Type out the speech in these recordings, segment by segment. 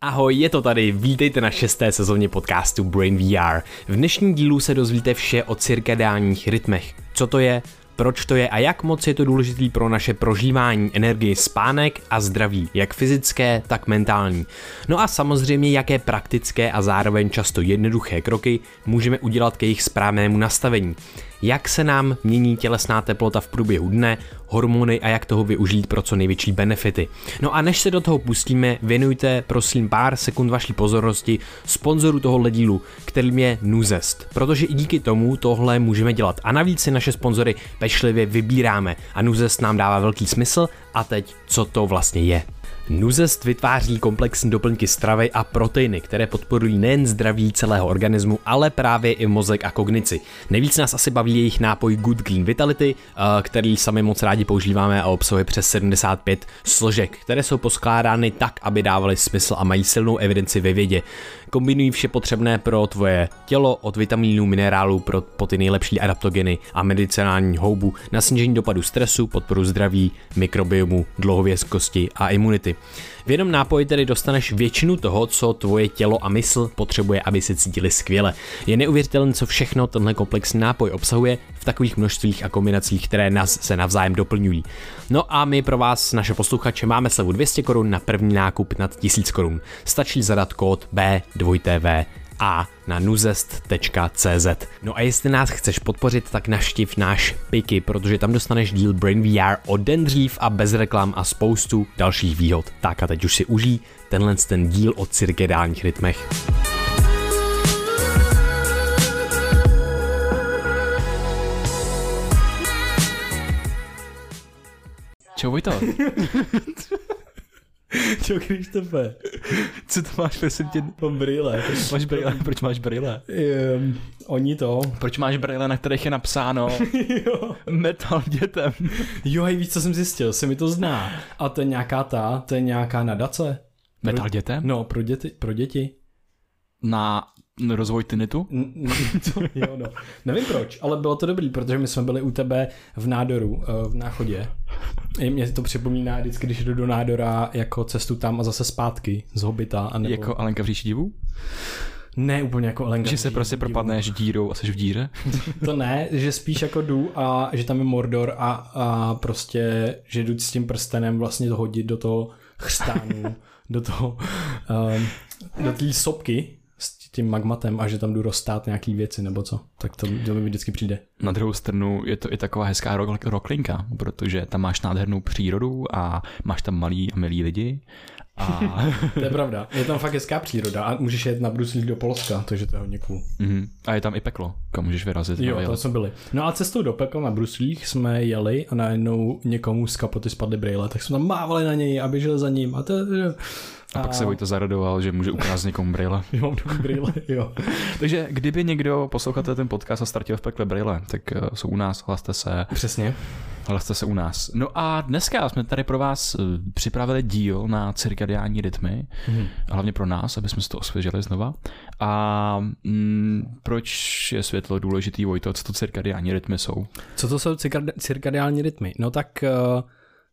Ahoj, je to tady, vítejte na šesté sezóně podcastu Brain VR. V dnešním dílu se dozvíte vše o cirkadiálních rytmech. Co to je, proč to je a jak moc je to důležitý pro naše prožívání energie spánek a zdraví, jak fyzické, tak mentální. No a samozřejmě jaké praktické a zároveň často jednoduché kroky můžeme udělat k jejich správnému nastavení jak se nám mění tělesná teplota v průběhu dne, hormony a jak toho využít pro co největší benefity. No a než se do toho pustíme, věnujte prosím pár sekund vaší pozornosti sponzoru tohohle dílu, kterým je Nuzest, protože i díky tomu tohle můžeme dělat a navíc si naše sponzory pečlivě vybíráme a Nuzest nám dává velký smysl a teď co to vlastně je. Nuzest vytváří komplexní doplňky stravy a proteiny, které podporují nejen zdraví celého organismu, ale právě i mozek a kognici. Nejvíc nás asi baví jejich nápoj Good Clean Vitality, eh, který sami moc rádi používáme a obsahuje přes 75 složek, které jsou poskládány tak, aby dávaly smysl a mají silnou evidenci ve vědě. Kombinují vše potřebné pro tvoje tělo, od vitamínů, minerálů pro, po ty nejlepší adaptogeny a medicinální houbu na snížení dopadu stresu, podporu zdraví, mikrobiomu, dlouhovězkosti a imunity. V jednom nápoji tedy dostaneš většinu toho, co tvoje tělo a mysl potřebuje, aby se cítili skvěle. Je neuvěřitelné, co všechno tenhle komplexní nápoj obsahuje v takových množstvích a kombinacích, které nás se navzájem doplňují. No a my pro vás, naše posluchače, máme slevu 200 korun na první nákup nad 1000 korun. Stačí zadat kód B2TV a na nuzest.cz. No a jestli nás chceš podpořit, tak naštiv náš Piky, protože tam dostaneš díl Brain VR o den dřív a bez reklam a spoustu dalších výhod. Tak a teď už si užij tenhle ten díl o cirkadiálních rytmech. Čau Vojto. Čau Krištofe. Co to máš, prosím tě? Mám brýle. Máš brýle? Proč máš brýle? Um, oni to. Proč máš brýle, na kterých je napsáno jo. metal dětem? Jo, hej, víš, co jsem zjistil, se mi to zná. A to je nějaká ta, to je nějaká nadace. Metal dětem? No, pro děti. Pro děti. Na rozvoj tinitu? To, jo, no. Nevím proč, ale bylo to dobrý, protože my jsme byli u tebe v nádoru, eh, v náchodě. I mě to připomíná vždycky, když jdu do nádora jako cestu tam a zase zpátky z hobita. A nebo... Jako Alenka v říši divu? Ne úplně jako Elenka. Že se prostě divu. propadneš dírou a jsi v díře? To ne, že spíš jako jdu a že tam je Mordor a, a prostě, že jdu s tím prstenem vlastně to hodit do toho chrstánu, do toho, um, do té sopky tím magmatem a že tam jdu rozstát nějaký věci nebo co. Tak to, to mi vždycky přijde. Na druhou stranu je to i taková hezká rock, rocklinka, protože tam máš nádhernou přírodu a máš tam malý a milí lidi. A... To je pravda. Je tam fakt hezká příroda a můžeš jet na bruslík do Polska, takže to je hodně cool. mm, a je tam i peklo, kam můžeš vyrazit. Jo, tam vylet. jsme byli. No a cestou do pekla na bruslích jsme jeli a najednou někomu z kapoty spadly brýle, tak jsme tam mávali na něj a běželi za ním a to... a pak se Vojto zaradoval, že může ukrást někomu brýle. Jo, mám dobrý brýle, jo. Takže kdyby někdo poslouchal ten podcast a ztratil v pekle brýle, tak uh, jsou u nás, hlaste se, Přesně. hlaste se u nás. No a dneska jsme tady pro vás uh, připravili díl na cirkadiální rytmy, Mhm. hlavně pro nás, aby jsme si to osvěžili znova. A mm, proč je světlo důležitý, Vojto, co to cirkadiální rytmy jsou? Co to jsou cirkadi- cirkadiální rytmy? No tak uh,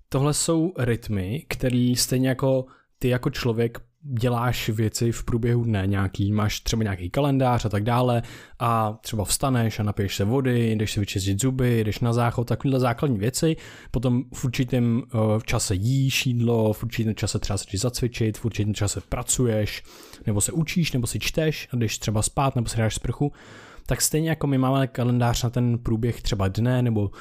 tohle jsou rytmy, které stejně jako ty jako člověk děláš věci v průběhu dne nějaký, máš třeba nějaký kalendář a tak dále a třeba vstaneš a napiješ se vody, jdeš si vyčistit zuby, jdeš na záchod, takovéhle základní věci, potom v určitém uh, čase jíš jídlo, v určitém čase třeba se zacvičit, v určitém čase pracuješ, nebo se učíš, nebo si čteš, a jdeš třeba spát, nebo si dáš sprchu, tak stejně jako my máme kalendář na ten průběh třeba dne nebo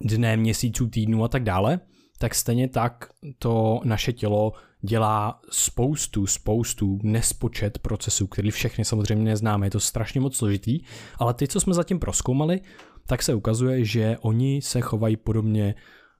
dne, měsíců, týdnů a tak dále, tak stejně tak to naše tělo dělá spoustu, spoustu nespočet procesů, který všechny samozřejmě neznáme. Je to strašně moc složitý, ale ty, co jsme zatím proskoumali, tak se ukazuje, že oni se chovají podobně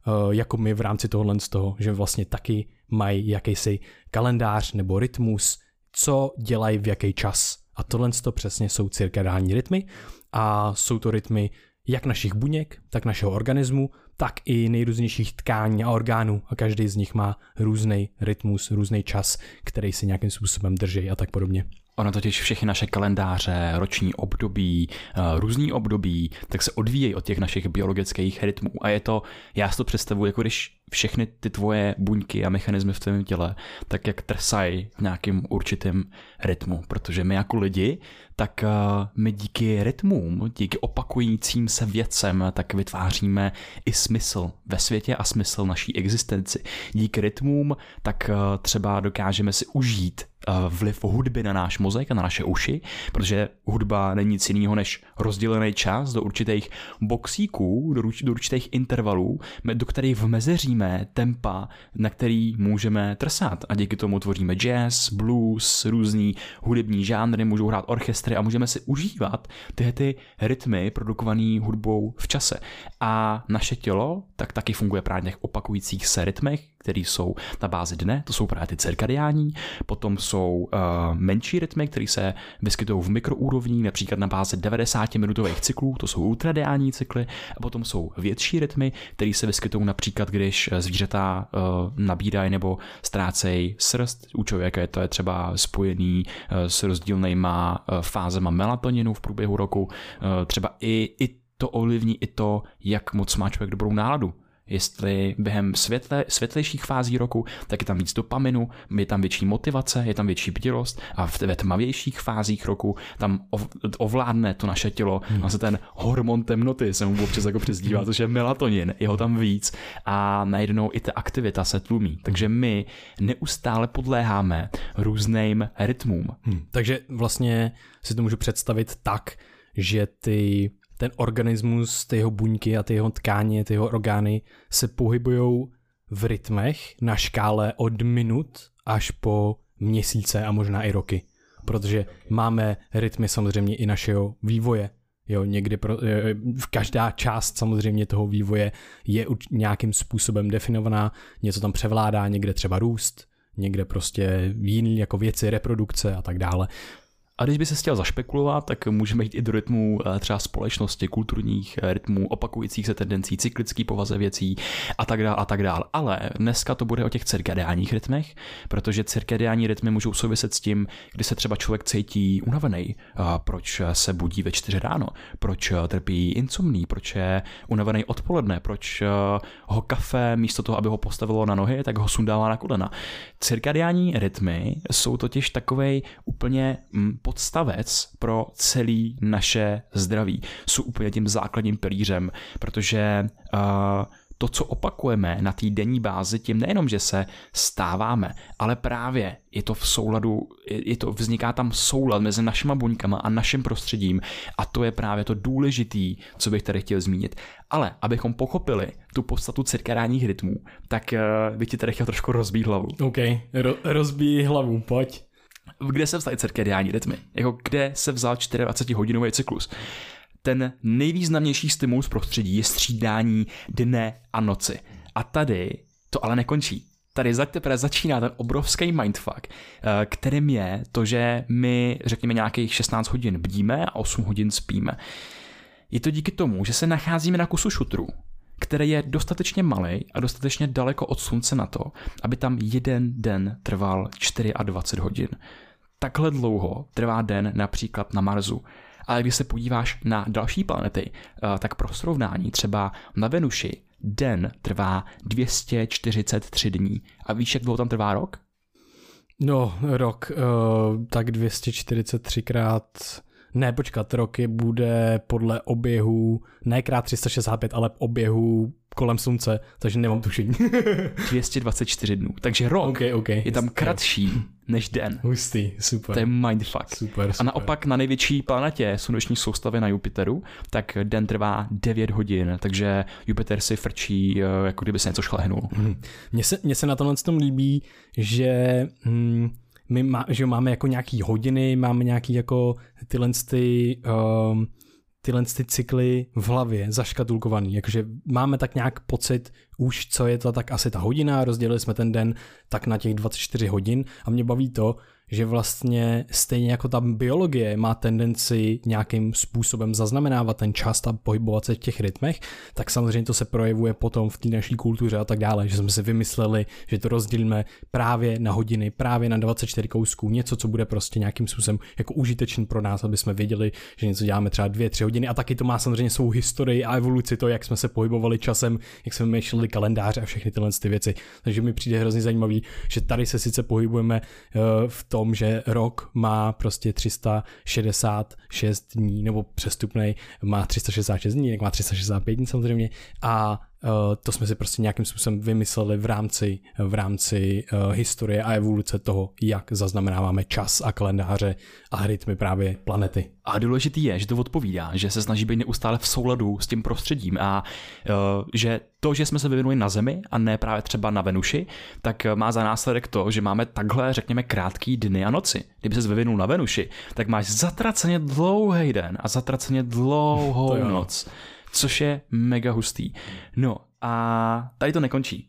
uh, jako my v rámci tohohle z toho, že vlastně taky mají jakýsi kalendář nebo rytmus, co dělají v jaký čas. A tohle to přesně jsou cirkadiální rytmy a jsou to rytmy jak našich buněk, tak našeho organismu, tak i nejrůznějších tkání a orgánů a každý z nich má různý rytmus, různý čas, který si nějakým způsobem drží a tak podobně. Ono totiž všechny naše kalendáře, roční období, eh, různý období, tak se odvíjejí od těch našich biologických rytmů. A je to, já si to představuji, jako když všechny ty tvoje buňky a mechanismy v tvém těle, tak jak trsají v nějakém určitém rytmu, protože my jako lidi, tak eh, my díky rytmům, díky opakujícím se věcem, tak vytváříme i smysl ve světě a smysl naší existenci. Díky rytmům tak eh, třeba dokážeme si užít vliv hudby na náš mozek a na naše uši, protože hudba není nic jiného než rozdělený čas do určitých boxíků, do, do určitých intervalů, do kterých vmezeříme tempa, na který můžeme trsat. A díky tomu tvoříme jazz, blues, různý hudební žánry, můžou hrát orchestry a můžeme si užívat tyhle ty rytmy produkované hudbou v čase. A naše tělo tak taky funguje právě v těch opakujících se rytmech, které jsou na bázi dne, to jsou právě ty cirkadiální, potom jsou uh, menší rytmy, které se vyskytují v mikroúrovní, například na bázi 90-minutových cyklů, to jsou ultradiální cykly, a potom jsou větší rytmy, které se vyskytují například, když zvířata uh, nabírají nebo ztrácejí srst, u člověka je to je třeba spojený uh, s rozdílnýma uh, fázema melatoninu v průběhu roku, uh, třeba i, i to ovlivní i to, jak moc má člověk dobrou náladu jestli během světle, světlejších fází roku, tak je tam víc dopaminu, je tam větší motivace, je tam větší bdělost a v ve tmavějších fázích roku tam ovládne to naše tělo hmm. vlastně ten hormon temnoty se mu občas jako přezdívá, což je melatonin, je ho tam víc a najednou i ta aktivita se tlumí. Takže my neustále podléháme různým rytmům. Hmm. Takže vlastně si to můžu představit tak, že ty ten organismus, ty jeho buňky a ty jeho tkáně, ty jeho orgány se pohybují v rytmech na škále od minut až po měsíce a možná i roky. Protože máme rytmy samozřejmě i našeho vývoje. Jo, někdy pro, eh, v každá část samozřejmě toho vývoje je nějakým způsobem definovaná, něco tam převládá, někde třeba růst, někde prostě jiný jako věci, reprodukce a tak dále. A když by se chtěl zašpekulovat, tak můžeme jít i do rytmů eh, třeba společnosti, kulturních eh, rytmů, opakujících se tendencí, cyklický povaze věcí a tak dále a tak dále. Ale dneska to bude o těch cirkadiálních rytmech, protože cirkadiální rytmy můžou souviset s tím, kdy se třeba člověk cítí unavený, proč se budí ve čtyři ráno, proč eh, trpí insomní, proč je unavený odpoledne, proč ho kafe místo toho, aby ho postavilo na nohy, tak ho sundává na kolena. Cirkadiální rytmy jsou totiž takovej úplně mm, podstavec pro celý naše zdraví. Jsou úplně tím základním pilířem, protože uh, to, co opakujeme na té denní bázi, tím nejenom, že se stáváme, ale právě je to v souladu, je to, vzniká tam soulad mezi našima buňkama a naším prostředím a to je právě to důležitý, co bych tady chtěl zmínit. Ale abychom pochopili tu podstatu cirkadiálních rytmů, tak uh, bych ti tady chtěl trošku rozbít hlavu. OK, Ro- rozbíj hlavu, pojď kde se vzaly cirkadiální rytmy? Jako kde se vzal 24-hodinový cyklus? Ten nejvýznamnější stimul z prostředí je střídání dne a noci. A tady to ale nekončí. Tady teprve začíná ten obrovský mindfuck, eh, kterým je to, že my, řekněme, nějakých 16 hodin bdíme a 8 hodin spíme. Je to díky tomu, že se nacházíme na kusu šutru, který je dostatečně malý a dostatečně daleko od slunce na to, aby tam jeden den trval 24 hodin. Takhle dlouho trvá den například na Marsu. Ale když se podíváš na další planety, eh, tak pro srovnání třeba na Venuši den trvá 243 dní. A víš, jak dlouho tam trvá rok? No, rok, uh, tak 243 krát ne, počkat, roky bude podle oběhu, ne krát 365, ale oběhu kolem slunce, takže nemám tušení. 224 dnů, takže rok okay, okay, je tam kratší než den. Hustý, super. To je mindfuck. Super, super. A naopak na největší planetě sluneční soustavy na Jupiteru, tak den trvá 9 hodin, takže Jupiter si frčí, eh, jako kdyby se něco šlehnul. Hmm. Mně se, mně se na tomhle tom líbí, že... Hmm, my má, že máme jako nějaký hodiny, máme nějaký jako tyhle ty, um, tyhle ty cykly v hlavě zaškatulkovaný, jakože máme tak nějak pocit už, co je to tak asi ta hodina, rozdělili jsme ten den tak na těch 24 hodin a mě baví to, že vlastně stejně jako ta biologie má tendenci nějakým způsobem zaznamenávat ten čas a pohybovat se v těch rytmech, tak samozřejmě to se projevuje potom v té naší kultuře a tak dále, že jsme si vymysleli, že to rozdělíme právě na hodiny, právě na 24 kousků, něco, co bude prostě nějakým způsobem jako užitečný pro nás, aby jsme věděli, že něco děláme třeba 2-3 hodiny a taky to má samozřejmě svou historii a evoluci, to, jak jsme se pohybovali časem, jak jsme myšleli kalendáře a všechny tyhle ty věci. Takže mi přijde hrozně zajímavý, že tady se sice pohybujeme eh, v tom, že rok má prostě 366 dní, nebo přestupnej má 366 dní, jak má 365 dní samozřejmě a to jsme si prostě nějakým způsobem vymysleli v rámci, v rámci uh, historie a evoluce toho, jak zaznamenáváme čas a kalendáře a rytmy právě planety. A důležitý je, že to odpovídá, že se snaží být neustále v souladu s tím prostředím a uh, že to, že jsme se vyvinuli na Zemi a ne právě třeba na Venuši, tak má za následek to, že máme takhle, řekněme, krátký dny a noci. Kdyby se vyvinul na Venuši, tak máš zatraceně dlouhý den a zatraceně dlouhou noc což je mega hustý. No a tady to nekončí.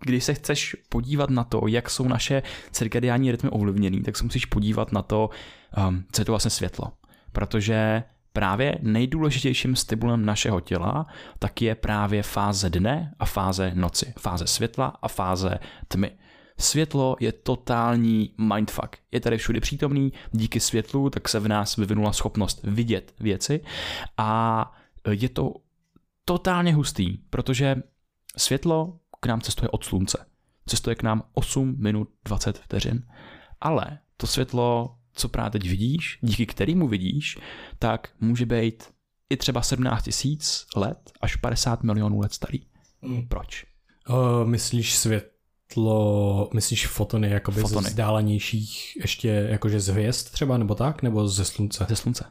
Když se chceš podívat na to, jak jsou naše cirkadiální rytmy ovlivněný, tak se musíš podívat na to, um, co je to vlastně světlo. Protože právě nejdůležitějším stimulem našeho těla tak je právě fáze dne a fáze noci. Fáze světla a fáze tmy. Světlo je totální mindfuck. Je tady všude přítomný, díky světlu tak se v nás vyvinula schopnost vidět věci a je to totálně hustý, protože světlo k nám cestuje od slunce. Cestuje k nám 8 minut 20 vteřin. Ale to světlo, co právě teď vidíš, díky kterému vidíš, tak může být i třeba 17 tisíc let až 50 milionů let starý. Mm. Proč? Uh, myslíš světlo, myslíš fotony jakoby fotony. ze vzdálenějších ještě jakože z hvězd třeba, nebo tak, nebo ze slunce? Ze slunce.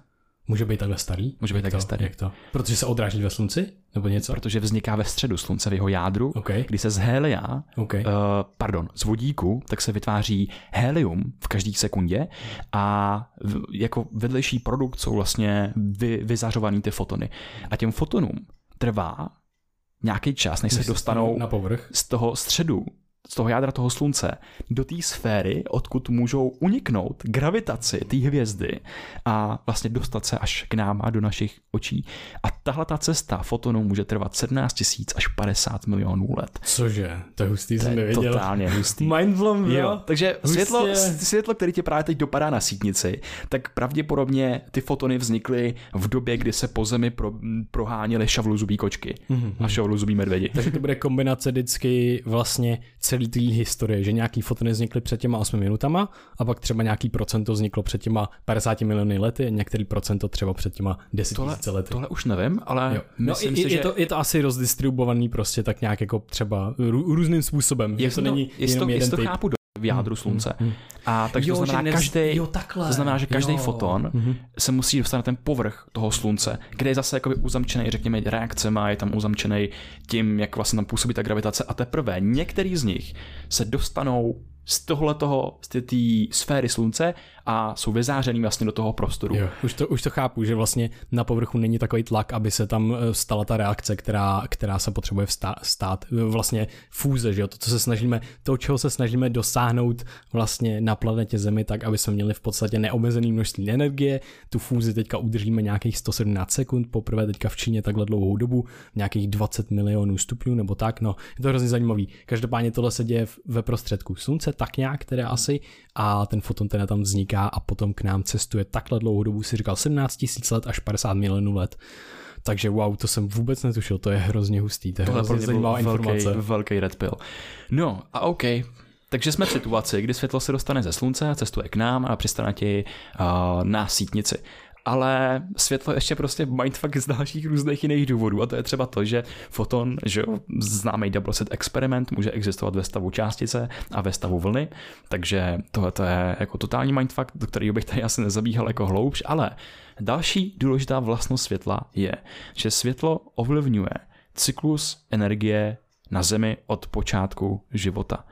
Může být takhle starý? Může být takhle starý. Jak to? Protože se odráží ve slunci? Nebo něco? Protože vzniká ve středu slunce, v jeho jádru, okay. kdy se z helia, okay. uh, pardon, z vodíku, tak se vytváří helium v každé sekundě a v, jako vedlejší produkt jsou vlastně vy, vyzařovaný ty fotony. A těm fotonům trvá nějaký čas, než se dostanou na povrch. z toho středu z toho jádra toho slunce do té sféry, odkud můžou uniknout gravitaci té hvězdy a vlastně dostat se až k nám a do našich očí. A tahle ta cesta fotonů může trvat 17 tisíc až 50 milionů let. Cože? To je hustý, to jsem nevěděl. totálně hustý. Mindblown, jo. Takže světlo, světlo, který tě právě teď dopadá na sítnici, tak pravděpodobně ty fotony vznikly v době, kdy se po zemi pro, proháněly šavluzubí kočky mm-hmm. a šavluzubí medvědi. Takže to bude kombinace vždycky vlastně celý té historie, že nějaký fotony vznikly před těma 8 minutama a pak třeba nějaký procento vzniklo před těma 50 miliony lety a některý procento třeba před těma 10 tohle, lety. Tohle už nevím, ale jo. No, myslím je, si, je, že... to, je to asi rozdistribuovaný prostě tak nějak jako třeba rů, různým způsobem. Je, to no, není jenom to, jeden to chápu v jádru hmm, slunce. Hmm, hmm. A takže jo, to znamená, každý, jo, takhle. to znamená, že každý jo. foton hmm. se musí dostat na ten povrch toho slunce, kde je zase jakoby uzamčený, řekněme, reakcemi, je tam uzamčený tím, jak vlastně tam působí ta gravitace a teprve některý z nich se dostanou z tohle toho, z té sféry slunce a jsou vyzářený vlastně do toho prostoru. Jo, už, to, už to chápu, že vlastně na povrchu není takový tlak, aby se tam eh, stala ta reakce, která, která se potřebuje vstát, stát. Vlastně fúze, že jo, to, co se snažíme, to, čeho se snažíme dosáhnout vlastně na planetě Zemi, tak aby jsme měli v podstatě neomezený množství energie. Tu fúzi teďka udržíme nějakých 117 sekund, poprvé teďka v Číně takhle dlouhou dobu, nějakých 20 milionů stupňů nebo tak, no, je to hrozně zajímavý. Každopádně tohle se děje ve prostředku slunce, tak nějak teda asi, a ten foton teda tam vzniká a potom k nám cestuje takhle dlouhou dobu, si říkal 17 000 let až 50 milionů let. Takže wow, to jsem vůbec netušil, to je hrozně hustý, to je Tohle hrozně zajímavá velký, informace. Velký red pill. No a OK, takže jsme v situaci, kdy světlo se dostane ze slunce, cestuje k nám a přistane ti uh, na sítnici ale světlo ještě prostě mindfuck z dalších různých jiných důvodů. A to je třeba to, že foton, že jo, známý double set experiment může existovat ve stavu částice a ve stavu vlny, takže tohle to je jako totální mindfuck, do kterého bych tady asi nezabíhal jako hloubš, ale další důležitá vlastnost světla je, že světlo ovlivňuje cyklus energie na Zemi od počátku života.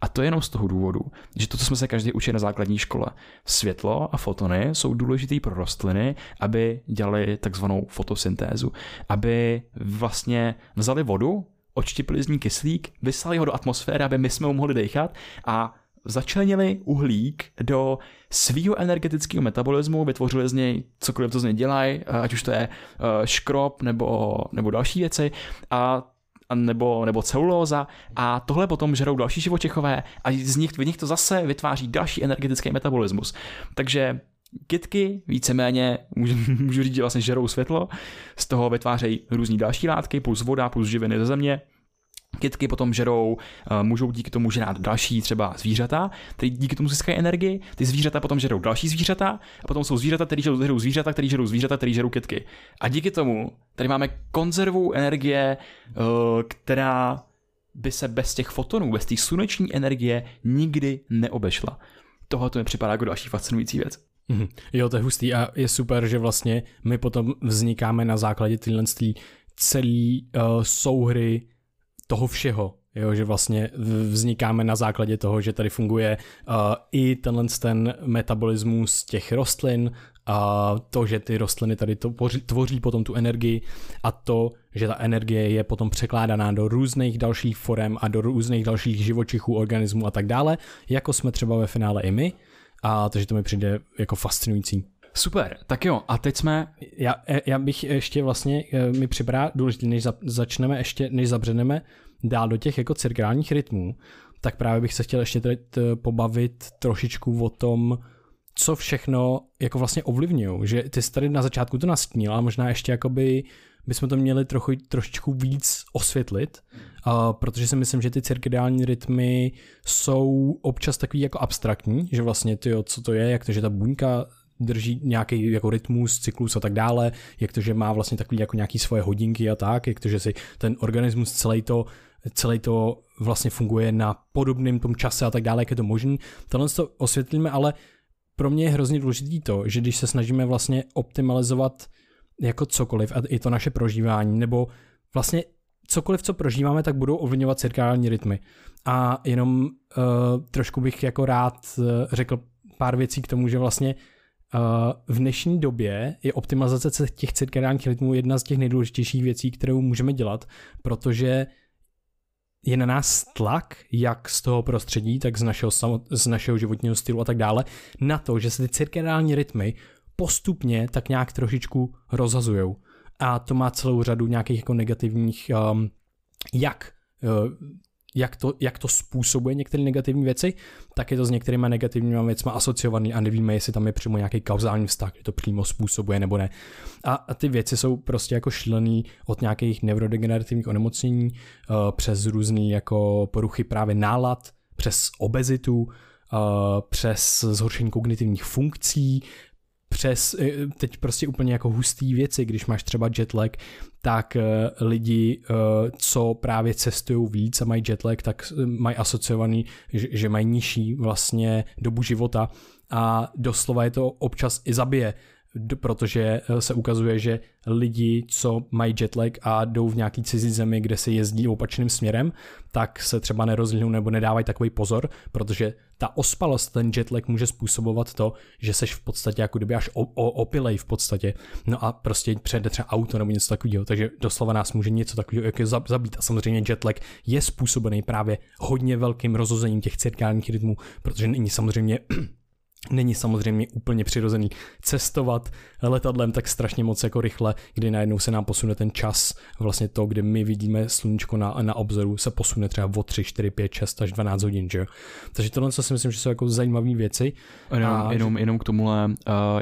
A to jenom z toho důvodu, že to, co jsme se každý učili na základní škole, světlo a fotony jsou důležitý pro rostliny, aby dělali takzvanou fotosyntézu, aby vlastně vzali vodu, odštipili z ní kyslík, vyslali ho do atmosféry, aby my jsme ho mohli dechat a začlenili uhlík do svého energetického metabolismu, vytvořili z něj cokoliv, co z něj dělají, ať už to je uh, škrob nebo, nebo další věci. A nebo, nebo celulóza a tohle potom žerou další živočichové a z nich, z nich to zase vytváří další energetický metabolismus. Takže Kytky víceméně, můžu, můžu říct, že vlastně žerou světlo, z toho vytvářejí různé další látky, plus voda, plus živiny ze země, Kytky potom žerou, eh, můžou díky tomu žrát další třeba zvířata, které díky tomu získají energii, ty zvířata potom žerou další zvířata, a potom jsou zvířata, které žerou zvířata, které žerou zvířata, které žerou kytky. A díky tomu tady máme konzervu energie, eh, která by se bez těch fotonů, bez té sluneční energie nikdy neobešla. Tohle to mi připadá jako další fascinující věc. Mm-hmm. Jo, to je hustý a je super, že vlastně my potom vznikáme na základě tyhle celý uh, souhry toho všeho, jo, že vlastně vznikáme na základě toho, že tady funguje uh, i tenhle ten metabolismus těch rostlin, a to, že ty rostliny tady to tvoří, tvoří potom tu energii a to, že ta energie je potom překládaná do různých dalších forem a do různých dalších živočichů, organismů a tak dále, jako jsme třeba ve finále i my, a takže to mi přijde jako fascinující. Super, tak jo, a teď jsme... Já, já bych ještě vlastně, eh, mi připadá důležité, než za, začneme ještě, než zabředneme dál do těch jako cirkálních rytmů, tak právě bych se chtěl ještě tady pobavit trošičku o tom, co všechno jako vlastně ovlivňují, že ty jsi tady na začátku to nastínil, ale možná ještě jakoby bychom to měli trochu, trošičku víc osvětlit, uh, protože si myslím, že ty cirkadiální rytmy jsou občas takový jako abstraktní, že vlastně ty, co to je, jak to, že ta buňka drží nějaký jako rytmus, cyklus a tak dále, jak to, že má vlastně takový jako nějaký svoje hodinky a tak, jak to, že si ten organismus celý to, celý to vlastně funguje na podobném tom čase a tak dále, jak je to možné. Tohle to osvětlíme, ale pro mě je hrozně důležitý to, že když se snažíme vlastně optimalizovat jako cokoliv, a i to naše prožívání, nebo vlastně cokoliv, co prožíváme, tak budou ovlivňovat cirkální rytmy. A jenom uh, trošku bych jako rád uh, řekl pár věcí k tomu, že vlastně v dnešní době je optimalizace těch cirkadiálních rytmů jedna z těch nejdůležitějších věcí, kterou můžeme dělat, protože je na nás tlak, jak z toho prostředí, tak z našeho, z našeho životního stylu a tak dále, na to, že se ty cirkadiální rytmy postupně tak nějak trošičku rozhazujou. A to má celou řadu nějakých jako negativních, um, jak uh, jak to, jak to způsobuje některé negativní věci, tak je to s některými negativními věcmi asociovaný a nevíme, jestli tam je přímo nějaký kauzální vztah, že to přímo způsobuje nebo ne. A, a ty věci jsou prostě jako šílený od nějakých neurodegenerativních onemocnění uh, přes různé jako poruchy právě nálad, přes obezitu, uh, přes zhoršení kognitivních funkcí, přes eh, teď prostě úplně jako hustý věci, když máš třeba jetlag, tak eh, lidi, eh, co právě cestují víc a mají jetlag, tak mají asociovaný, že mají nižší vlastně dobu života. A doslova je to občas i zabije protože eh, se ukazuje, že lidi, co mají jetlag a jdou v nějaký cizí zemi, kde se jezdí opačným směrem, tak se třeba nerozlíhnou nebo nedávají takový pozor, protože ta ospalost, ten jetlag může způsobovat to, že seš v podstatě jako kdyby až opilej v podstatě. No a prostě přijde třeba auto nebo něco takového, takže doslova nás může něco takového jako zabít. A samozřejmě jetlag je způsobený právě hodně velkým rozhozením těch cirkálních rytmů, protože není samozřejmě Není samozřejmě úplně přirozený cestovat letadlem tak strašně moc jako rychle, kdy najednou se nám posune ten čas, vlastně to, kde my vidíme sluníčko na, na obzoru, se posune třeba o 3, 4, 5, 6 až 12 hodin, že jo. Takže tohle co si myslím, že jsou jako zajímavé věci. Jenom, a, jenom, jenom k tomuhle, uh,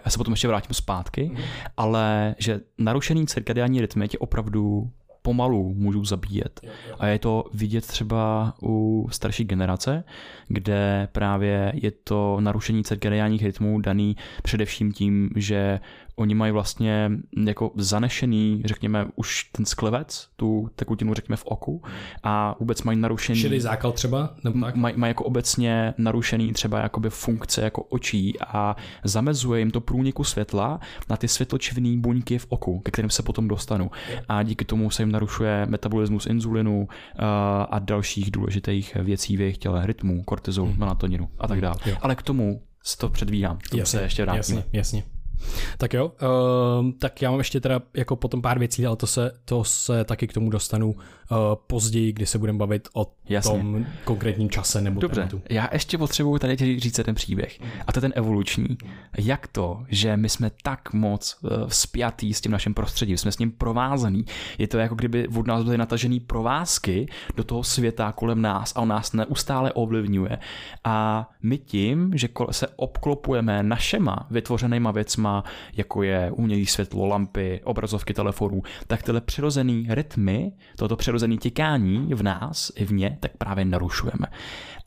já se potom ještě vrátím zpátky, mm. ale že narušený cirkadiální rytmy tě opravdu pomalu můžou zabíjet. A je to vidět třeba u starší generace, kde právě je to narušení cirkadiálních rytmů daný především tím, že oni mají vlastně jako zanešený, řekněme, už ten sklevec, tu tekutinu, řekněme, v oku a vůbec mají narušený... Šedý zákal třeba? Mají maj jako obecně narušený třeba jakoby funkce jako očí a zamezuje jim to průniku světla na ty světločivné buňky v oku, ke kterým se potom dostanu. A díky tomu se jim narušuje metabolismus inzulinu eh, a dalších důležitých věcí v jejich těle, rytmů, kortizolu, hmm. melatoninu a tak dále. Ale k tomu to předvídám. Tomu jasně, se ještě vrátíme. Jasně, jasně. Tak jo, uh, tak já mám ještě teda jako potom pár věcí, ale to se, to se taky k tomu dostanu uh, později, kdy se budeme bavit o Jasně. tom konkrétním čase nebo Dobře, tématu. já ještě potřebuju tady říct ten příběh. A to je ten evoluční. Jak to, že my jsme tak moc uh, spjatý s tím naším prostředím, jsme s ním provázaný. Je to jako kdyby od nás byly natažený provázky do toho světa kolem nás a on nás neustále ovlivňuje. A my tím, že se obklopujeme našema vytvořenýma věcma, jako je umělý světlo, lampy, obrazovky telefonů, tak tyhle přirozený rytmy, toto přirozené těkání v nás i v ně, tak právě narušujeme.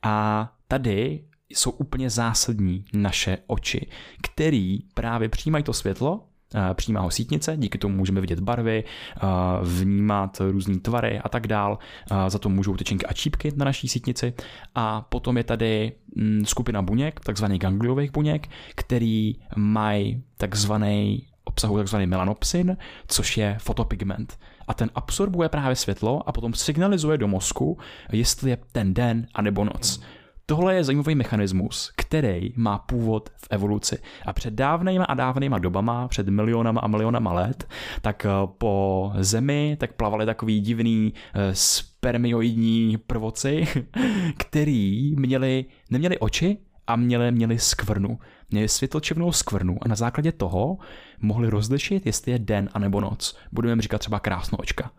A tady jsou úplně zásadní naše oči, který právě přijímají to světlo Eh, přijímá ho sítnice, díky tomu můžeme vidět barvy, eh, vnímat různé tvary a tak dál. Eh, za to můžou tyčinky a čípky na naší sítnici. A potom je tady mm, skupina buněk, takzvaných gangliových buněk, který mají takzvaný obsahují takzvaný melanopsin, což je fotopigment. A ten absorbuje právě světlo a potom signalizuje do mozku, jestli je ten den anebo noc. Tohle je zajímavý mechanismus, který má původ v evoluci. A před dávnejma a dávnejma dobama, před milionama a milionama let, tak eh, po Zemi tak plavali takový divný eh, spermioidní prvoci, který měli, neměli oči, a měli, měli skvrnu. Měli světlčivnou skvrnu a na základě toho mohli rozlišit, jestli je den anebo noc. Budeme říkat třeba krásnoočka.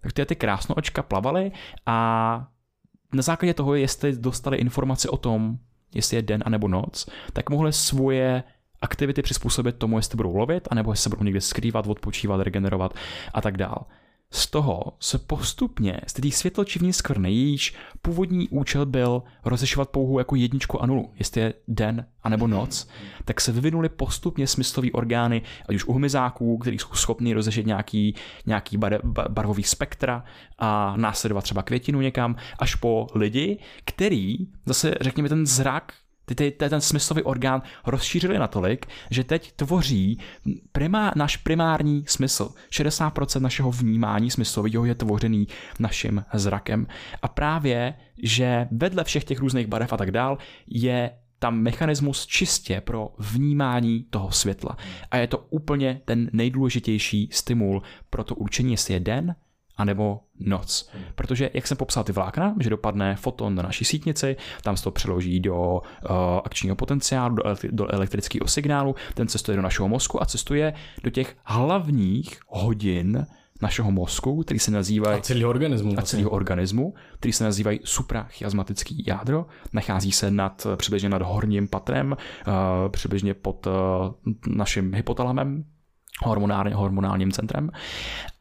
Tak ty, ty krásnoočka plavaly a na základě toho, jestli dostali informace o tom, jestli je den anebo noc, tak mohli svoje aktivity přizpůsobit tomu, jestli budou lovit, anebo jestli se budou někde skrývat, odpočívat, regenerovat a tak dál. Z toho se postupně z té světlčivní skvrny, jejíž původní účel byl rozlišovat pouhou jako jedničku a nulu, jestli je den anebo noc, tak se vyvinuly postupně smyslové orgány, ať už u hmyzáků, který jsou schopni rozlišit nějaký, nějaký bar, barvový spektra a následovat třeba květinu někam, až po lidi, který zase, řekněme, ten zrak ty, ty, ten smyslový orgán rozšířili natolik, že teď tvoří primá, náš primární smysl. 60% našeho vnímání smyslového je tvořený naším zrakem. A právě, že vedle všech těch různých barev a tak dál je tam mechanismus čistě pro vnímání toho světla. A je to úplně ten nejdůležitější stimul pro to určení, jestli je den anebo noc. Protože, jak jsem popsal ty vlákna, že dopadne foton na naší sítnici, tam se to přeloží do uh, akčního potenciálu, do, elektri- do elektrického signálu, ten cestuje do našeho mozku a cestuje do těch hlavních hodin našeho mozku, který se nazývají... A celého organismu. A celého organismu, který se nazývají suprachiasmatický jádro. Nachází se nad, přibližně nad horním patrem, uh, přibližně pod uh, naším hypotalamem, hormonálním centrem.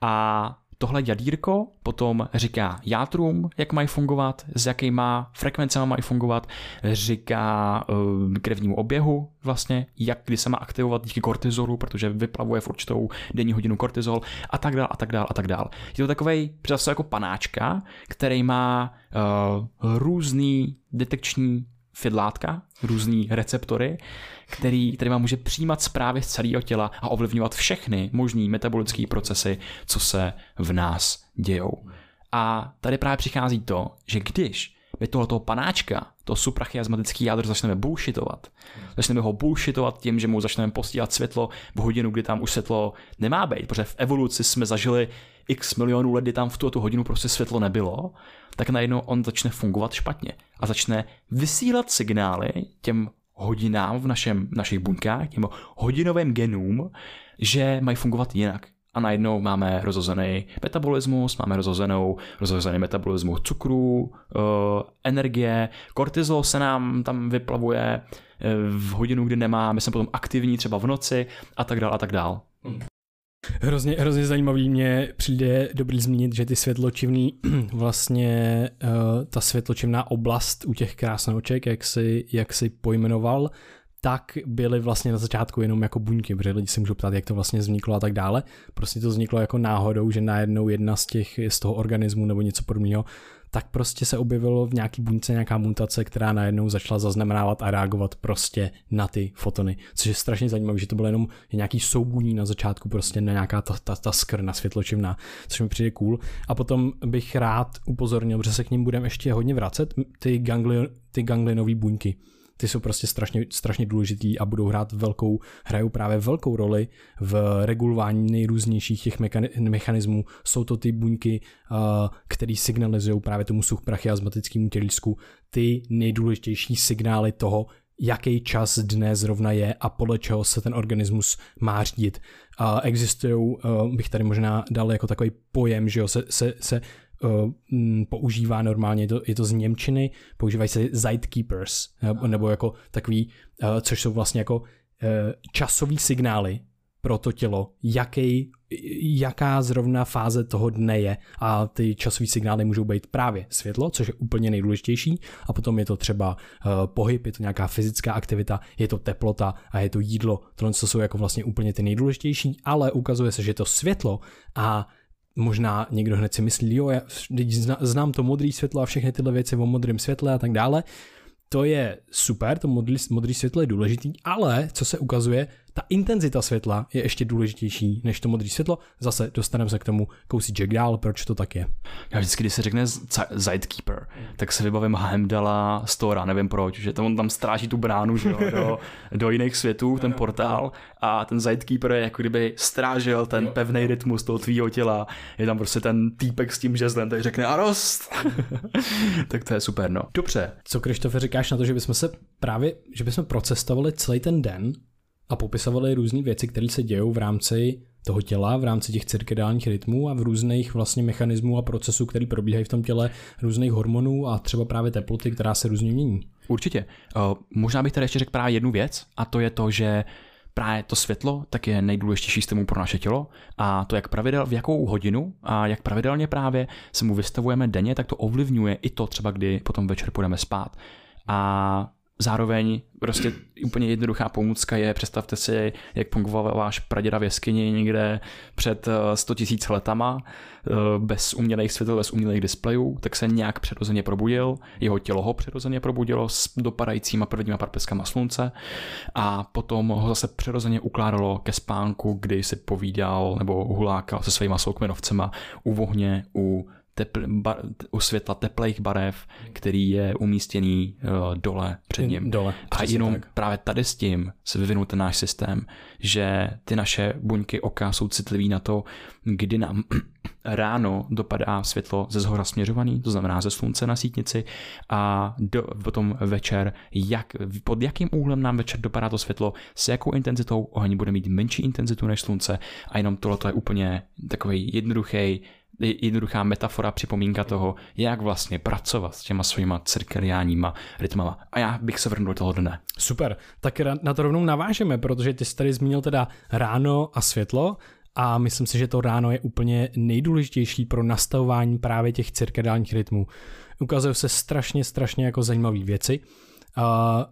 A Tohle jadírko potom říká játrům, jak mají fungovat, s jakýma frekvencemi mají fungovat, říká uh, krevnímu oběhu vlastně, jak kdy se má aktivovat díky kortizolu, protože vyplavuje v určitou denní hodinu kortizol a tak dál a tak dál a tak dál. Je to takový přesně jako panáčka, který má uh, různý detekční fidlátka, různý receptory, který, který vám může přijímat zprávy z celého těla a ovlivňovat všechny možné metabolické procesy, co se v nás dějou. A tady právě přichází to, že když my tohoto panáčka, to suprachiasmatický jádro začneme bullshitovat, začneme ho bullshitovat tím, že mu začneme posílat světlo v hodinu, kdy tam už světlo nemá být, protože v evoluci jsme zažili x milionů let, kdy tam v tuto hodinu prostě světlo nebylo, tak najednou on začne fungovat špatně a začne vysílat signály těm hodinám v našem, našich buňkách, těm hodinovým genům, že mají fungovat jinak. A najednou máme rozhozený metabolismus, máme rozhozenou, rozhozený metabolismus cukru, uh, energie, kortizol se nám tam vyplavuje eh, v hodinu, kdy nemáme, jsme potom aktivní třeba v noci a tak dál a tak dál. Hrozně, hrozně zajímavý mě přijde dobrý zmínit, že ty světločivný vlastně uh, ta světločivná oblast u těch krásnoček, jak si, jak si pojmenoval, tak byly vlastně na začátku jenom jako buňky, protože lidi se můžou ptát, jak to vlastně vzniklo a tak dále. Prostě to vzniklo jako náhodou, že najednou jedna z těch, z toho organismu nebo něco podobného tak prostě se objevilo v nějaký buňce nějaká mutace, která najednou začala zaznamenávat a reagovat prostě na ty fotony. Což je strašně zajímavé, že to bylo jenom nějaký soubůní na začátku, prostě na nějaká ta, ta, ta skrna světločivná, což mi přijde cool. A potom bych rád upozornil, že se k ním budeme ještě hodně vracet, ty, gangli, ty ganglinové buňky ty jsou prostě strašně, strašně důležitý a budou hrát velkou, hrajou právě velkou roli v regulování nejrůznějších těch mechanismů. Jsou to ty buňky, uh, které signalizují právě tomu suchprachiasmatickému tělísku ty nejdůležitější signály toho, jaký čas dne zrovna je a podle čeho se ten organismus má řídit. Existují, uh, bych tady možná dal jako takový pojem, že jo, se, se, se používá normálně, je to, je to z Němčiny, používají se Zeitkeepers, nebo jako takový, uh, což jsou vlastně jako časový signály pro to tělo, jaký, jaká zrovna fáze toho dne je. A ty časové signály můžou být právě světlo, což je úplně nejdůležitější. A potom je to třeba pohyb, je to nějaká fyzická aktivita, je to teplota a je to jídlo. Tohle jsou jako vlastně úplně ty nejdůležitější, ale ukazuje se, že to světlo a možná někdo hned si myslí, jo, já znám to modré světlo a všechny tyhle věci o modrém světle a tak dále, to je super, to modrý, světlo je důležitý, ale co se ukazuje, ta intenzita světla je ještě důležitější než to modré světlo. Zase dostaneme se k tomu kousíček dál, proč to tak je. Já vždycky, když se řekne Zeitkeeper, tak se vybavím Heimdala Stora, nevím proč, že to on tam stráží tu bránu že jo, do, do jiných světů, ten portál a ten Zeitkeeper je jako kdyby strážil ten pevný rytmus toho tvýho těla. Je tam prostě ten týpek s tím žezlem, který řekne Arost. tak to je super, no. Dobře. Co Krištofe říkáš na to, že bychom se právě, že bychom procestovali celý ten den a popisovali různé věci, které se dějou v rámci toho těla, v rámci těch cirkadiálních rytmů a v různých vlastně mechanismů a procesů, které probíhají v tom těle, různých hormonů a třeba právě teploty, která se různě mění. Určitě. Uh, možná bych tady ještě řekl právě jednu věc a to je to, že právě to světlo tak je nejdůležitější stimul pro naše tělo a to jak pravidel, v jakou hodinu a jak pravidelně právě se mu vystavujeme denně, tak to ovlivňuje i to třeba, kdy potom večer půjdeme spát. A Zároveň prostě úplně jednoduchá pomůcka je, představte si, jak fungoval váš praděda v jeskyni někde před 100 eh, tisíc letama, eh, bez umělých světel, bez umělých displejů, tak se nějak přirozeně probudil, jeho tělo ho přirozeně probudilo s dopadajícíma prvníma parpeskama slunce a potom ho zase přirozeně ukládalo ke spánku, kdy si povídal nebo hulákal se svýma soukmenovcema u vohně, u tepl, bar, u světla teplých barev, který je umístěný uh, dole před ním. Dole, a jenom tak. právě tady s tím se vyvinul ten náš systém, že ty naše buňky oka jsou citlivý na to, kdy nám ráno dopadá světlo ze zhora směřovaný, to znamená ze slunce na sítnici a do, potom večer, jak, pod jakým úhlem nám večer dopadá to světlo, s jakou intenzitou oheň bude mít menší intenzitu než slunce a jenom tohle je úplně takový jednoduchý jednoduchá metafora, připomínka toho, jak vlastně pracovat s těma svýma cirkadiánníma rytmama. A já bych se vrnul do toho dne. Super, tak na to rovnou navážeme, protože ty jsi tady zmínil teda ráno a světlo a myslím si, že to ráno je úplně nejdůležitější pro nastavování právě těch cirkadiálních rytmů. Ukazují se strašně, strašně jako zajímavé věci. A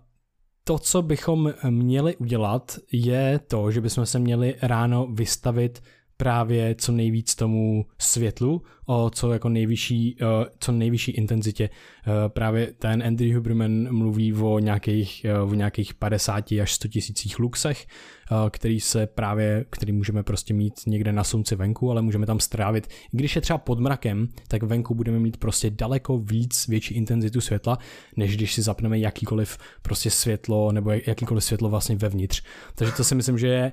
to, co bychom měli udělat, je to, že bychom se měli ráno vystavit právě co nejvíc tomu světlu, o co jako nejvyšší, co nejvyšší intenzitě. Právě ten Andy Huberman mluví o nějakých, o nějakých 50 až 100 tisících luxech, který se právě, který můžeme prostě mít někde na slunci venku, ale můžeme tam strávit. Když je třeba pod mrakem, tak venku budeme mít prostě daleko víc větší intenzitu světla, než když si zapneme jakýkoliv prostě světlo nebo jakýkoliv světlo vlastně vevnitř. Takže to si myslím, že je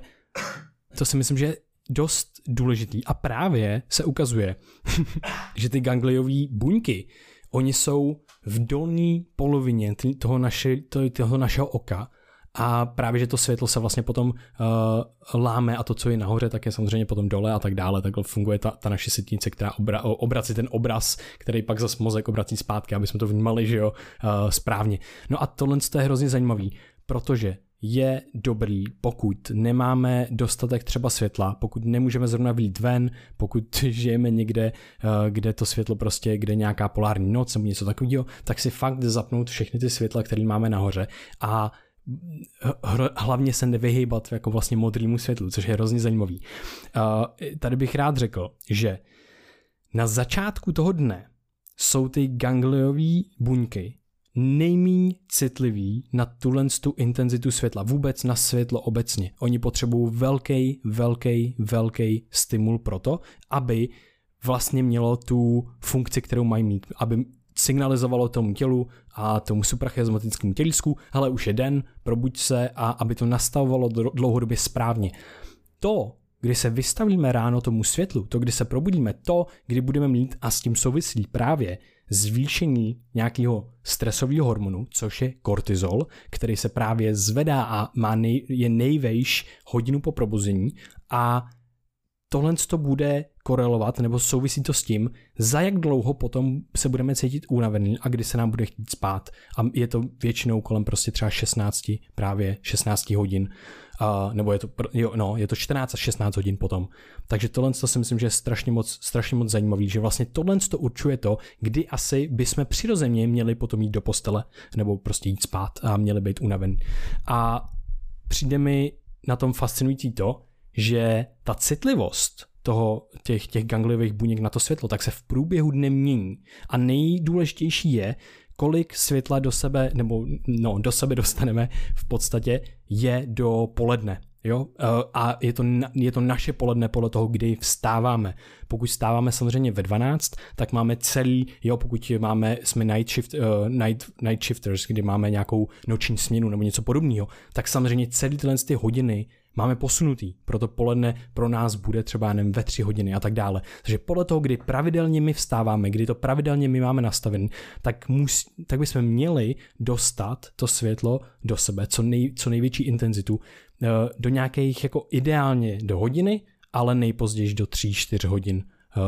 to si myslím, že je dost důležitý. A právě se ukazuje, že ty gangliové buňky, oni jsou v dolní polovině toho, naše, toho našeho oka a právě, že to světlo se vlastně potom uh, láme a to, co je nahoře, tak je samozřejmě potom dole a tak dále. Takhle funguje ta, ta naše sitnice, která obra, obrací ten obraz, který pak zase mozek obrací zpátky, aby jsme to vnímali, že jo, uh, správně. No a tohle je hrozně zajímavý, protože je dobrý, pokud nemáme dostatek třeba světla, pokud nemůžeme zrovna vyjít ven, pokud žijeme někde, eh, kde to světlo prostě, kde nějaká polární noc nebo něco takového, tak si fakt zapnout všechny ty světla, které máme nahoře a hlavně se nevyhýbat jako vlastně modrému světlu, což je hrozně zajímavý. Eh, tady bych rád řekl, že na začátku toho dne jsou ty gangliové buňky nejméně citlivý na tuhle tu intenzitu světla, vůbec na světlo obecně. Oni potřebují velký, velký, velký stimul pro to, aby vlastně mělo tu funkci, kterou mají mít, aby signalizovalo tomu tělu a tomu suprachiasmatickému tělísku, ale už je den, probuď se a aby to nastavovalo dlouhodobě správně. To, kdy se vystavíme ráno tomu světlu, to, kdy se probudíme, to, kdy budeme mít a s tím souvislí právě zvýšení nějakého stresového hormonu, což je kortizol, který se právě zvedá a má nej, je nejvejš hodinu po probuzení a tohle to bude korelovat nebo souvisí to s tím, za jak dlouho potom se budeme cítit unavený a kdy se nám bude chtít spát. A je to většinou kolem prostě třeba 16, právě 16 hodin. Uh, nebo je to, jo, no, je to 14 až 16 hodin potom. Takže tohle to si myslím, že je strašně moc, strašně moc zajímavý, že vlastně tohle to určuje to, kdy asi bychom přirozeně měli potom jít do postele nebo prostě jít spát a měli být unavený. A přijde mi na tom fascinující to, že ta citlivost toho, těch, těch gangliových buněk na to světlo, tak se v průběhu dne mění. A nejdůležitější je, kolik světla do sebe, nebo no, do sebe dostaneme v podstatě je do poledne. Jo? Eh, a je to, je to naše poledne podle toho, kdy vstáváme. Pokud vstáváme samozřejmě ve 12, tak máme celý, jo, pokud máme, jsme night, shift, uh, night, night shifters, kdy máme nějakou noční směnu nebo něco podobného, tak samozřejmě celý tyhle ty hodiny máme posunutý, proto poledne pro nás bude třeba nevím, ve tři hodiny a tak dále. Takže podle toho, kdy pravidelně my vstáváme, kdy to pravidelně my máme nastavené, tak, mus, tak bychom měli dostat to světlo do sebe, co, nej, co největší intenzitu, eh, do nějakých jako ideálně do hodiny, ale nejpozději do 3-4 hodin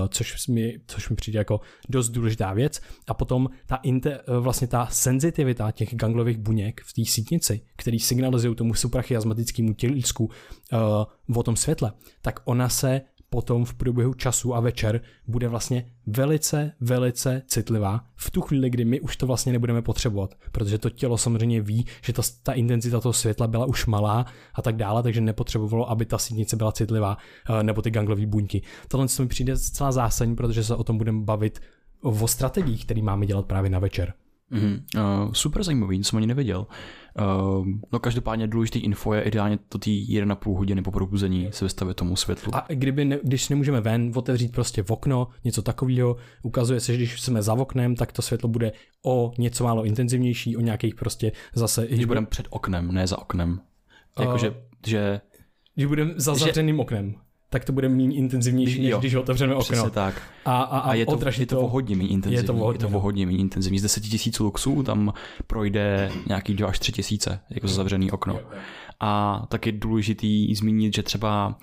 což mi, což mi přijde jako dost důležitá věc. A potom ta, inte, eh, vlastně ta senzitivita těch ganglových buněk v té sítnici, který signalizují tomu suprachiasmatickému tělísku uh, o tom světle, tak ona se potom v průběhu času a večer bude vlastně velice, velice citlivá v tu chvíli, kdy my už to vlastně nebudeme potřebovat, protože to tělo samozřejmě ví, že ta, ta intenzita toho světla byla už malá a tak dále, takže nepotřebovalo, aby ta sítnice byla citlivá eh, nebo ty ganglové buňky. Tohle mi přijde zcela zásadní, protože se o tom budeme bavit o strategiích, které máme dělat právě na večer. Mm-hmm. Uh, super zajímavý, nic jsem ani nevěděl. Uh, no každopádně důležitý info je ideálně to tý 1,5 hodiny po probuzení se vystavit tomu světlu. A kdyby ne, když nemůžeme ven, otevřít prostě v okno, něco takového, ukazuje se, že když jsme za oknem, tak to světlo bude o něco málo intenzivnější, o nějakých prostě zase... Když budeme před oknem, ne za oknem. Jakože, uh, že... Když budeme za zavřeným že... oknem tak to bude méně intenzivnější, než jo, když otevřeme okno. tak. A, a, a, a je, to, je to, to hodně méně intenzivní. Je to, hodně, je to hodně méně intenzivní. Z 10 tisíc luxů tam projde nějaký 2 až 3 tisíce, jako zavřený okno. A tak je důležitý zmínit, že třeba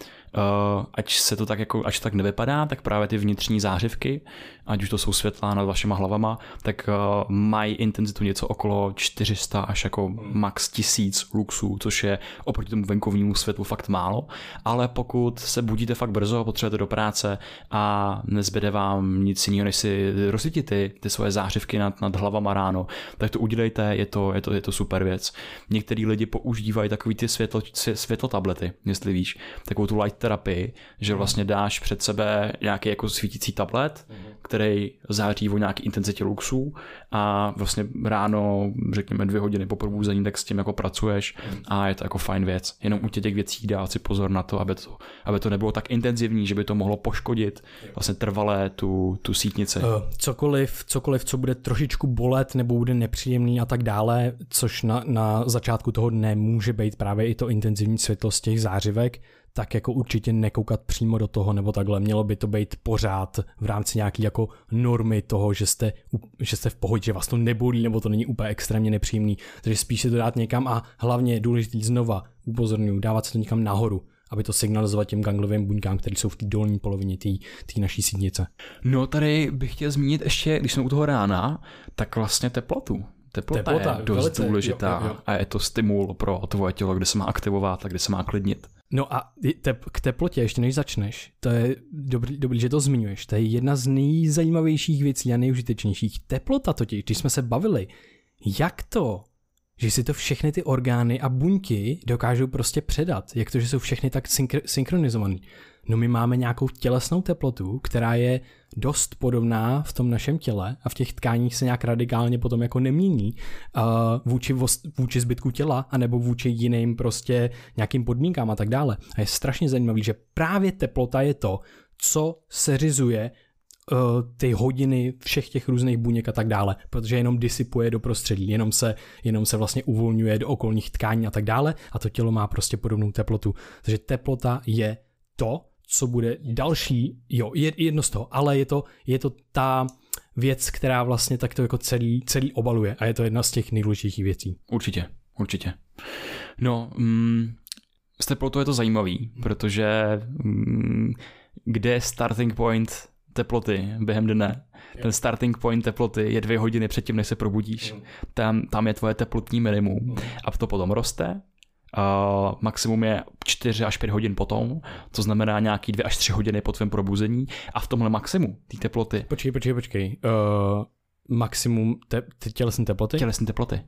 ať se to tak jako, až tak nevypadá, tak právě ty vnitřní zářivky, ať už to jsou světla nad vašima hlavama, tak uh, mají intenzitu něco okolo 400 až jako max 1000 luxů, což je oproti tomu venkovnímu světlu fakt málo, ale pokud se budíte fakt brzo, potřebujete do práce a nezbyde vám nic jiného, než si rozsvítit ty, ty svoje zářivky nad, nad hlavama ráno, tak to udělejte, je to, je to, je to super věc. Některý lidi používají takový ty světlo, světlo tablety, jestli víš, takovou tu light terapii, že vlastně dáš před sebe nějaký jako svítící tablet, který září o nějaký intenzitě luxů a vlastně ráno, řekněme dvě hodiny po probuzení, tak s tím jako pracuješ a je to jako fajn věc. Jenom u těch věcí dát si pozor na to, aby to, aby to nebylo tak intenzivní, že by to mohlo poškodit vlastně trvalé tu, tu sítnici. Uh, cokoliv, cokoliv, co bude trošičku bolet nebo bude nepříjemný a tak dále, což na, na začátku toho dne může být právě i to intenzivní světlo z těch zářivek, tak jako určitě nekoukat přímo do toho nebo takhle. Mělo by to být pořád v rámci nějaký jako normy toho, že jste, že jste v pohodě, že vás to nebolí nebo to není úplně extrémně nepříjemný. Takže spíš si to dát někam a hlavně je důležitý znova upozorňuji, dávat se to někam nahoru, aby to signalizovat těm ganglovým buňkám, které jsou v té dolní polovině té naší sídnice. No tady bych chtěl zmínit ještě, když jsme u toho rána, tak vlastně teplotu. Teplota, Teplota je dost velice, důležitá jo, jo, jo. a je to stimul pro tvoje tělo, kde se má aktivovat a kde se má klidnit. No a tep, k teplotě, ještě než začneš, to je dobrý, dobrý, že to zmiňuješ, to je jedna z nejzajímavějších věcí a nejužitečnějších. Teplota totiž, když jsme se bavili, jak to, že si to všechny ty orgány a buňky dokážou prostě předat, jak to, že jsou všechny tak synchronizované. No my máme nějakou tělesnou teplotu, která je dost podobná v tom našem těle a v těch tkáních se nějak radikálně potom jako nemění uh, vůči, vůči zbytku těla anebo vůči jiným prostě nějakým podmínkám a tak dále. A je strašně zajímavý, že právě teplota je to, co seřizuje uh, ty hodiny všech těch různých buněk a tak dále, protože jenom disipuje do prostředí, jenom se, jenom se vlastně uvolňuje do okolních tkání a tak dále a to tělo má prostě podobnou teplotu. Takže teplota je to, co bude další, jo, je jedno z toho, ale je to, je to ta věc, která vlastně takto jako celý, celý obaluje a je to jedna z těch nejdůležitějších věcí. Určitě, určitě. No, mm, s teplotou je to zajímavý, protože mm, kde je starting point teploty během dne? Ten starting point teploty je dvě hodiny předtím, než se probudíš. Tam, tam je tvoje teplotní minimum a to potom roste Uh, maximum je 4 až 5 hodin potom, to znamená nějaký 2 až 3 hodiny po tvém probuzení a v tomhle maximu té teploty. Počkej, počkej, počkej. Uh, maximum te- te- tělesné teploty? Tělesné teploty.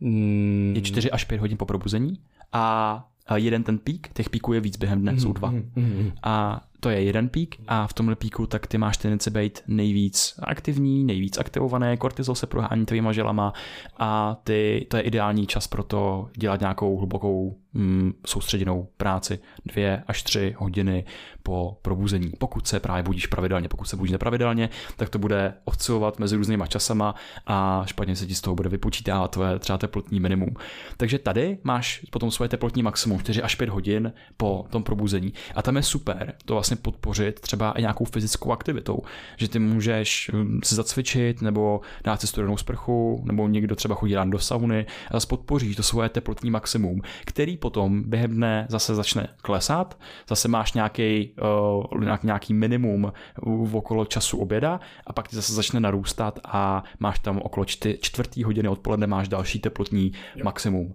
Mm. Je 4 až 5 hodin po probuzení a jeden ten pík, těch píků je víc během dne, jsou dva. Mm-hmm. A to je jeden pík a v tomhle píku tak ty máš tendenci být nejvíc aktivní, nejvíc aktivované, kortizol se prohání tvýma želama a ty, to je ideální čas pro to dělat nějakou hlubokou mm, soustředěnou práci dvě až tři hodiny po probuzení. Pokud se právě budíš pravidelně, pokud se budíš nepravidelně, tak to bude oscilovat mezi různýma časama a špatně se ti z toho bude vypočítávat tvoje třeba teplotní minimum. Takže tady máš potom svoje teplotní maximum 4 až 5 hodin po tom probuzení a tam je super to podpořit třeba i nějakou fyzickou aktivitou, že ty můžeš hm, se zacvičit nebo dát si studenou sprchu nebo někdo třeba chodí ráno do sauny a zase podpoříš to svoje teplotní maximum, který potom během dne zase začne klesat, zase máš nějaký, uh, nějaký minimum v okolo času oběda a pak ti zase začne narůstat a máš tam okolo čty, čtvrtý hodiny odpoledne máš další teplotní jo. maximum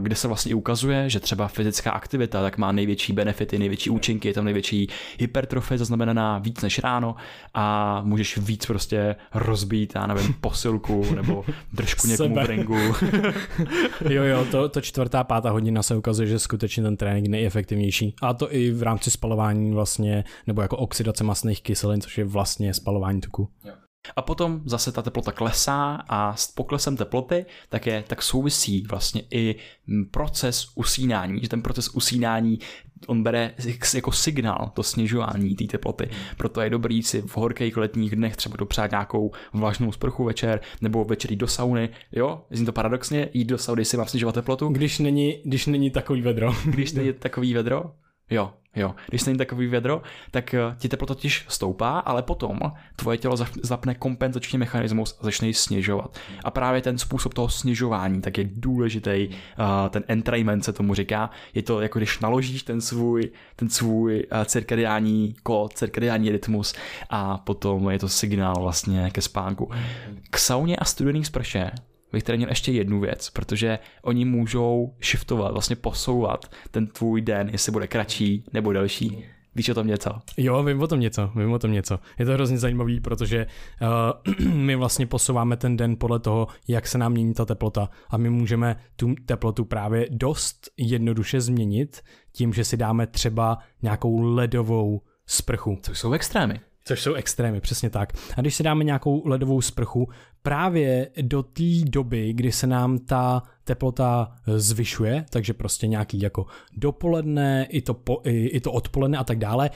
kde se vlastně ukazuje, že třeba fyzická aktivita tak má největší benefity, největší účinky, je tam největší hypertrofie zaznamenaná víc než ráno a můžeš víc prostě rozbít, já nevím, posilku nebo držku někomu v ringu. jo, jo, to, to čtvrtá, pátá hodina se ukazuje, že skutečně ten trénink nejefektivnější. A to i v rámci spalování vlastně, nebo jako oxidace masných kyselin, což je vlastně spalování tuku. Jo. A potom zase ta teplota klesá a s poklesem teploty tak, je, tak souvisí vlastně i proces usínání, že ten proces usínání on bere jako signál to snižování té teploty. Proto je dobrý si v horkých letních dnech třeba dopřát nějakou vlažnou sprchu večer, nebo večer jít do sauny. Jo, zní to paradoxně, jít do sauny si mám snižovat teplotu. Když není, když není takový vedro. když není takový vedro, Jo, jo. Když není takový vědro, tak eh, ti teplota totiž stoupá, ale potom tvoje tělo zapne kompenzační mechanismus a začne ji snižovat. A právě ten způsob toho snižování tak je důležitý, uh, ten entrainment se tomu říká. Je to jako když naložíš ten svůj, ten svůj uh, cirkadiální kód, cirkadiální rytmus a potom je to signál vlastně ke spánku. K sauně a studený sprše bych tady měl ještě jednu věc, protože oni můžou shiftovat, vlastně posouvat ten tvůj den, jestli bude kratší nebo delší. Víš o tom něco? Jo, vím o tom něco, vím o tom něco. Je to hrozně zajímavý, protože uh, my vlastně posouváme ten den podle toho, jak se nám mění ta teplota a my můžeme tu teplotu právě dost jednoduše změnit tím, že si dáme třeba nějakou ledovou sprchu. To jsou extrémy. Což jsou extrémy, přesně tak. A když si dáme nějakou ledovou sprchu, právě do té doby, kdy se nám ta teplota zvyšuje, takže prostě nějaký jako dopoledne, i to, po, i, i to odpoledne a tak dále.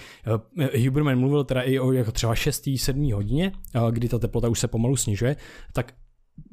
Eh, Huberman mluvil teda i o jako třeba 6. 7. hodině, eh, kdy ta teplota už se pomalu snižuje, tak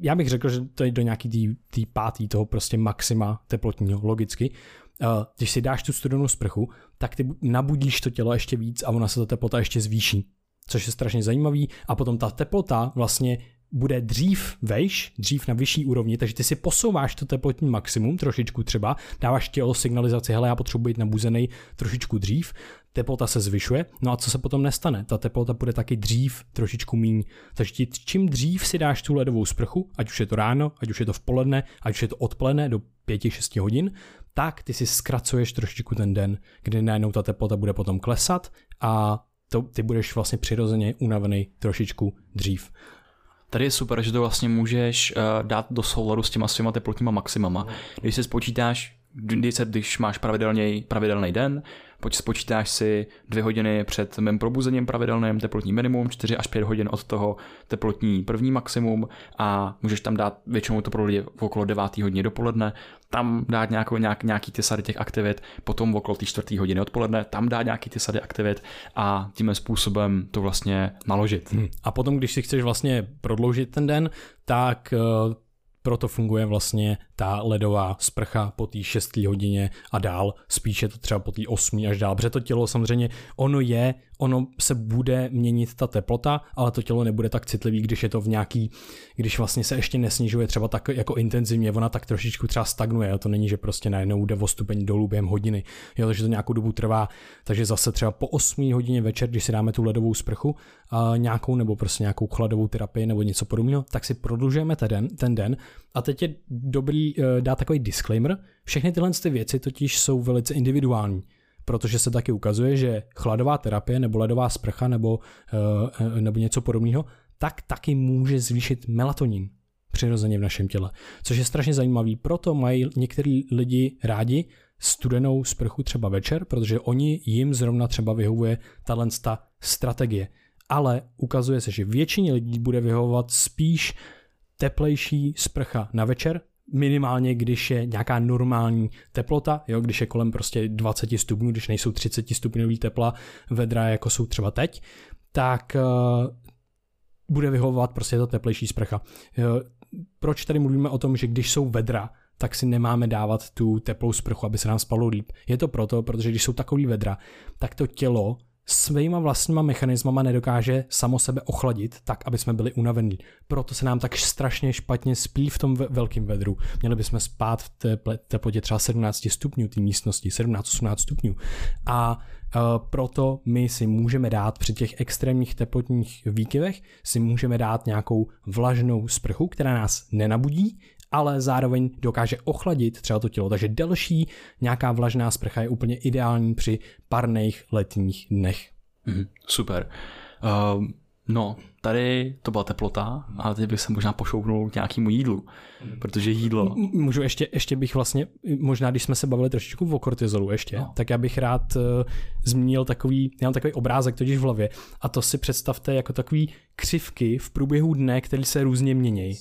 já bych řekl, že to je do nějaký tý, tý pátý toho prostě maxima teplotního, logicky. Eh, když si dáš tu studenou sprchu, tak ty nabudíš to tělo ještě víc a ona se ta teplota ještě zvýší což je strašně zajímavý. A potom ta teplota vlastně bude dřív vejš, dřív na vyšší úrovni, takže ty si posouváš to teplotní maximum trošičku třeba, dáváš tělo signalizaci, hele, já potřebuji být nabuzený trošičku dřív, teplota se zvyšuje, no a co se potom nestane? Ta teplota bude taky dřív trošičku míň. Takže ti, čím dřív si dáš tu ledovou sprchu, ať už je to ráno, ať už je to v poledne, ať už je to odpoledne do 5-6 hodin, tak ty si zkracuješ trošičku ten den, kdy najednou ta teplota bude potom klesat a to, ty budeš vlastně přirozeně unavený trošičku dřív. Tady je super, že to vlastně můžeš uh, dát do souladu s těma svýma teplotníma maximama. Když se spočítáš, když, se, když máš pravidelný, pravidelný den, pojď spočítáš si dvě hodiny před mým probuzením pravidelným teplotní minimum, 4 až 5 hodin od toho teplotní první maximum a můžeš tam dát, většinou to pro lidi okolo 9 hodiny dopoledne, tam dát nějakou, nějak, nějaký ty sady těch aktivit, potom okolo té 4 hodiny odpoledne, tam dát nějaký ty sady aktivit a tím způsobem to vlastně naložit. Hmm. A potom, když si chceš vlastně prodloužit ten den, tak eh, proto funguje vlastně ta ledová sprcha po té 6 hodině a dál, spíše to třeba po té 8 až dál, protože to tělo samozřejmě, ono je, ono se bude měnit ta teplota, ale to tělo nebude tak citlivý, když je to v nějaký, když vlastně se ještě nesnižuje třeba tak jako intenzivně, ona tak trošičku třeba stagnuje, a to není, že prostě najednou jde o stupeň dolů během hodiny, jo, takže to nějakou dobu trvá, takže zase třeba po 8 hodině večer, když si dáme tu ledovou sprchu, a nějakou nebo prostě nějakou chladovou terapii nebo něco podobného, tak si prodlužujeme ten den, ten den a teď je dobrý uh, dát takový disclaimer. Všechny tyhle ty věci totiž jsou velice individuální, protože se taky ukazuje, že chladová terapie nebo ledová sprcha nebo, uh, nebo něco podobného, tak taky může zvýšit melatonin přirozeně v našem těle. Což je strašně zajímavý, proto mají některý lidi rádi studenou sprchu třeba večer, protože oni jim zrovna třeba vyhovuje tahle strategie. Ale ukazuje se, že většině lidí bude vyhovovat spíš teplejší sprcha na večer, minimálně když je nějaká normální teplota, jo, když je kolem prostě 20 stupňů, když nejsou 30 stupňový tepla vedra, jako jsou třeba teď, tak uh, bude vyhovovat prostě to teplejší sprcha. Uh, proč tady mluvíme o tom, že když jsou vedra, tak si nemáme dávat tu teplou sprchu, aby se nám spalo líp. Je to proto, protože když jsou takový vedra, tak to tělo svýma vlastníma mechanismama nedokáže samo sebe ochladit tak, aby jsme byli unavení. Proto se nám tak strašně špatně spí v tom velkém vedru. Měli bychom spát v teplotě třeba 17 stupňů té místnosti, 17-18 stupňů. A uh, proto my si můžeme dát při těch extrémních teplotních výkyvech si můžeme dát nějakou vlažnou sprchu, která nás nenabudí, ale zároveň dokáže ochladit třeba to tělo. Takže delší nějaká vlažná sprcha je úplně ideální při parných letních dnech. Mm, super. Uh, no, tady to byla teplota, ale teď bych se možná pošoupnul k nějakému jídlu, protože jídlo... Můžu ještě, ještě bych vlastně, možná když jsme se bavili trošičku o kortizolu ještě, no. tak já bych rád uh, zmínil takový, já mám takový obrázek totiž v hlavě a to si představte jako takový křivky v průběhu dne, které se různě mění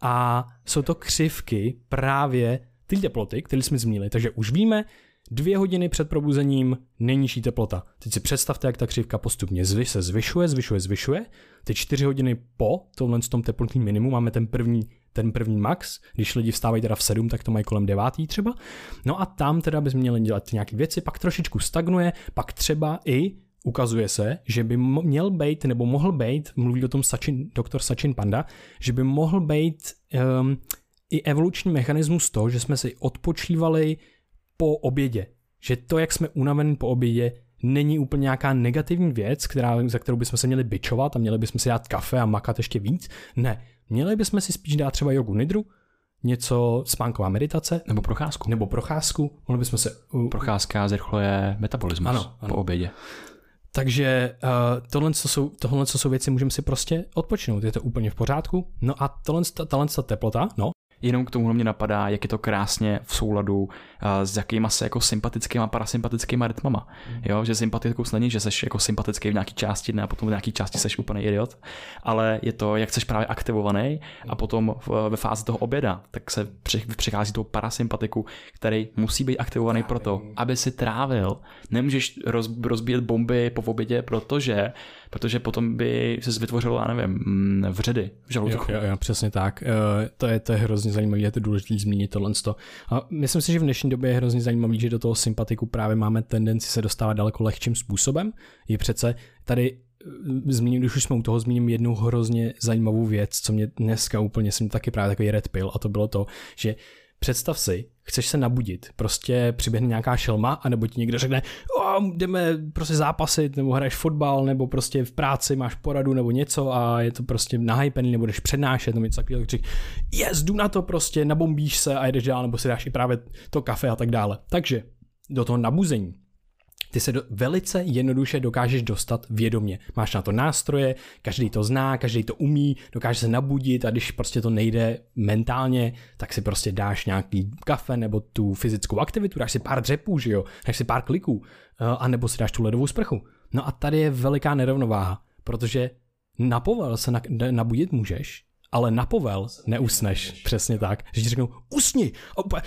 a jsou to křivky právě ty teploty, které jsme zmínili. Takže už víme, dvě hodiny před probuzením nejnižší teplota. Teď si představte, jak ta křivka postupně zvy, se zvyšuje, zvyšuje, zvyšuje. Ty čtyři hodiny po tomhle tom teplotním minimu máme ten první ten první max, když lidi vstávají teda v 7, tak to mají kolem 9 třeba. No a tam teda bychom měli dělat nějaké věci, pak trošičku stagnuje, pak třeba i ukazuje se, že by měl být, nebo mohl být, mluví o tom Sachin, doktor Sachin Panda, že by mohl být um, i evoluční mechanismus to, že jsme si odpočívali po obědě. Že to, jak jsme unavení po obědě, není úplně nějaká negativní věc, která, za kterou bychom se měli bičovat a měli bychom si dát kafe a makat ještě víc. Ne, měli bychom si spíš dát třeba jogu nidru, něco spánková meditace. Nebo procházku. Nebo procházku. Mohli bychom se... Procházka zrychluje metabolismus ano, ano. po obědě. Takže uh, tohle, co jsou, tohle co jsou věci, můžeme si prostě odpočinout, je to úplně v pořádku. No a tohle, tahle teplota, no, Jenom k tomu mě napadá, jak je to krásně v souladu s jakýma se jako sympatickými a parasympatickými rytmama. Mm. Jo, že sympatikou není, že seš jako sympatický v nějaké části dne a potom v nějaké části seš úplně idiot, ale je to, jak seš právě aktivovaný a mm. potom ve fázi toho oběda, tak se přichází toho parasympatiku, který musí být aktivovaný proto, aby si trávil. Nemůžeš roz, rozbíjet bomby po obědě, protože protože potom by se vytvořil, já nevím, mm, vředy v žaludku. Jo, jo, jo, přesně tak. Uh, to, je, to je hrozně zajímavé, je to důležité zmínit tohle. A myslím si, že v dnešní době je hrozně zajímavé, že do toho sympatiku právě máme tendenci se dostávat daleko lehčím způsobem. Je přece tady eh, zmíním, když už jsme u toho, zmíním jednu hrozně zajímavou věc, co mě dneska úplně jsem taky právě takový red pill a to bylo to, že Představ si, chceš se nabudit, prostě přiběhne nějaká šelma, anebo ti někdo řekne, o, jdeme prostě zápasit, nebo hraješ fotbal, nebo prostě v práci máš poradu nebo něco a je to prostě nahypený, nebo jdeš přednášet, nebo něco takového, tak yes, jdu na to prostě, nabombíš se a jdeš dál, nebo si dáš i právě to kafe a tak dále. Takže do toho nabuzení ty se do, velice jednoduše dokážeš dostat vědomě. Máš na to nástroje, každý to zná, každý to umí, dokáže se nabudit a když prostě to nejde mentálně, tak si prostě dáš nějaký kafe nebo tu fyzickou aktivitu, dáš si pár dřepů, že jo, dáš si pár kliků, eh, a nebo si dáš tu ledovou sprchu. No a tady je veliká nerovnováha, protože na povel se nabudit můžeš, ale na povel neusneš. Přesně tak. Že ti řeknou, usni. A úplně,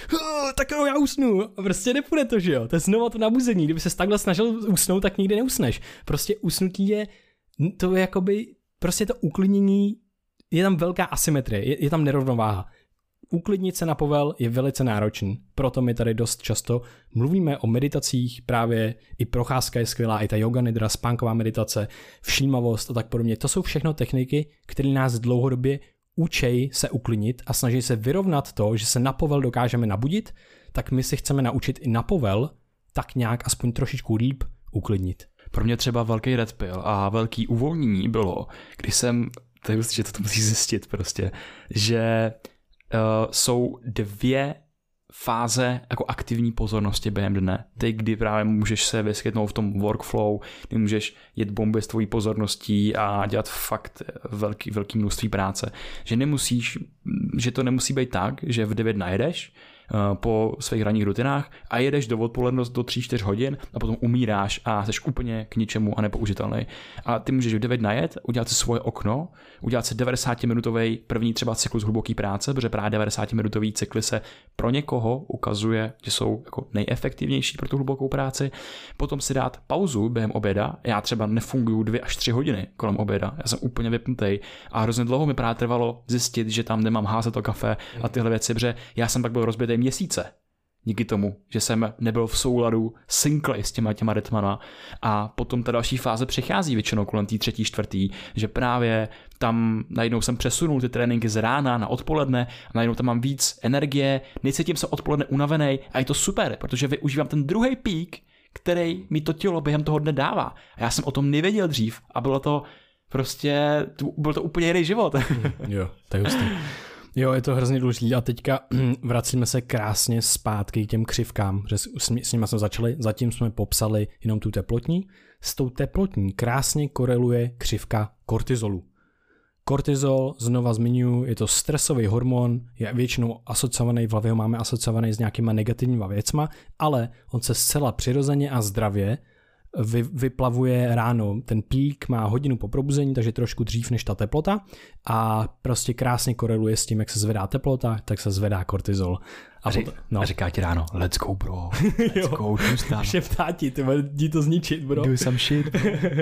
tak jo, já usnu. A prostě nepůjde to, že jo. To je znovu to nabuzení. Kdyby se takhle snažil usnout, tak nikdy neusneš. Prostě usnutí je, to je jakoby, prostě to uklidnění, je tam velká asymetrie, je, je tam nerovnováha. Uklidnit se na povel je velice náročný, proto my tady dost často mluvíme o meditacích, právě i procházka je skvělá, i ta yoga nidra, spánková meditace, všímavost a tak podobně. To jsou všechno techniky, které nás dlouhodobě učej se uklidnit a snaží se vyrovnat to, že se na povel dokážeme nabudit, tak my si chceme naučit i na povel tak nějak aspoň trošičku líp uklidnit. Pro mě třeba velký red pill a velký uvolnění bylo, když jsem, to je že to musí zjistit prostě, že jsou dvě fáze jako aktivní pozornosti během dne. Ty, kdy právě můžeš se vyskytnout v tom workflow, kdy můžeš jet bomby s tvojí pozorností a dělat fakt velký, velký množství práce. Že nemusíš, že to nemusí být tak, že v 9 najedeš, Eh, po svých ranních rutinách a jedeš do odpolednost do 3-4 hodin a potom umíráš a jsi úplně k ničemu a nepoužitelný. A ty můžeš v 9 najet, udělat si svoje okno, udělat si 90-minutový první třeba cyklus hluboký práce, protože právě 90-minutový cykly se pro někoho ukazuje, že jsou jako nejefektivnější pro tu hlubokou práci. Potom si dát pauzu během oběda. Já třeba nefunguju 2 až 3 hodiny kolem oběda. Já jsem úplně vypnutý a hrozně dlouho mi právě trvalo zjistit, že tam nemám házet to kafe a tyhle věci, protože já jsem pak byl rozbitý měsíce díky tomu, že jsem nebyl v souladu synkli s těma těma rytmana a potom ta další fáze přichází většinou kolem té třetí, čtvrtý, že právě tam najednou jsem přesunul ty tréninky z rána na odpoledne a najednou tam mám víc energie, necítím se odpoledne unavený a je to super, protože využívám ten druhý pík, který mi to tělo během toho dne dává. A já jsem o tom nevěděl dřív a bylo to prostě, byl to úplně jiný život. jo, tak hustý. Jo, je to hrozně důležité a teďka vracíme se krásně zpátky k těm křivkám, že s, nimi jsme začali, zatím jsme popsali jenom tu teplotní. S tou teplotní krásně koreluje křivka kortizolu. Kortizol, znova zmiňuji, je to stresový hormon, je většinou asociovaný, v hlavě ho máme asociovaný s nějakýma negativníma věcma, ale on se zcela přirozeně a zdravě vy, vyplavuje ráno. Ten pík má hodinu po probuzení, takže trošku dřív než ta teplota a prostě krásně koreluje s tím, jak se zvedá teplota, tak se zvedá kortizol. A, potom, no. a říká ti ráno, let's go bro, let's go, Šeptá ti, ty jdi to zničit bro. Do some shit.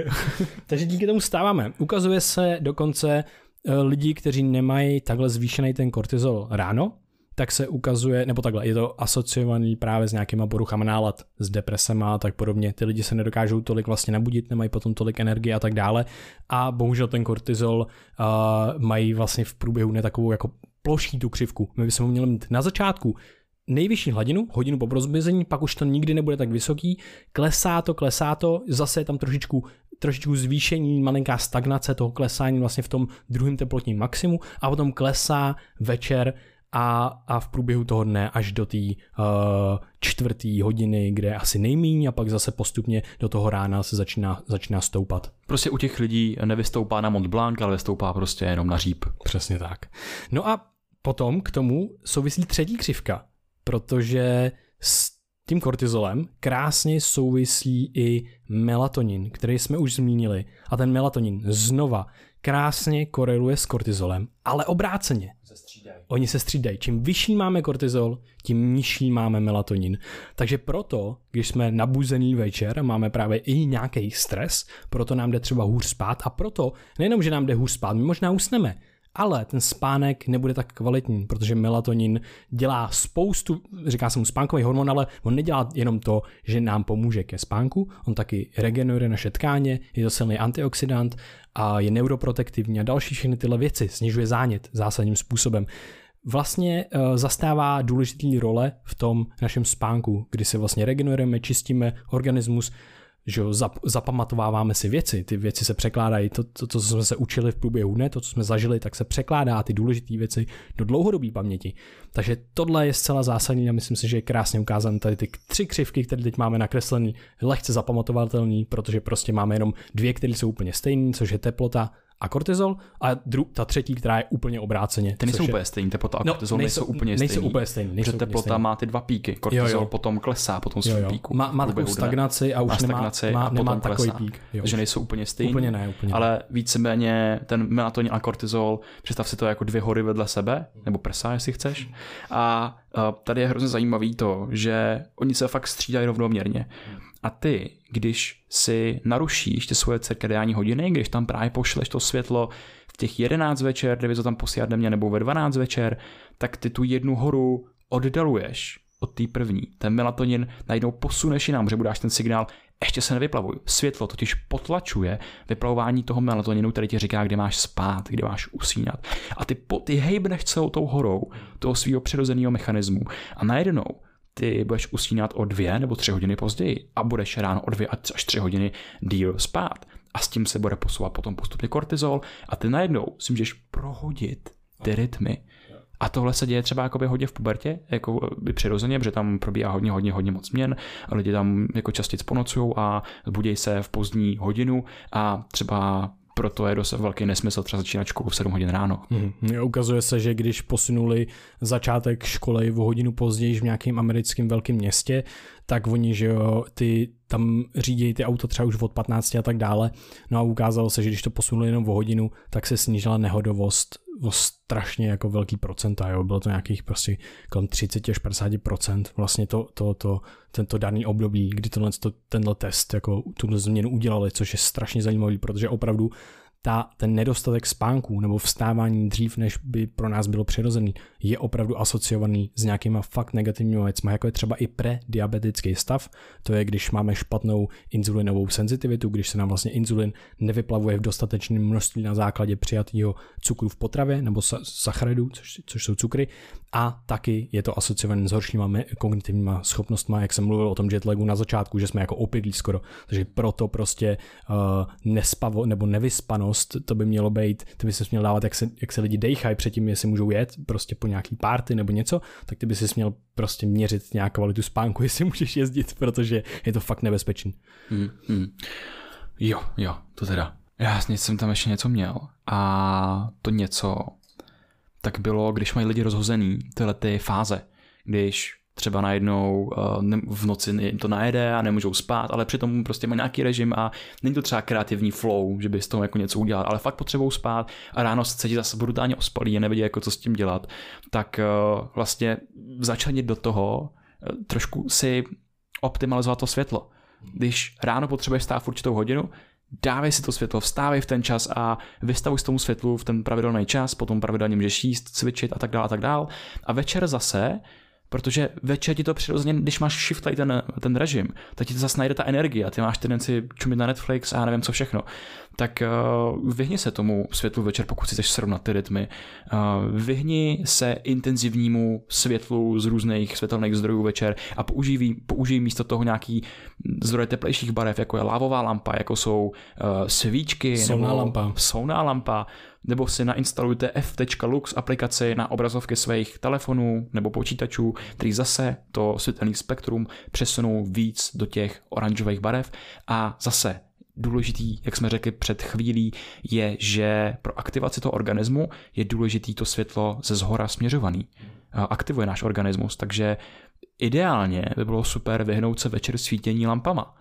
takže díky tomu stáváme. Ukazuje se dokonce eh, lidi, kteří nemají takhle zvýšený ten kortizol ráno, tak se ukazuje, nebo takhle, je to asociovaný právě s nějakýma poruchama nálad, s depresema a tak podobně. Ty lidi se nedokážou tolik vlastně nabudit, nemají potom tolik energie a tak dále. A bohužel ten kortizol uh, mají vlastně v průběhu ne takovou jako ploší tu křivku. My bychom ho měli mít na začátku nejvyšší hladinu, hodinu po rozbězení, pak už to nikdy nebude tak vysoký, klesá to, klesá to, zase je tam trošičku trošičku zvýšení, malinká stagnace toho klesání vlastně v tom druhém teplotním maximu a potom klesá večer a, a v průběhu toho dne až do té uh, čtvrtý hodiny, kde je asi nejmíň a pak zase postupně do toho rána se začíná, začíná stoupat. Prostě u těch lidí nevystoupá na Mont Blanc, ale vystoupá prostě jenom na říp. Přesně tak. No a potom k tomu souvisí třetí křivka, protože s tím kortizolem krásně souvisí i melatonin, který jsme už zmínili. A ten melatonin znova krásně koreluje s kortizolem, ale obráceně. Oni se střídají. Čím vyšší máme kortizol, tím nižší máme melatonin. Takže proto, když jsme nabuzený večer, máme právě i nějaký stres, proto nám jde třeba hůř spát a proto nejenom, že nám jde hůř spát, my možná usneme, ale ten spánek nebude tak kvalitní, protože melatonin dělá spoustu, říká se mu spánkový hormon, ale on nedělá jenom to, že nám pomůže ke spánku, on taky regeneruje naše tkáně, je to silný antioxidant a je neuroprotektivní a další všechny tyhle věci, snižuje zánět zásadním způsobem. Vlastně uh, zastává důležitý role v tom našem spánku, kdy se vlastně regenerujeme, čistíme organismus, že jo, zap, zapamatováváme si věci, ty věci se překládají, to, to, to, co jsme se učili v průběhu dne, to, co jsme zažili, tak se překládá ty důležité věci do dlouhodobé paměti. Takže tohle je zcela zásadní a myslím si, že je krásně ukázán tady ty tři křivky, které teď máme nakreslený, lehce zapamatovatelný, protože prostě máme jenom dvě, které jsou úplně stejné, což je teplota a kortizol a dru, ta třetí, která je úplně obráceně. Ty nejsou je- úplně stejný, teplota a No, kortizol nejsou, nejsou- úplně nejsou stejný. úplně stejný, nejsou Protože teplota stejný. má ty dva píky, kortizol Jo, jo. potom klesá po tom Jo, svém jo. píku. Má, má takovou stagnaci a už má nemá, stagnaci má, a nemá potom takový klesá. pík. Jo, Takže nejsou úplně stejný. Úplně ne, úplně. Ale víceméně ten melatonin a kortizol, představ si to jako dvě hory vedle sebe, nebo prsa, jestli chceš. A a tady je hrozně zajímavý to, že oni se fakt střídají rovnoměrně. A ty, když si narušíš ty svoje cirkadiální hodiny, když tam právě pošleš to světlo v těch 11 večer, kde bys to tam posílat mě, nebo ve 12 večer, tak ty tu jednu horu oddaluješ od té první. Ten melatonin najednou posuneš jinam, že budáš ten signál, ještě se nevyplavuj. Světlo totiž potlačuje vyplavování toho melatoninu, který ti říká, kde máš spát, kde máš usínat. A ty, po, ty hejbneš celou tou horou toho svého přirozeného mechanismu. A najednou ty budeš usínat o dvě nebo tři hodiny později a budeš ráno o dvě až tři hodiny díl spát. A s tím se bude posouvat potom postupně kortizol a ty najednou si můžeš prohodit ty rytmy. A tohle se děje třeba jakoby hodně v pubertě, jako by přirozeně, protože tam probíhá hodně, hodně, hodně moc změn. Lidi tam jako častěji ponocují a budějí se v pozdní hodinu a třeba proto je dost velký nesmysl třeba začínat školu v 7 hodin ráno. Mhm. Ukazuje se, že když posunuli začátek školy v hodinu později v nějakém americkém velkém městě, tak oni, že jo, ty tam řídí ty auto třeba už od 15 a tak dále. No a ukázalo se, že když to posunuli jenom o hodinu, tak se snížila nehodovost o strašně jako velký procenta, jo. Bylo to nějakých prostě kolem 30 až 50 procent vlastně to, to, to, tento daný období, kdy tohle, to, tenhle test jako tuhle změnu udělali, což je strašně zajímavý, protože opravdu ta, ten nedostatek spánku nebo vstávání dřív, než by pro nás bylo přirozený, je opravdu asociovaný s nějakýma fakt negativními věcmi, jako je třeba i prediabetický stav, to je když máme špatnou inzulinovou senzitivitu, když se nám vlastně inzulin nevyplavuje v dostatečném množství na základě přijatého cukru v potravě nebo sa- sacharidů, což, což jsou cukry, a taky je to asociované s horšíma kognitivníma schopnostmi, jak jsem mluvil o tom jetlagu na začátku, že jsme jako opilí skoro, takže proto prostě uh, nespavo nebo nevyspanost, to by mělo být, to by se měl dávat, jak se, jak se lidi dejchají předtím, jestli můžou jet prostě po nějaký párty nebo něco, tak ty by si měl prostě měřit nějak kvalitu spánku, jestli můžeš jezdit, protože je to fakt nebezpečný. Hmm, hmm. Jo, jo, to teda. Já jsem tam ještě něco měl a to něco tak bylo, když mají lidi rozhozený tyhle ty fáze, když třeba najednou ne- v noci jim to najede a nemůžou spát, ale přitom prostě mají nějaký režim a není to třeba kreativní flow, že by z toho jako něco udělal, ale fakt potřebují spát a ráno se cítí zase brutálně ospalí a nevědí, jako co s tím dělat, tak uh, vlastně začlenit do toho uh, trošku si optimalizovat to světlo. Když ráno potřebuješ stát v určitou hodinu, dávej si to světlo, vstávej v ten čas a vystavuj s tomu světlu v ten pravidelný čas, potom pravidelně můžeš jíst, cvičit a tak dále a tak dále. A večer zase, protože večer ti to přirozeně, když máš shift tady ten, ten režim, tak ti to zase najde ta energie a ty máš tendenci čumit na Netflix a já nevím co všechno. Tak uh, vyhni se tomu světlu večer, pokud chceš srovnat ty rytmy. Uh, vyhni se intenzivnímu světlu z různých světelných zdrojů večer a použij, použij místo toho nějaký zdroje teplejších barev, jako je lávová lampa, jako jsou uh, svíčky, nebo lampa. solná lampa, nebo si nainstalujte f.lux aplikaci na obrazovky svých telefonů nebo počítačů, který zase to světelný spektrum přesunou víc do těch oranžových barev a zase důležitý, jak jsme řekli před chvílí, je, že pro aktivaci toho organismu je důležitý to světlo ze zhora směřovaný. Aktivuje náš organismus, takže ideálně by bylo super vyhnout se večer svítění lampama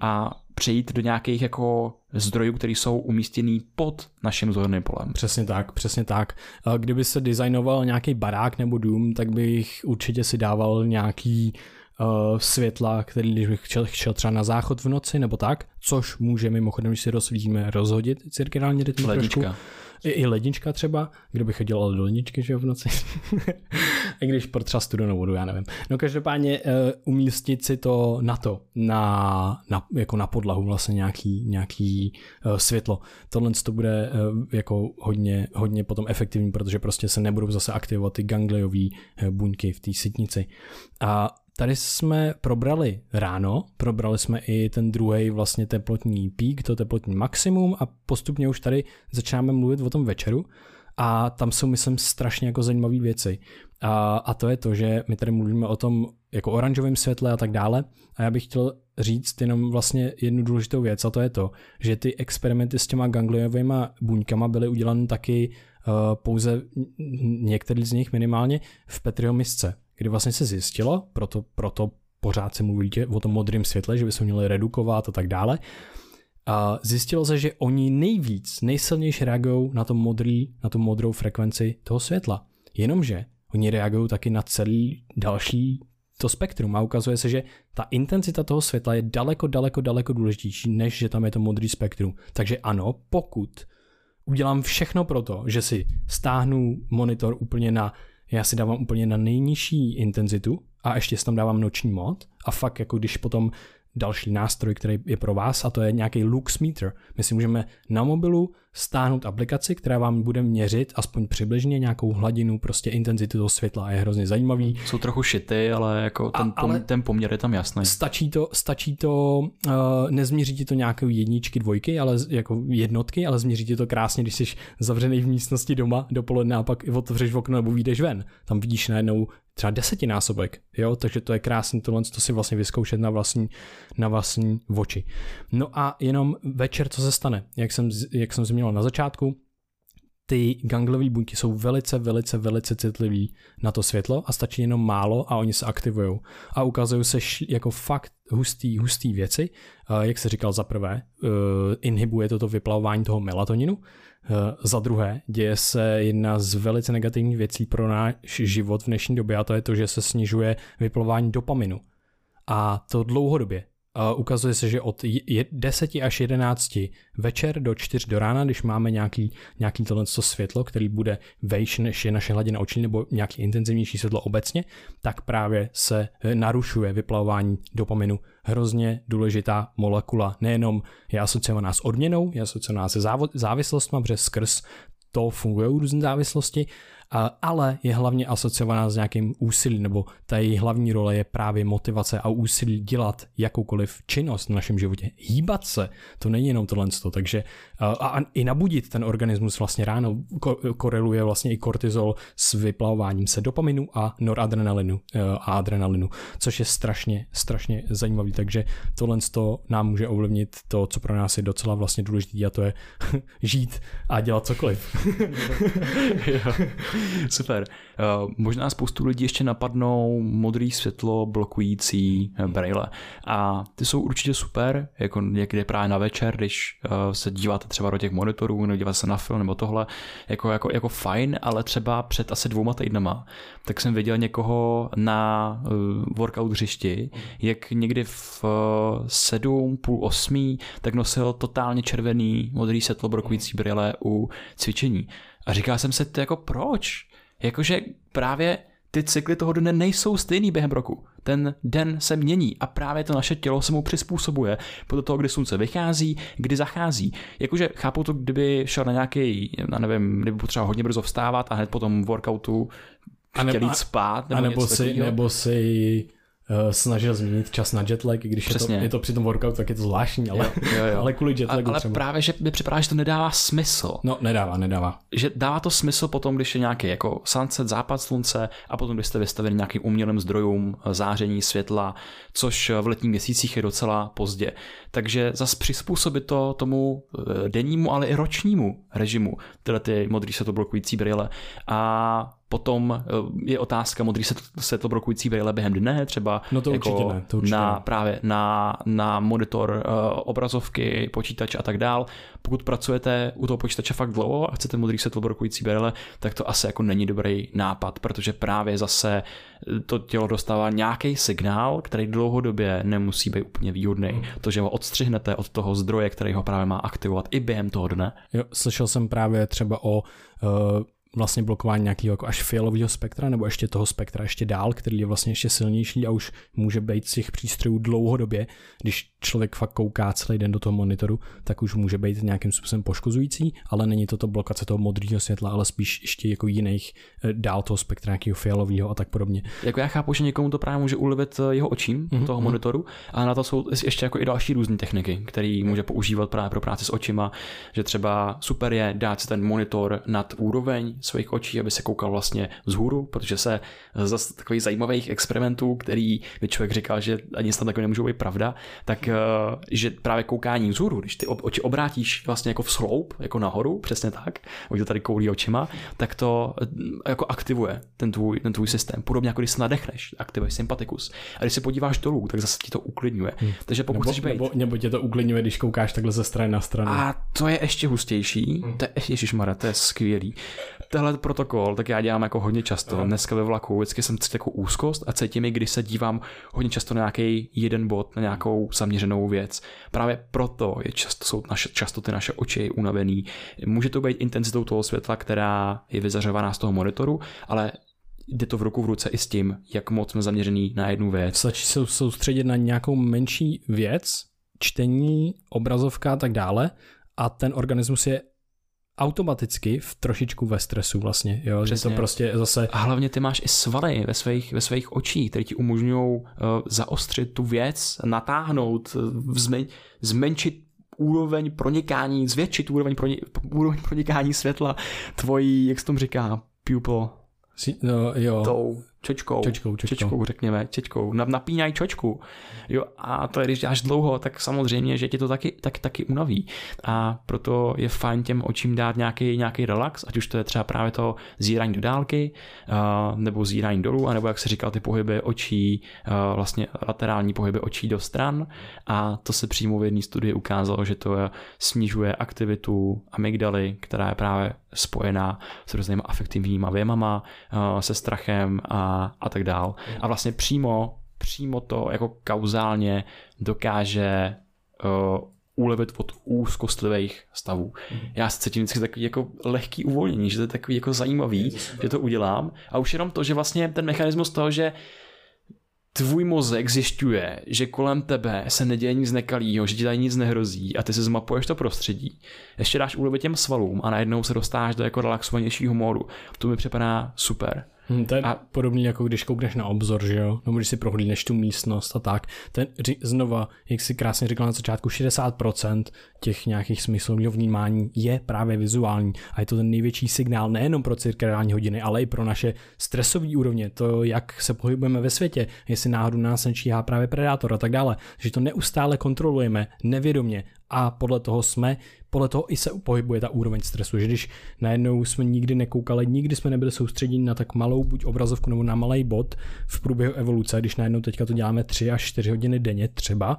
a přejít do nějakých jako zdrojů, které jsou umístěný pod naším zorným polem. Přesně tak, přesně tak. Kdyby se designoval nějaký barák nebo dům, tak bych určitě si dával nějaký uh, světla, který když bych chtěl, chtěl třeba na záchod v noci nebo tak, což může mimochodem, když si rozsvítíme, rozhodit cirkadiální trošku. I, I lednička třeba, kdo by chodil do ledničky, že jo, v noci. I když pro třeba studenou vodu, já nevím. No každopádně uh, umístit si to na to, na, na, jako na podlahu vlastně nějaký, nějaký uh, světlo. Tohle to bude uh, jako hodně, hodně potom efektivní, protože prostě se nebudou zase aktivovat ty gangliové buňky v té sitnici. A tady jsme probrali ráno, probrali jsme i ten druhý vlastně teplotní pík, to teplotní maximum a postupně už tady začínáme mluvit o tom večeru a tam jsou, myslím, strašně jako zajímavé věci. A, a to je to, že my tady mluvíme o tom jako oranžovém světle a tak dále a já bych chtěl říct jenom vlastně jednu důležitou věc a to je to, že ty experimenty s těma gangliovými buňkama byly udělány taky uh, pouze některý z nich minimálně v Petriho misce, kdy vlastně se zjistilo, proto, proto pořád se mluví o tom modrém světle, že by se měli redukovat a tak dále, a zjistilo se, že oni nejvíc, nejsilnější reagují na, to modrý, na tu modrou frekvenci toho světla. Jenomže oni reagují taky na celý další to spektrum a ukazuje se, že ta intenzita toho světla je daleko, daleko, daleko důležitější, než že tam je to modrý spektrum. Takže ano, pokud udělám všechno pro to, že si stáhnu monitor úplně na, já si dávám úplně na nejnižší intenzitu a ještě si tam dávám noční mod a fakt jako když potom další nástroj, který je pro vás a to je nějaký lux meter. My si můžeme na mobilu stáhnout aplikaci, která vám bude měřit aspoň přibližně nějakou hladinu prostě intenzity toho světla a je hrozně zajímavý. Jsou trochu šity, ale jako ten, a, ale ten poměr je tam jasný. Stačí to, stačí to uh, nezměří ti to nějaké jedničky, dvojky, ale jako jednotky, ale změří ti to krásně, když jsi zavřený v místnosti doma dopoledne a pak otevřeš okno nebo vyjdeš ven. Tam vidíš najednou třeba desetinásobek, jo, takže to je krásné tohle to si vlastně vyzkoušet na vlastní, na vlastní oči. No a jenom večer, co se stane, jak jsem, jak jsem zmínil na začátku, ty gangliové buňky jsou velice, velice, velice citlivý na to světlo a stačí jenom málo a oni se aktivují. A ukazují se jako fakt hustý, hustý věci. Jak se říkal za prvé, eh, inhibuje toto vyplavování toho melatoninu, Eh, za druhé, děje se jedna z velice negativních věcí pro náš život v dnešní době a to je to, že se snižuje vyplování dopaminu. A to dlouhodobě. Ukazuje se, že od 10 až 11 večer do 4 do rána, když máme nějaký, nějaký tohle světlo, který bude vejš než je naše hladina očí nebo nějaký intenzivnější světlo obecně, tak právě se eh, narušuje vyplavování dopaminu. Hrozně důležitá molekula, nejenom je asociovaná s odměnou, je asociovaná se závislostmi, protože skrz to fungují různé závislosti, ale je hlavně asociovaná s nějakým úsilím, nebo ta její hlavní role je právě motivace a úsilí dělat jakoukoliv činnost v našem životě. Hýbat se, to není jenom tohle, takže a, i nabudit ten organismus vlastně ráno koreluje vlastně i kortizol s vyplavováním se dopaminu a noradrenalinu e, a adrenalinu, což je strašně, strašně zajímavý, takže tohle nám může ovlivnit to, co pro nás je docela vlastně důležité a to je žít a dělat cokoliv. Super. Uh, možná spoustu lidí ještě napadnou modrý světlo blokující eh, braille. A ty jsou určitě super, jako někde právě na večer, když uh, se díváte třeba do těch monitorů, nebo díváte se na film nebo tohle, jako, jako, jako fajn, ale třeba před asi dvouma týdnama, tak jsem viděl někoho na uh, workout hřišti, jak někdy v uh, sedm, půl osmí, tak nosil totálně červený modrý světlo blokující brýle u cvičení. A říkal jsem se, to jako proč? Jakože právě ty cykly toho dne nejsou stejný během roku. Ten den se mění a právě to naše tělo se mu přizpůsobuje podle toho, kdy slunce vychází, kdy zachází. Jakože chápu to, kdyby šel na nějaký, já nevím, kdyby potřeboval hodně brzo vstávat a hned po tom workoutu chtěl jít spát. Nebo, a nebo, si, nebo si snažil změnit čas na jetlag, když Přesně. je to, je to při tom workout, tak je to zvláštní, ale, jo, jo, jo. ale kvůli jetlagu Ale třeba. právě, že mi připadá, že to nedává smysl. No, nedává, nedává. Že dává to smysl potom, když je nějaký jako sunset, západ slunce a potom, když jste vystaveni nějakým umělým zdrojům eh, záření světla, což v letních měsících je docela pozdě. Takže zas přizpůsobit to tomu eh, dennímu, ale i ročnímu režimu, tyhle ty modrý světoblokující brýle a Potom eh, je otázka modrý světlobrokující brýle během dne, třeba no to jako určitě ne, to určitě na, ne. právě na, na monitor uh, obrazovky, počítač a tak dál. Pokud pracujete u toho počítače fakt dlouho a chcete modrý světlobrokující brýle, tak to asi jako není dobrý nápad, protože právě zase to tělo dostává nějaký signál, který dlouhodobě nemusí být úplně výhodný. Hmm. To, že ho odstřihnete od toho zdroje, který ho právě má aktivovat i během toho dne. Jo, slyšel jsem právě třeba o uh, vlastně blokování nějakého jako až fialového spektra, nebo ještě toho spektra ještě dál, který je vlastně ještě silnější a už může být z těch přístrojů dlouhodobě, když člověk fakt kouká celý den do toho monitoru, tak už může být nějakým způsobem poškozující, ale není to to blokace toho modrého světla, ale spíš ještě jako jiných eh, dál toho spektra, nějakého fialového a tak podobně. Jako já chápu, že někomu to právě může ulevit eh, jeho očím, mm-hmm. toho monitoru, a na to jsou ještě jako i další různé techniky, které může používat právě pro práci s očima, že třeba super je dát si ten monitor nad úroveň svých očí, aby se koukal vlastně vzhůru, protože se zase takových zajímavých experimentů, který by člověk říkal, že ani snad takový nemůžou být pravda, tak eh, že právě koukání vzhůru, když ty oči obrátíš vlastně jako v sloup, jako nahoru, přesně tak, oni to tady koulí očima, tak to eh, jako aktivuje ten tvůj, ten tvůj systém. Podobně jako když se nadechneš, aktivuješ sympatikus. A když se podíváš dolů, tak zase ti to uklidňuje. Hmm. Takže pokud nebo, chceš být... nebo, nebo tě to uklidňuje, když koukáš takhle ze strany na stranu. A to je ještě hustější. Hmm. To je, ježišmarja, to je skvělý. Tenhle protokol, tak já dělám jako hodně často. Hmm. Dneska ve vlaku vždycky jsem cítil jako úzkost a cítím i, když se dívám hodně často na nějaký jeden bod, na nějakou zaměřenou věc. Právě proto je často, jsou naše, často ty naše oči unavený. Může to být intenzitou toho světla, která je vyzařovaná z toho monitoru, ale jde to v ruku v ruce i s tím, jak moc jsme zaměřený na jednu věc. Stačí se soustředit na nějakou menší věc, čtení, obrazovka a tak dále a ten organismus je automaticky v trošičku ve stresu vlastně, jo, že to prostě zase... A hlavně ty máš i svaly ve svých, ve svých očích, které ti umožňují uh, zaostřit tu věc, natáhnout, zmen, zmenšit úroveň pronikání, zvětšit úroveň, pronik, úroveň pronikání světla tvojí, jak se tomu říká, pupil, no, jo. tou čočkou, čočkou, čočkou. čočkou řekněme, čočkou, napínají čočku. Jo, a to je, když děláš dlouho, tak samozřejmě, že tě to taky, tak, taky unaví. A proto je fajn těm očím dát nějaký, nějaký relax, ať už to je třeba právě to zírání do dálky, uh, nebo zírání dolů, anebo jak se říkal, ty pohyby očí, uh, vlastně laterální pohyby očí do stran. A to se přímo v jedné studii ukázalo, že to snižuje aktivitu amygdaly, která je právě spojená s různými afektivníma věmama, uh, se strachem a a, tak dál. A vlastně přímo, přímo to jako kauzálně dokáže uh, ulevit od úzkostlivých stavů. Já se cítím vždycky takový jako lehký uvolnění, že to je takový jako zajímavý, že to udělám. A už jenom to, že vlastně ten mechanismus toho, že tvůj mozek zjišťuje, že kolem tebe se neděje nic nekalýho, že ti tady nic nehrozí a ty se zmapuješ to prostředí. Ještě dáš úlevit těm svalům a najednou se dostáš do jako relaxovanějšího módu. To mi připadá super. Hmm, to je a... podobný jako když koukneš na obzor, že jo? Nebo když si prohlídneš tu místnost a tak. Ten, znova, jak si krásně říkal na začátku, 60% těch nějakých smyslového vnímání je právě vizuální. A je to ten největší signál nejenom pro cirkadiální hodiny, ale i pro naše stresové úrovně, to, jak se pohybujeme ve světě, jestli náhodou nás nečíhá právě predátor a tak dále. Že to neustále kontrolujeme nevědomě a podle toho jsme, podle toho i se pohybuje ta úroveň stresu, že když najednou jsme nikdy nekoukali, nikdy jsme nebyli soustředěni na tak malou buď obrazovku nebo na malý bod v průběhu evoluce, když najednou teďka to děláme 3 až 4 hodiny denně třeba,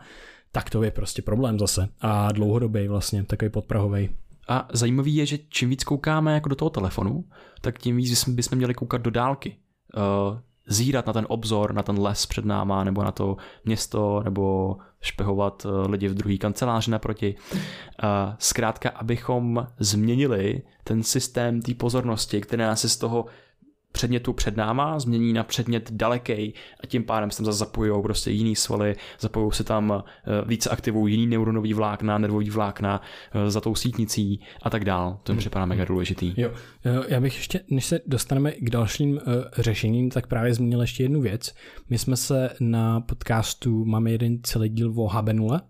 tak to je prostě problém zase a dlouhodobý vlastně, takový podprahový. A zajímavý je, že čím víc koukáme jako do toho telefonu, tak tím víc bychom měli koukat do dálky. Uh, zírat na ten obzor, na ten les před náma, nebo na to město, nebo špehovat eh, lidi v druhý kanceláři naproti. Zkrátka, abychom změnili ten systém té pozornosti, který nás z toho předmětu před náma, změní na předmět daleký a tím pádem se tam zase zapojují prostě jiný svaly, zapojují se tam eh, více aktivují jiný neuronový vlákna, nervový vlákna eh, za tou sítnicí a tak dál. To mi hmm. připadá mega důležitý. Jo, já bych ještě, než se dostaneme k dalším řešením, tak právě zmínil ještě jednu věc. My jsme se na podcastu, máme jeden celý díl o habenule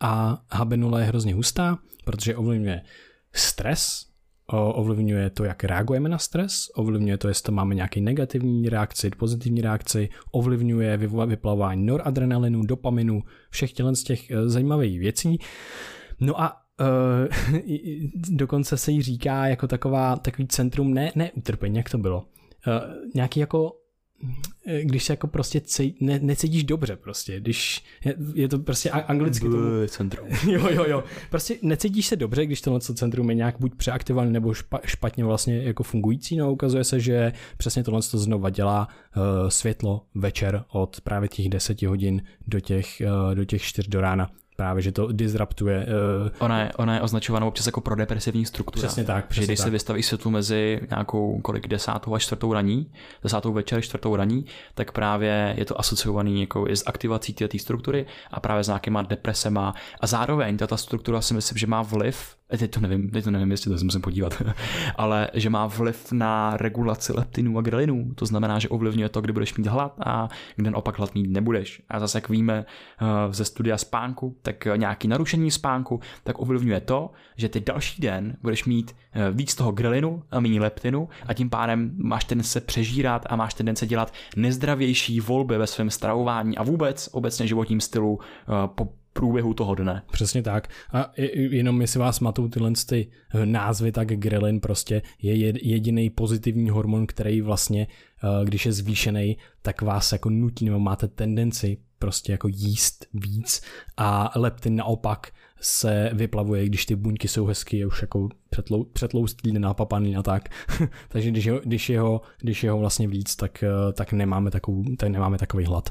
a habenule je hrozně hustá, protože ovlivňuje stres, ovlivňuje to, jak reagujeme na stres, ovlivňuje to, jestli máme nějaký negativní reakci, pozitivní reakci, ovlivňuje vyplavování noradrenalinu, dopaminu, všech z těch eh, zajímavých věcí. No a uh, dokonce se jí říká jako taková, takový centrum ne, ne utrpení, jak to bylo. Uh, nějaký jako když se jako prostě cej, ne, necítíš dobře prostě, když je, je to prostě anglicky to... centrum. jo, jo, jo. Prostě necítíš se dobře, když tohle centrum je nějak buď přeaktivovaný nebo špa, špatně vlastně jako fungující, no ukazuje se, že přesně tohle to znova dělá uh, světlo večer od právě těch 10 hodin do těch, uh, do těch 4 do rána právě, že to disruptuje. Uh, ona, je, ona je označována občas jako prodepresivní struktura. Přesně tak. Přesně že když tak. se vystaví světlu mezi nějakou kolik desátou a čtvrtou raní, desátou večer, čtvrtou raní, tak právě je to asociovaný jako s aktivací té struktury a právě s nějakýma depresema. A zároveň ta struktura si myslím, že má vliv teď to nevím, teď to nevím, jestli to se musím podívat, ale že má vliv na regulaci leptinů a grelinů. To znamená, že ovlivňuje to, kdy budeš mít hlad a kde naopak hlad mít nebudeš. A zase, jak víme eh, ze studia spánku, tak nějaký narušení spánku, tak ovlivňuje to, že ty další den budeš mít eh, víc toho grelinu a méně leptinu a tím pádem máš ten se přežírat a máš tendence dělat nezdravější volby ve svém stravování a vůbec obecně životním stylu eh, po průběhu toho dne. Přesně tak. A jenom jestli vás matou tyhle ty eh, názvy, tak grelin prostě je jediný pozitivní hormon, který vlastně, eh, když je zvýšený, tak vás jako nutí, nebo máte tendenci prostě jako jíst víc a leptin naopak se vyplavuje, když ty buňky jsou hezky, je už jako přetlou, přetloustlý, nenapapaný a tak. Takže když je, když, je ho, když je ho vlastně víc, tak, eh, tak, nemáme takovou, tak nemáme takový hlad.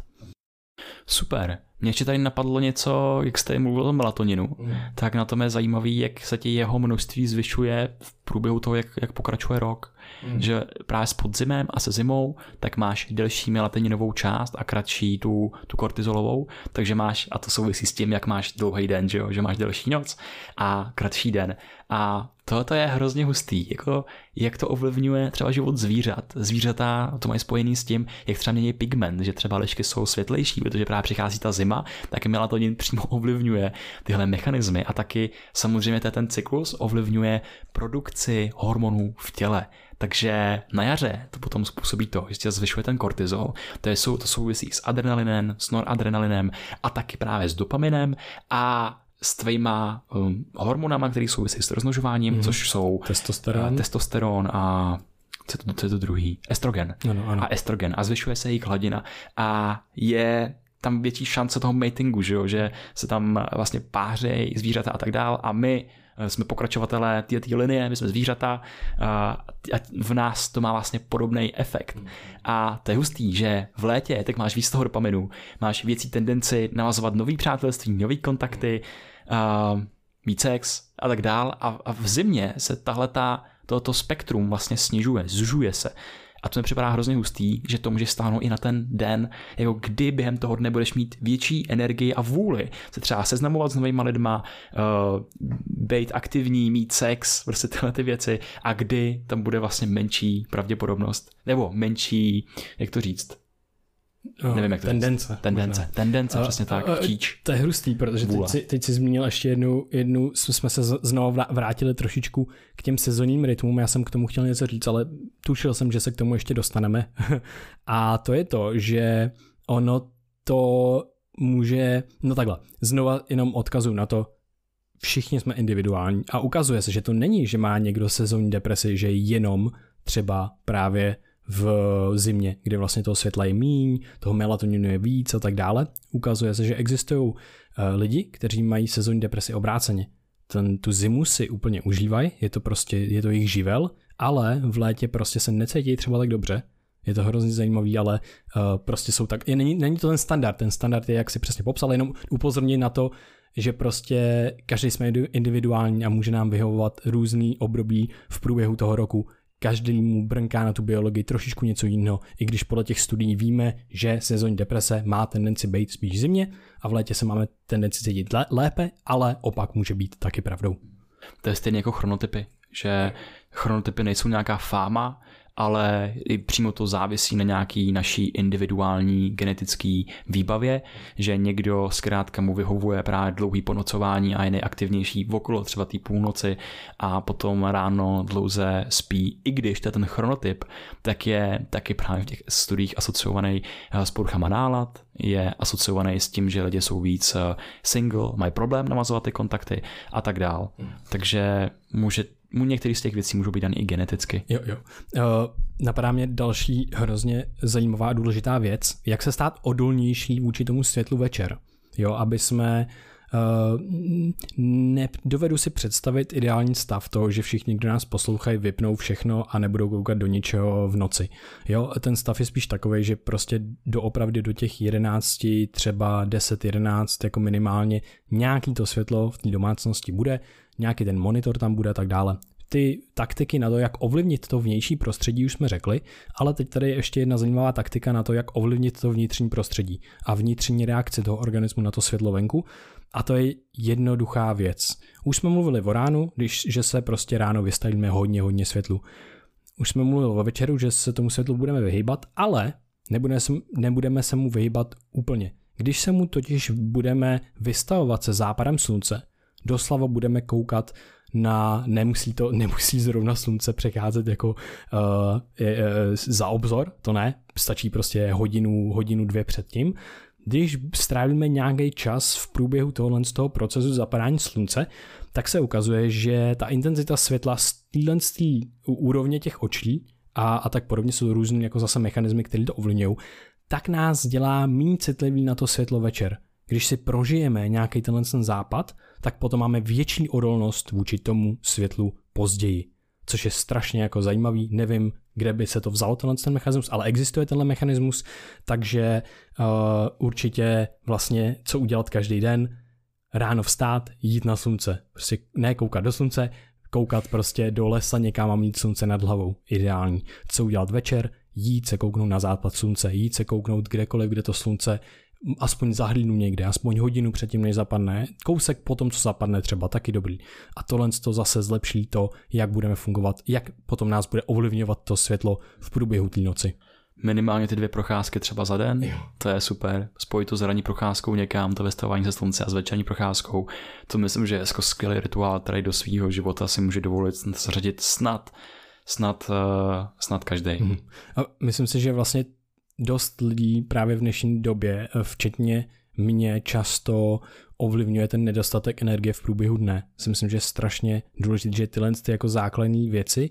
Super. Mě ještě tady napadlo něco, jak jste mluvil o melatoninu, mm. tak na tom je zajímavý, jak se ti jeho množství zvyšuje v průběhu toho, jak, jak pokračuje rok. Mm. Že právě s podzimem a se zimou, tak máš delší melatoninovou část a kratší tu, tu kortizolovou, takže máš, a to souvisí s tím, jak máš dlouhý den, že, jo? že máš delší noc a kratší den. A tohle je hrozně hustý, jako jak to ovlivňuje třeba život zvířat. Zvířata to mají spojený s tím, jak třeba mění pigment, že třeba lišky jsou světlejší, protože právě přichází ta zima, tak melatonin přímo ovlivňuje tyhle mechanismy a taky samozřejmě ten cyklus ovlivňuje produkci hormonů v těle. Takže na jaře to potom způsobí to, že se zvyšuje ten kortizol, to, jsou, to souvisí s adrenalinem, s noradrenalinem a taky právě s dopaminem a s tvýma um, hormonama, které souvisí s rozmnožováním, mm. což jsou testosteron, uh, testosteron a co je to, co je to druhý? Estrogen. Ano, ano. A estrogen. A zvyšuje se jejich hladina a je tam větší šance toho matingu, že, jo? že se tam vlastně pářejí zvířata a tak dál a my eh, jsme pokračovatelé té linie, my jsme zvířata a v nás to má vlastně podobný efekt. A to je hustý, že v létě tak máš víc toho dopaminu, máš věcí tendenci navazovat nový přátelství, nový kontakty, uh, mít sex a tak dál. A, a v zimě se tahle tohoto spektrum vlastně snižuje, zužuje se. A to mi připadá hrozně hustý, že to může stáhnout i na ten den, jako kdy během toho dne budeš mít větší energii a vůli se třeba seznamovat s novými lidma, uh, být aktivní, mít sex, prostě tyhle ty věci. A kdy tam bude vlastně menší pravděpodobnost, nebo menší, jak to říct, No, Nevím, jak to tendence. Říct. Tendence, možná. tendence, a, přesně tak, a, chtíč. To je hrustý, protože teď si, teď si zmínil ještě jednu, jednu, jsme se znovu vrátili trošičku k těm sezonním rytmům, já jsem k tomu chtěl něco říct, ale tušil jsem, že se k tomu ještě dostaneme. a to je to, že ono to může, no takhle, znova jenom odkazu na to, všichni jsme individuální a ukazuje se, že to není, že má někdo sezónní depresi, že jenom třeba právě v zimě, kdy vlastně toho světla je míň, toho melatoninu je víc a tak dále. Ukazuje se, že existují eh, lidi, kteří mají sezónní depresi obráceně. Ten, tu zimu si úplně užívají, je to prostě, je to jejich živel, ale v létě prostě se necítí třeba tak dobře, je to hrozně zajímavý, ale uh, prostě jsou tak, je, není, není to ten standard, ten standard je, jak si přesně popsal, jenom upozornění na to, že prostě každý jsme individuální a může nám vyhovovat různý období v průběhu toho roku, každý mu brnká na tu biologii trošičku něco jiného, i když podle těch studií víme, že sezónní deprese má tendenci být spíš zimně a v létě se máme tendenci cítit lépe, ale opak může být taky pravdou. To je stejně jako chronotypy, že chronotypy nejsou nějaká fáma, ale i přímo to závisí na nějaký naší individuální genetický výbavě, že někdo zkrátka mu vyhovuje právě dlouhý ponocování a je nejaktivnější v okolo třeba té půlnoci a potom ráno dlouze spí, i když to je ten chronotyp, tak je taky právě v těch studiích asociovaný s poruchama nálad, je asociovaný s tím, že lidi jsou víc eh, single, mají problém navazovat ty kontakty a tak dál. Hmm. Takže může některé z těch věcí můžou být dané i geneticky. Jo, jo. Uh, napadá mě další hrozně zajímavá a důležitá věc, jak se stát odolnější vůči tomu světlu večer. Jo, aby jsme Uh, nedovedu si představit ideální stav toho, že všichni, kdo nás poslouchají, vypnou všechno a nebudou koukat do ničeho v noci. Jo, ten stav je spíš takový, že prostě doopravdy do těch 11, třeba 10-11 jako minimálně nějaký to světlo v té domácnosti bude, nějaký ten monitor tam bude a tak dále ty taktiky na to, jak ovlivnit to vnější prostředí, už jsme řekli, ale teď tady je ještě jedna zajímavá taktika na to, jak ovlivnit to vnitřní prostředí a vnitřní reakci toho organismu na to světlo venku. A to je jednoduchá věc. Už jsme mluvili o ránu, když, že se prostě ráno vystavíme hodně, hodně světlu. Už jsme mluvili o večeru, že se tomu světlu budeme vyhýbat, ale nebudeme se, nebudeme se mu vyhýbat úplně. Když se mu totiž budeme vystavovat se západem slunce, doslova budeme koukat na, nemusí to, nemusí zrovna slunce přecházet jako uh, je, uh, za obzor, to ne, stačí prostě hodinu, hodinu dvě předtím. Když strávíme nějaký čas v průběhu tohohle z toho procesu zapadání slunce, tak se ukazuje, že ta intenzita světla z téhle úrovně těch očí a, a tak podobně jsou různé jako zase mechanismy, které to ovlivňují, tak nás dělá méně citlivý na to světlo večer. Když si prožijeme nějaký tenhle ten západ, tak potom máme větší odolnost vůči tomu světlu později. Což je strašně jako zajímavý, nevím, kde by se to vzalo tenhle ten mechanismus, ale existuje tenhle mechanismus, takže uh, určitě vlastně co udělat každý den, ráno vstát, jít na slunce. Prostě ne koukat do slunce, koukat prostě do lesa někam a mít slunce nad hlavou. Ideální. Co udělat večer? Jít se kouknout na západ slunce, jít se kouknout kdekoliv, kde to slunce aspoň zahlídnu někde, aspoň hodinu předtím, než zapadne, kousek po tom, co zapadne třeba, taky dobrý. A tohle to zase zlepší to, jak budeme fungovat, jak potom nás bude ovlivňovat to světlo v průběhu té noci. Minimálně ty dvě procházky třeba za den, jo. to je super. Spojit to s ranní procházkou někam, to vystavování se slunce a s večerní procházkou, to myslím, že je jako skvělý rituál, který do svého života si může dovolit zařadit snad snad, uh, snad každý. Mm. A myslím si, že vlastně dost lidí právě v dnešní době, eh, včetně mě často ovlivňuje ten nedostatek energie v průběhu dne. Si myslím, že je strašně důležité, že tyhle ty jako základní věci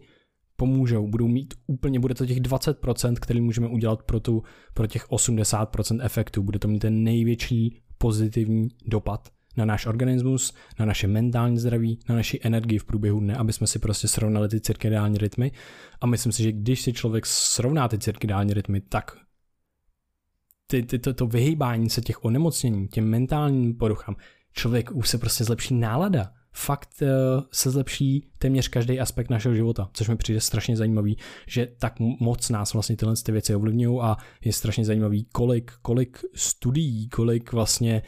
pomůžou, budou mít úplně, bude to těch 20%, který můžeme udělat pro, tu, pro těch 80% efektů, bude to mít ten největší pozitivní dopad na náš organismus, na naše mentální zdraví, na naši energii v průběhu dne, aby jsme si prostě srovnali ty cirkadiální rytmy. A myslím si, že když si člověk srovná ty cirkadiální rytmy, tak ty, ty, to, to vyhýbání se těch onemocnění, těm mentálním poruchám, člověk už se prostě zlepší nálada. Fakt uh, se zlepší téměř každý aspekt našeho života, což mi přijde strašně zajímavý, že tak moc nás vlastně tyhle ty věci ovlivňují a je strašně zajímavý, kolik, kolik studií, kolik vlastně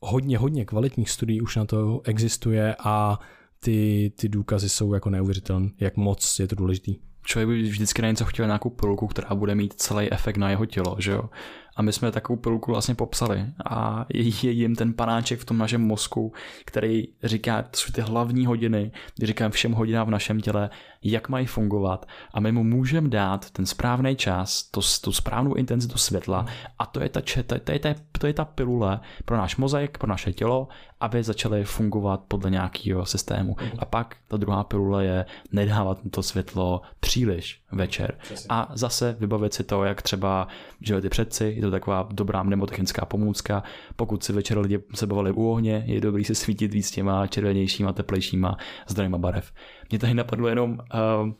hodně, hodně kvalitních studií už na to existuje a ty, ty důkazy jsou jako neuvěřitelné, jak moc je to důležitý člověk by vždycky na něco chtěl nějakou pilulku, která bude mít celý efekt na jeho tělo, že jo. A my jsme takovou pilulku vlastně popsali. A je jim ten panáček v tom našem mozku, který říká, to jsou ty hlavní hodiny, kdy říkám všem hodinám v našem těle, jak mají fungovat. A my mu můžeme dát ten správný čas, to, tu správnou intenzitu světla. A to je ta, to, to, je ta, to je ta pilule pro náš mozek, pro naše tělo, aby začaly fungovat podle nějakého systému. A pak ta druhá pilule je nedávat to světlo příliš večer. A zase vybavit si to, jak třeba, že ty předci, je to taková dobrá mnemotechnická pomůcka. Pokud si večer lidi se bavili u ohně, je dobrý se svítit víc těma červenějšíma, teplejšíma zdrojima barev. Mě tady napadlo jenom uh,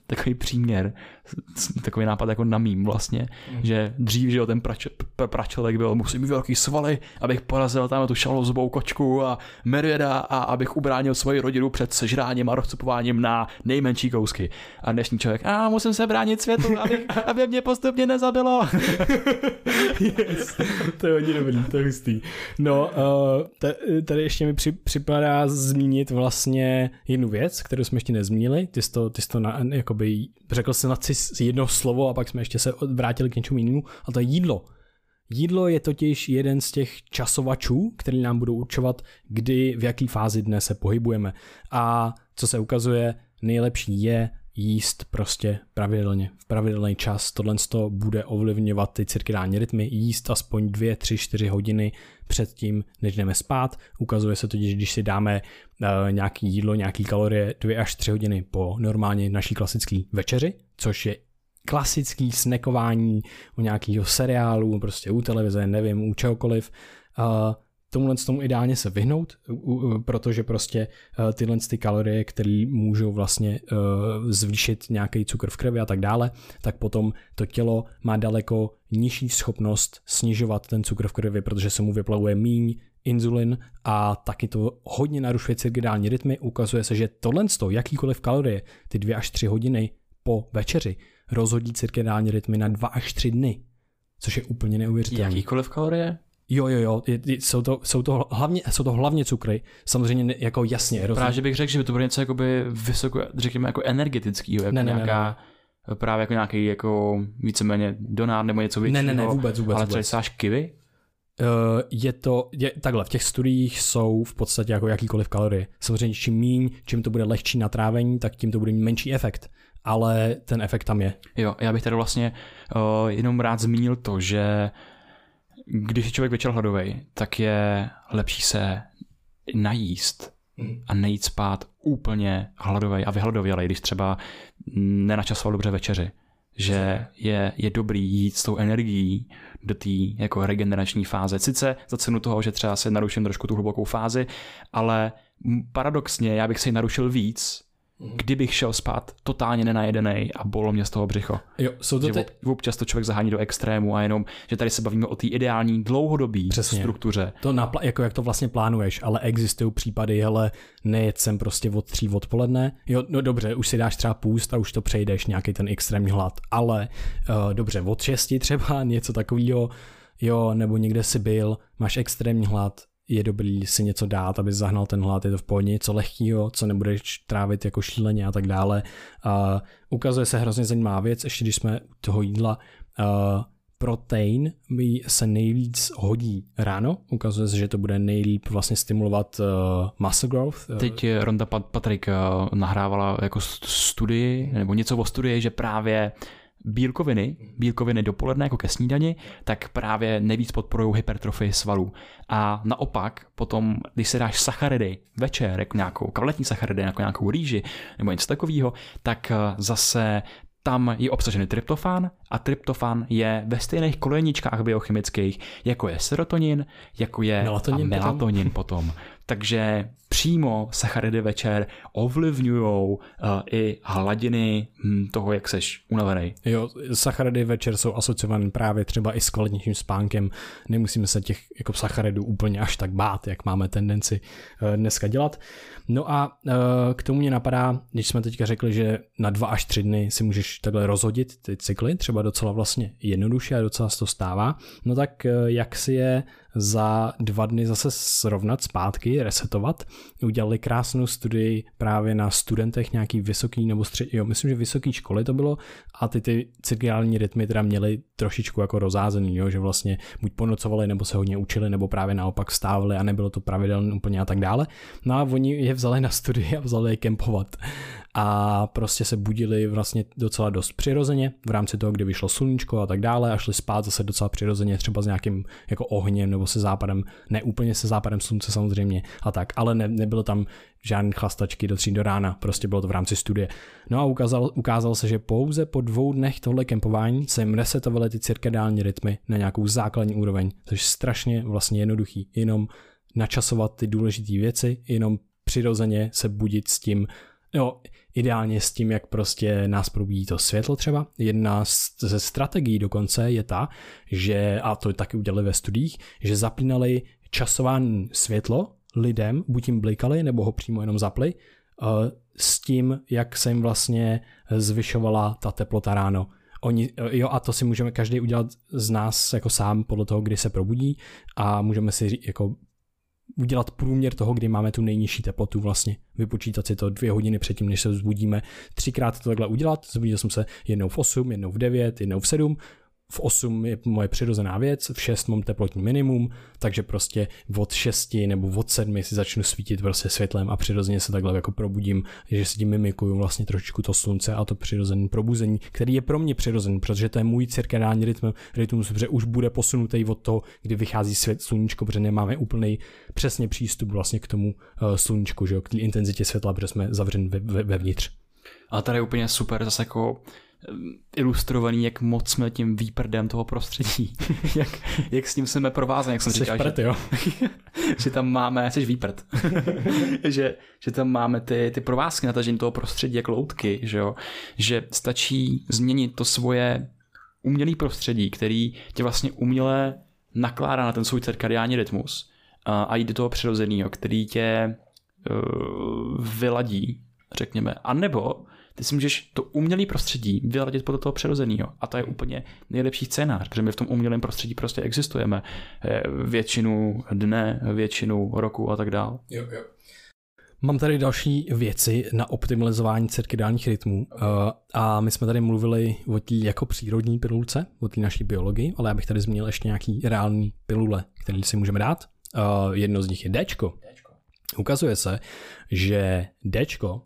takový příměr, takový nápad jako na mým vlastně, mm. že dřív, že jo, ten prač, pr, pračelek byl, musím mít velký svaly, abych porazil tam tu šalozovou kočku a medvěda a abych ubránil svoji rodinu před sežráním a rozcupováním na nejmenší kousky. A dnešní člověk, a musím se bránit světu, aby, aby mě postupně nezabilo. yes, to je hodně dobrý, to je hustý. No, uh, tady ještě mi při, připadá zmínit vlastně jednu věc, kterou jsme ještě nezmínili. Ty jsi to, ty jsi to na, jakoby, řekl jsi na jedno slovo a pak jsme ještě se vrátili k něčemu jinému, a to je jídlo. Jídlo je totiž jeden z těch časovačů, který nám budou určovat, kdy, v jaký fázi dne se pohybujeme. A co se ukazuje, nejlepší je jíst prostě pravidelně, v pravidelný čas. Tohle to bude ovlivňovat ty cirkadiální rytmy, jíst aspoň 2, 3, 4 hodiny před tím, než jdeme spát. Ukazuje se totiž, když si dáme uh, nějaký jídlo, nějaký kalorie 2 až 3 hodiny po normálně naší klasické večeři, což je klasický snekování u nějakého seriálu, prostě u televize, nevím, u čehokoliv, uh, tomuhle tomu ideálně se vyhnout, protože prostě eh, tyhle ty kalorie, které můžou vlastně eh, zvýšit nějaký cukr v krvi a tak dále, tak potom to tělo má daleko nižší schopnost snižovat ten cukr v krvi, protože se mu vyplavuje míň inzulin a taky to hodně narušuje cirkadiální rytmy. Ukazuje se, že tohle, jakýkoliv kalorie, ty dvě až tři hodiny po večeři, rozhodí cirkadiální rytmy na dva až tři dny, což je úplně neuvěřitelné. Jakýkoliv kalorie? Jo, jo, jo, je, je, jsou, to, jsou, to hlavně, jsou to hlavně cukry, samozřejmě jako jasně. Rozumím. Právě, že bych řekl, že by to bylo něco jakoby vysoko, řekněme, jako energetického, jako ne, ne, nějaká, ne, ne. právě jako nějaký jako víceméně donát nebo něco většího. Ne, ne, ne, vůbec, vůbec. Ale třeba sáš kivy? Uh, je to, je, takhle, v těch studiích jsou v podstatě jako jakýkoliv kalorie. Samozřejmě čím míň, čím to bude lehčí na trávení, tak tím to bude mít menší efekt. Ale ten efekt tam je. Jo, já bych tady vlastně uh, jenom rád zmínil to, že když je člověk večer hladový, tak je lepší se najíst a nejít spát úplně hladový a vyhladovělej, když třeba nenačasoval dobře večeři. Že je, je dobrý jít s tou energií do té jako regenerační fáze. Sice za cenu toho, že třeba se naruším trošku tu hlubokou fázi, ale paradoxně já bych si narušil víc, Mhm. Kdybych šel spát totálně nenajedený a bolo mě z toho břicho. Jo, jsou to že ty... občas to člověk zahání do extrému a jenom, že tady se bavíme o té ideální dlouhodobé struktuře. To napl- jako jak to vlastně plánuješ, ale existují případy, hele, nejet sem prostě od tří odpoledne, jo, no dobře, už si dáš třeba půst a už to přejdeš nějaký ten extrémní hlad, ale uh, dobře, od šesti třeba něco takového, jo, nebo někde si byl, máš extrémní hlad, je dobrý si něco dát, aby zahnal ten hlad, je to v pohodě, něco lehkého, co nebudeš trávit jako šíleně a tak dále. A ukazuje se hrozně zajímavá věc, ještě když jsme toho jídla, uh, protein mi se nejvíc hodí ráno. Ukazuje se, že to bude nejlíp vlastně stimulovat uh, muscle growth. Teď Ronda Patrik uh, nahrávala jako studii, nebo něco o studii, že právě bílkoviny, bílkoviny dopoledne jako ke snídani, tak právě nejvíc podporují hypertrofii svalů. A naopak potom, když se dáš sacharidy večer, jako nějakou kavletní sacharidy, jako nějakou rýži nebo něco takového, tak eh, zase tam je obsažený tryptofán a tryptofán je ve stejných kolejničkách biochemických, jako je serotonin, jako je melatonin, a melatonin potom. potom. Takže přímo sacharidy večer ovlivňují uh, i hladiny hm, toho, jak seš unavený. Jo, sacharidy večer jsou asociované právě třeba i s kvalitnějším spánkem. Nemusíme se těch jako sacharidů úplně až tak bát, jak máme tendenci uh, dneska dělat. No a uh, k tomu mě napadá, když jsme teďka řekli, že na dva až tři dny si můžeš takhle rozhodit ty cykly, třeba docela vlastně jednoduše a docela se to stává, no tak uh, jak si je za dva dny zase srovnat zpátky, resetovat. Udělali krásnou studii právě na studentech nějaký vysoký nebo střed, jo, myslím, že vysoký školy to bylo a ty ty cirkadiální rytmy teda měly trošičku jako rozázený, jo, že vlastně buď ponocovali nebo se hodně učili, nebo právě naopak stávali a nebylo to pravidelné úplně a tak dále. No a oni je vzali na studii a vzali je kempovat a prostě se budili vlastně docela dost přirozeně v rámci toho, kdy vyšlo sluníčko a tak dále a šli spát zase docela přirozeně třeba s nějakým jako ohněm nebo se západem, ne úplně se západem slunce samozřejmě a tak, ale ne, nebylo tam žádný chlastačky do tří do rána, prostě bylo to v rámci studie. No a ukázal, ukázal se, že pouze po dvou dnech tohle kempování se jim resetovaly ty cirkadiální rytmy na nějakou základní úroveň, což je strašně vlastně jednoduchý, jenom načasovat ty důležité věci, jenom přirozeně se budit s tím, jo, ideálně s tím, jak prostě nás probíjí to světlo třeba. Jedna ze strategií dokonce je ta, že, a to taky udělali ve studiích, že zapínali časování světlo lidem, buď jim blikali, nebo ho přímo jenom zapli, eh, s tím, jak se jim vlastně zvyšovala ta teplota ráno. Oni, eh, jo, a to si můžeme každý udělat z nás jako sám podle toho, kdy se probudí a můžeme si jako udělat průměr toho, kdy máme tu nejnižší teplotu vlastně, vypočítat si to dvě hodiny předtím, než se vzbudíme, třikrát to takhle udělat, zbudil jsem se jednou v 8, jednou v 9, jednou v 7, v 8 je moje přirozená věc, v 6 mám teplotní minimum, takže prostě od 6 nebo od 7 si začnu svítit prostě světlem a přirozeně se takhle jako probudím, že si tím mimikuju vlastně trošičku to slunce a to přirozené probuzení, který je pro mě přirozený, protože to je můj cirkadiální rytm, rytmus, protože už bude posunutý od toho, kdy vychází svět sluníčko, protože nemáme úplný přesně přístup vlastně k tomu uh, sluníčku, že jo, k té intenzitě světla, protože jsme zavřeni ve, ve, vevnitř. A tady je úplně super zase jako ilustrovaný, jak moc jsme tím výprdem toho prostředí. jak, jak s ním jsme provázaní, jak jsem říkal. prd, že, jo? že tam máme, jsi výprd, že, že tam máme ty, ty provázky natažení toho prostředí jak loutky, že jo? Že stačí změnit to svoje umělý prostředí, který tě vlastně uměle nakládá na ten svůj cirkadiální rytmus a, a jít do toho přirozeného, který tě uh, vyladí, řekněme. A nebo ty si můžeš to umělé prostředí vyladit podle toho přirozeného. A to je úplně nejlepší scénář, protože my v tom umělém prostředí prostě existujeme eh, většinu dne, většinu roku a tak dál. Jo, jo. Mám tady další věci na optimalizování cirkadiálních rytmů uh, a my jsme tady mluvili o té jako přírodní pilulce, o té naší biologii, ale já bych tady zmínil ještě nějaký reální pilule, které si můžeme dát. Uh, jedno z nich je Dčko. Ukazuje se, že Dčko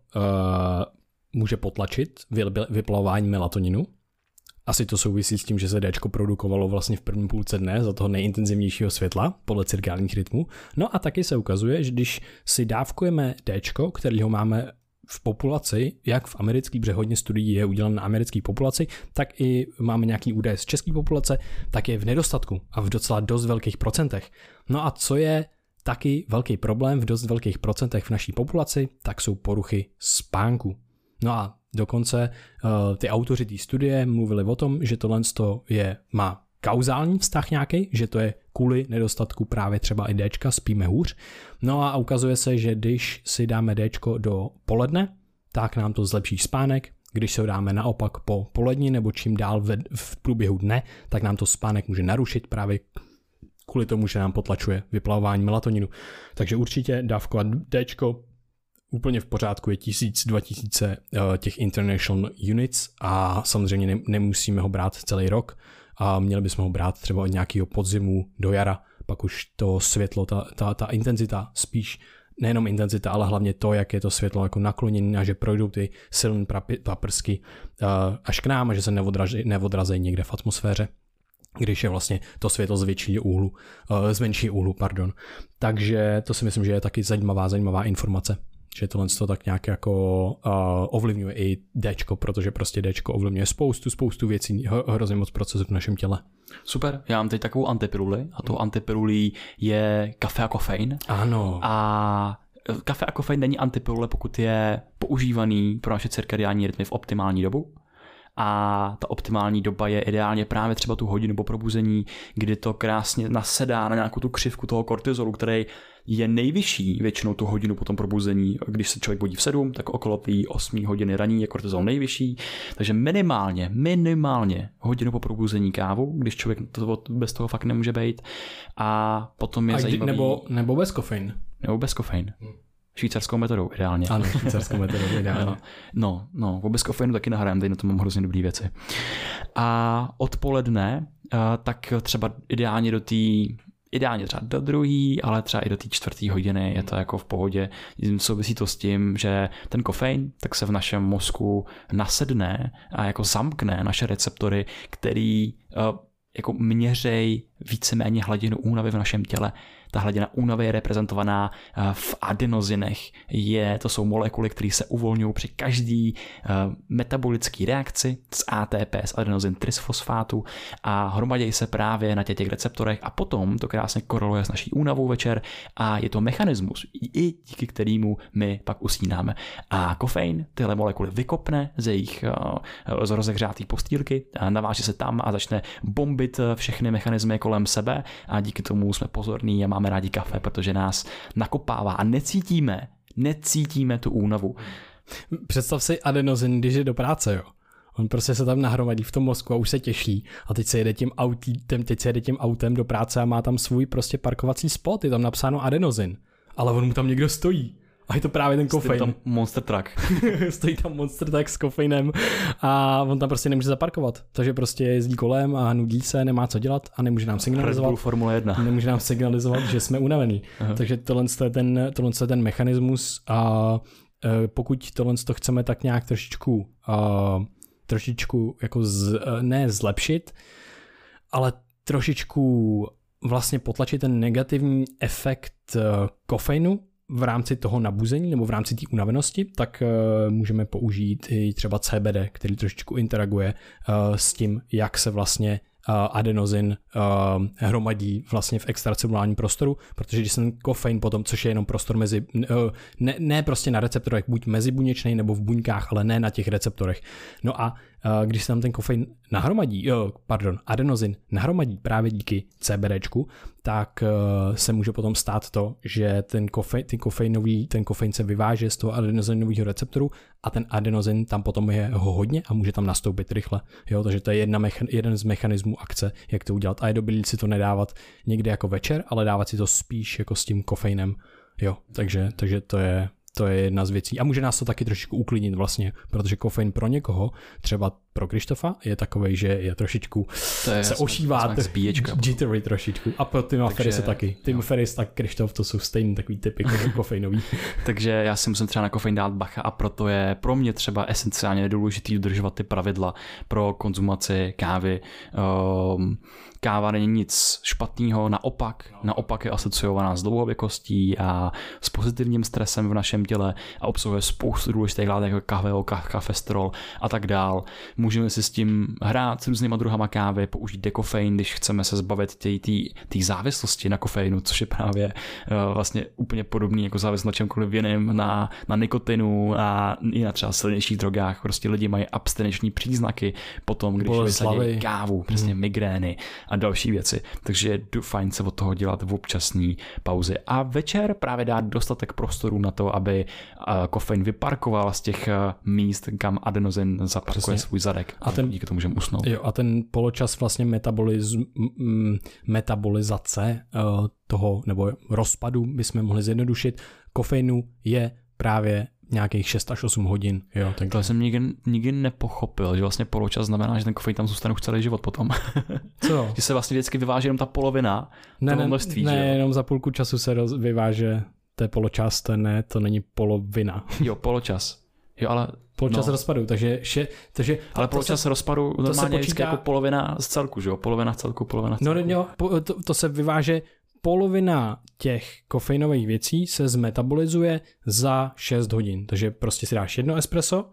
může potlačit vyplavování melatoninu. Asi to souvisí s tím, že se D produkovalo vlastně v prvním půlce dne za toho nejintenzivnějšího světla podle cirkálních rytmů. No a taky se ukazuje, že když si dávkujeme D, který ho máme v populaci, jak v americký, protože hodně studií je udělen na americké populaci, tak i máme nějaký údaj z české populace, tak je v nedostatku a v docela dost velkých procentech. No a co je taky velký problém v dost velkých procentech v naší populaci, tak jsou poruchy spánku. No a dokonce uh, ty autoři té studie mluvili o tom, že tohle je, má kauzální vztah nějaký, že to je kvůli nedostatku právě třeba i Dčka, spíme hůř. No a ukazuje se, že když si dáme Dčko do poledne, tak nám to zlepší spánek, když se ho dáme naopak po poledni nebo čím dál v, v průběhu dne, tak nám to spánek může narušit právě kvůli tomu, že nám potlačuje vyplavování melatoninu. Takže určitě dávkovat Dčko úplně v pořádku je 1000, 2000 uh, těch international units a samozřejmě ne, nemusíme ho brát celý rok a měli bychom ho brát třeba od nějakého podzimu do jara, pak už to světlo, ta, ta, ta intenzita spíš nejenom intenzita, ale hlavně to, jak je to světlo jako nakloněné a že projdou ty silné paprsky uh, až k nám a že se neodrazejí někde v atmosféře když je vlastně to světlo z většího úhlu, uh, z menšího úhlu, pardon. Takže to si myslím, že je taky zajímavá, zajímavá informace že tohle to tak nějak jako uh, ovlivňuje i D, protože prostě D ovlivňuje spoustu, spoustu věcí, hrozně moc procesů v našem těle. Super, já mám teď takovou antipiruli a tou antipirulí je kafe a kofein. Ano. A kafe a kofein není antipirule, pokud je používaný pro naše cirkadiální rytmy v optimální dobu a ta optimální doba je ideálně právě třeba tu hodinu po probuzení, kdy to krásně nasedá na nějakou tu křivku toho kortizolu, který je nejvyšší většinou tu hodinu po tom probuzení. Když se člověk budí v 7, tak okolo té 8 hodiny raní je kortizol nejvyšší. Takže minimálně, minimálně hodinu po probuzení kávu, když člověk to bez toho fakt nemůže být. A potom je a zajímavý... Nebo, nebo bez kofein. Nebo bez kofein. Hmm. Švýcarskou metodou ideálně. Ano, švýcarskou metodou ideálně. no, no, no, bez kofeinu taky nahrám, tady na to mám hrozně dobré věci. A odpoledne, tak třeba ideálně do té ideálně třeba do druhý, ale třeba i do té čtvrté hodiny je to jako v pohodě. Souvisí to s tím, že ten kofein tak se v našem mozku nasedne a jako zamkne naše receptory, který jako měřej víceméně hladinu únavy v našem těle ta hladina únavy je reprezentovaná eh, v adenozinech. Je, to jsou molekuly, které se uvolňují při každý eh, metabolické reakci z ATP, z adenozin trisfosfátu a hromadějí se právě na těch, těch receptorech a potom to krásně koreluje s naší únavou večer a je to mechanismus, i díky kterému my pak usínáme. A kofein tyhle molekuly vykopne ze jejich eh, z rozehřátý postýlky, naváže se tam a začne bombit všechny mechanismy kolem sebe a díky tomu jsme pozorní a máme rádi kafe, protože nás nakopává a necítíme, necítíme tu únavu. Představ si adenozin, když je do práce, jo. On prostě se tam nahromadí v tom mozku a už se těší. A teď se jede tím autem, teď se jede tím autem do práce a má tam svůj prostě parkovací spot, je tam napsáno adenozin. Ale on mu tam někdo stojí. A je to právě ten kofein. Stojí tam monster truck. Stojí tam monster truck s kofeinem a on tam prostě nemůže zaparkovat. Takže prostě jezdí kolem a nudí se, nemá co dělat a nemůže nám signalizovat. Red Bull Formule 1. Nemůže nám signalizovat, že jsme unavení. Uh-huh. Takže tohle je ten, tohle je ten mechanismus a e, pokud tohle to chceme tak nějak trošičku uh, trošičku jako z, e, ne zlepšit, ale trošičku vlastně potlačit ten negativní efekt e, kofeinu, v rámci toho nabuzení nebo v rámci té unavenosti, tak uh, můžeme použít i třeba CBD, který trošičku interaguje uh, s tím, jak se vlastně uh, adenozin hromadí vlastně v extracelulárním prostoru, protože když ten kofein potom, což je jenom prostor mezi, ne, ne prostě na receptorech, buď mezibuněčný nebo v buňkách, ale ne na těch receptorech. No a když se tam ten kofein nahromadí, uh, pardon, adenozin nahromadí právě díky CBDčku, tak uh, se může potom stát to, že ten, kofein, ten, kofeinový, ten kofein se vyváže z toho adenozinového receptoru a ten adenozin tam potom je ho hodně a může tam nastoupit rychle. Jo, takže to je jedna mechan, jeden z mechanismů akce, jak to udělat. A je dobrý si to nedávat někdy jako večer, ale dávat si to spíš jako s tím kofeinem. Jo, takže, takže to je, to je jedna z věcí. A může nás to taky trošičku uklidnit vlastně, protože kofein pro někoho, třeba pro Krištofa, je takový, že je trošičku To je se ošívá, jittery trošičku. A pro Tima Ferrise taky. Tim jo. Ferris tak Krištof, to jsou stejný takový typy jako kofeinový. Takže já si musím třeba na kofein dát bacha a proto je pro mě třeba esenciálně důležitý dodržovat ty pravidla pro konzumaci kávy. Um, káva není nic špatného, naopak, naopak je asociovaná s dlouhověkostí a s pozitivním stresem v našem těle a obsahuje spoustu důležitých látek jako kaveo, ka- kafestrol a tak dál. Můžeme si s tím hrát s různýma druhama kávy, použít dekofein, když chceme se zbavit té závislosti na kofeinu, což je právě uh, vlastně úplně podobný jako závislost na čemkoliv jiném, na, na nikotinu a i na třeba silnějších drogách. Prostě lidi mají abstinenční příznaky potom, když vysadí kávu, přesně migrény a další věci. Takže je fajn se od toho dělat v občasný pauzy. A večer právě dát dostatek prostoru na to, aby uh, kofein vyparkoval z těch uh, míst, kam adenozin zaparkuje Přesně. svůj zadek. A ten- díky tomu můžeme usnout. Jo, a ten poločas vlastně metaboliz, m, metabolizace uh, toho, nebo rozpadu, bychom mohli zjednodušit, kofeinu je právě nějakých 6 až 8 hodin. Jo, tak To jsem nikdy, nikdy nepochopil, že vlastně poločas znamená, že ten kofein tam zůstane už celý život potom. co? že se vlastně vždycky vyváží jenom ta polovina Ne, toho ne, množství, ne, že jo? jenom za půlku času se roz, vyváže to je poločas, to ne, to není polovina. Jo, poločas. Jo, ale, Poločas No. rozpadu, takže, še, takže ale to poločas se, rozpadu normálně je vždycky počítá- jako polovina z celku, že jo? Polovina z celku, polovina z No, celku. ne, jo, po- to, to se vyváže, polovina těch kofeinových věcí se zmetabolizuje za 6 hodin. Takže prostě si dáš jedno espresso,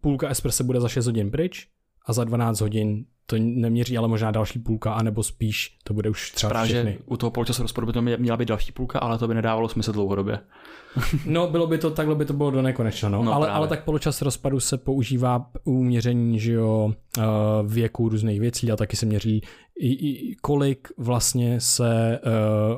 půlka espresso bude za 6 hodin pryč a za 12 hodin to neměří, ale možná další půlka, anebo spíš to bude už třeba Právě, všechny. že u toho poločasu rozpadu by to mě- měla být další půlka, ale to by nedávalo smysl dlouhodobě. No, bylo by to, takhle by to bylo do nekonečna, no. No, ale, právě. ale tak poločas rozpadu se používá u měření, že jo, eh, věku různých věcí a taky se měří i, i kolik vlastně se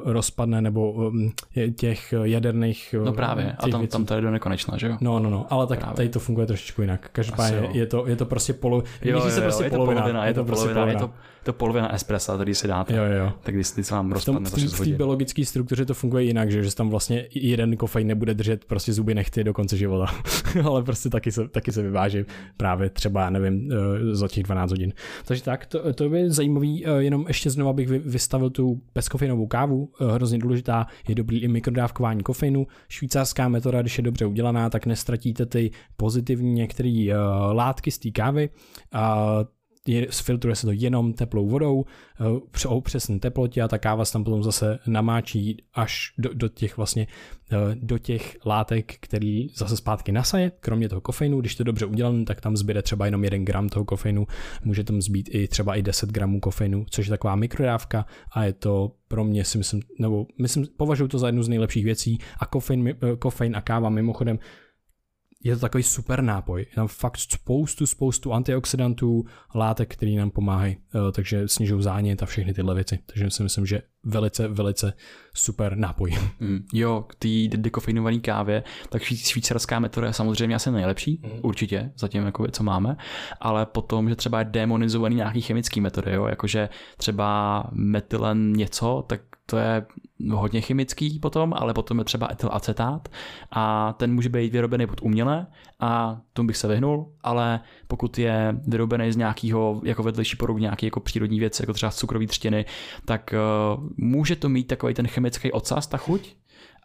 uh, rozpadne nebo um, těch jaderných No právě, a tam, věcí. tam to je do nekonečna, že jo? No, no, no, ale tak Právě. tady to funguje trošičku jinak. Každopádně jo. je to, je to prostě polo, Jo, měří jo, se jo, prostě je to polovina, polovina, je to prostě polovina, je to, to polovina espressa, který si dáte. Jo, jo. Tak když si vám V, tom, rozpadne v za té- 6 v té biologické struktuře to funguje jinak, že, že tam vlastně jeden kofein nebude držet prostě zuby nechty do konce života, ale prostě taky se, taky se vyváží právě třeba, nevím, eh, za těch 12 hodin. Takže tak, to, to je zajímavý, eh, jenom ještě znovu bych vy- vystavil tu bezkofeinovou kávu, eh, hrozně důležitá, je dobrý i mikrodávkování kofeinu, švýcarská metoda, když je dobře udělaná, tak nestratíte ty pozitivní některé látky z té kávy, a je, sfiltruje se to jenom teplou vodou eh, při přesné teplotě a ta káva se tam potom zase namáčí až do, do těch vlastně eh, do těch látek, který zase zpátky nasaje, kromě toho kofeinu, když to dobře udělané, tak tam zbyde třeba jenom 1 gram toho kofeinu, může tam zbýt i třeba i 10 gramů kofeinu, což je taková mikrodávka a je to pro mě si myslím, nebo myslím, považuji to za jednu z nejlepších věcí. A kofein, eh, kofein a káva mimochodem je to takový super nápoj. Je tam fakt spoustu, spoustu antioxidantů, látek, které nám pomáhají, eh, takže snižují zánět a všechny tyhle věci. Takže si myslím, že velice, velice super nápoj. Mm, jo, k té dekofeinované kávě, tak švý- švýcarská metoda je samozřejmě asi nejlepší, mm. určitě, zatím jako co máme, ale potom, že třeba je demonizovaný nějaký chemický metody, jo, jakože třeba metylen něco, tak to je hodně chemický potom, ale potom je třeba etylacetát a ten může být vyrobený pod uměle a tomu bych se vyhnul, ale pokud je vyrobený z nějakého jako vedlejší produkt, nějaký jako přírodní věc, jako třeba z cukrový třtiny, tak uh, může to mít takový ten chemický ocas, ta chuť,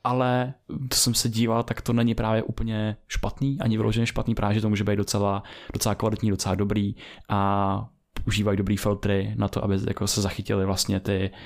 ale to jsem se díval, tak to není právě úplně špatný, ani vyloženě špatný, právě že to může být docela, docela kvalitní, docela dobrý a užívají dobrý filtry na to, aby jako se zachytily vlastně ty uh,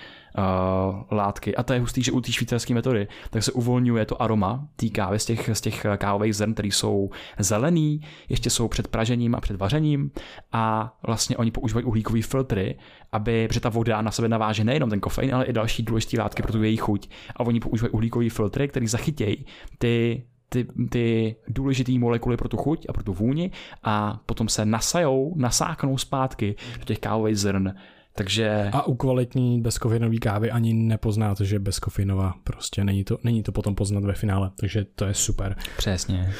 látky. A to je hustý, že u té švýcarské metody tak se uvolňuje to aroma té kávy z těch, z těch kávových zrn, které jsou zelený, ještě jsou před pražením a před vařením a vlastně oni používají uhlíkové filtry, aby, ta voda na sebe naváže nejenom ten kofein, ale i další důležité látky pro tu její chuť. A oni používají uhlíkové filtry, které zachytějí ty ty, ty důležité molekuly pro tu chuť a pro tu vůni a potom se nasajou, nasáknou zpátky do těch kávových zrn takže... A u kvalitní bezkofeinové kávy ani nepoznáte, že je bezkofeinová. Prostě není to, není to potom poznat ve finále, takže to je super. Přesně.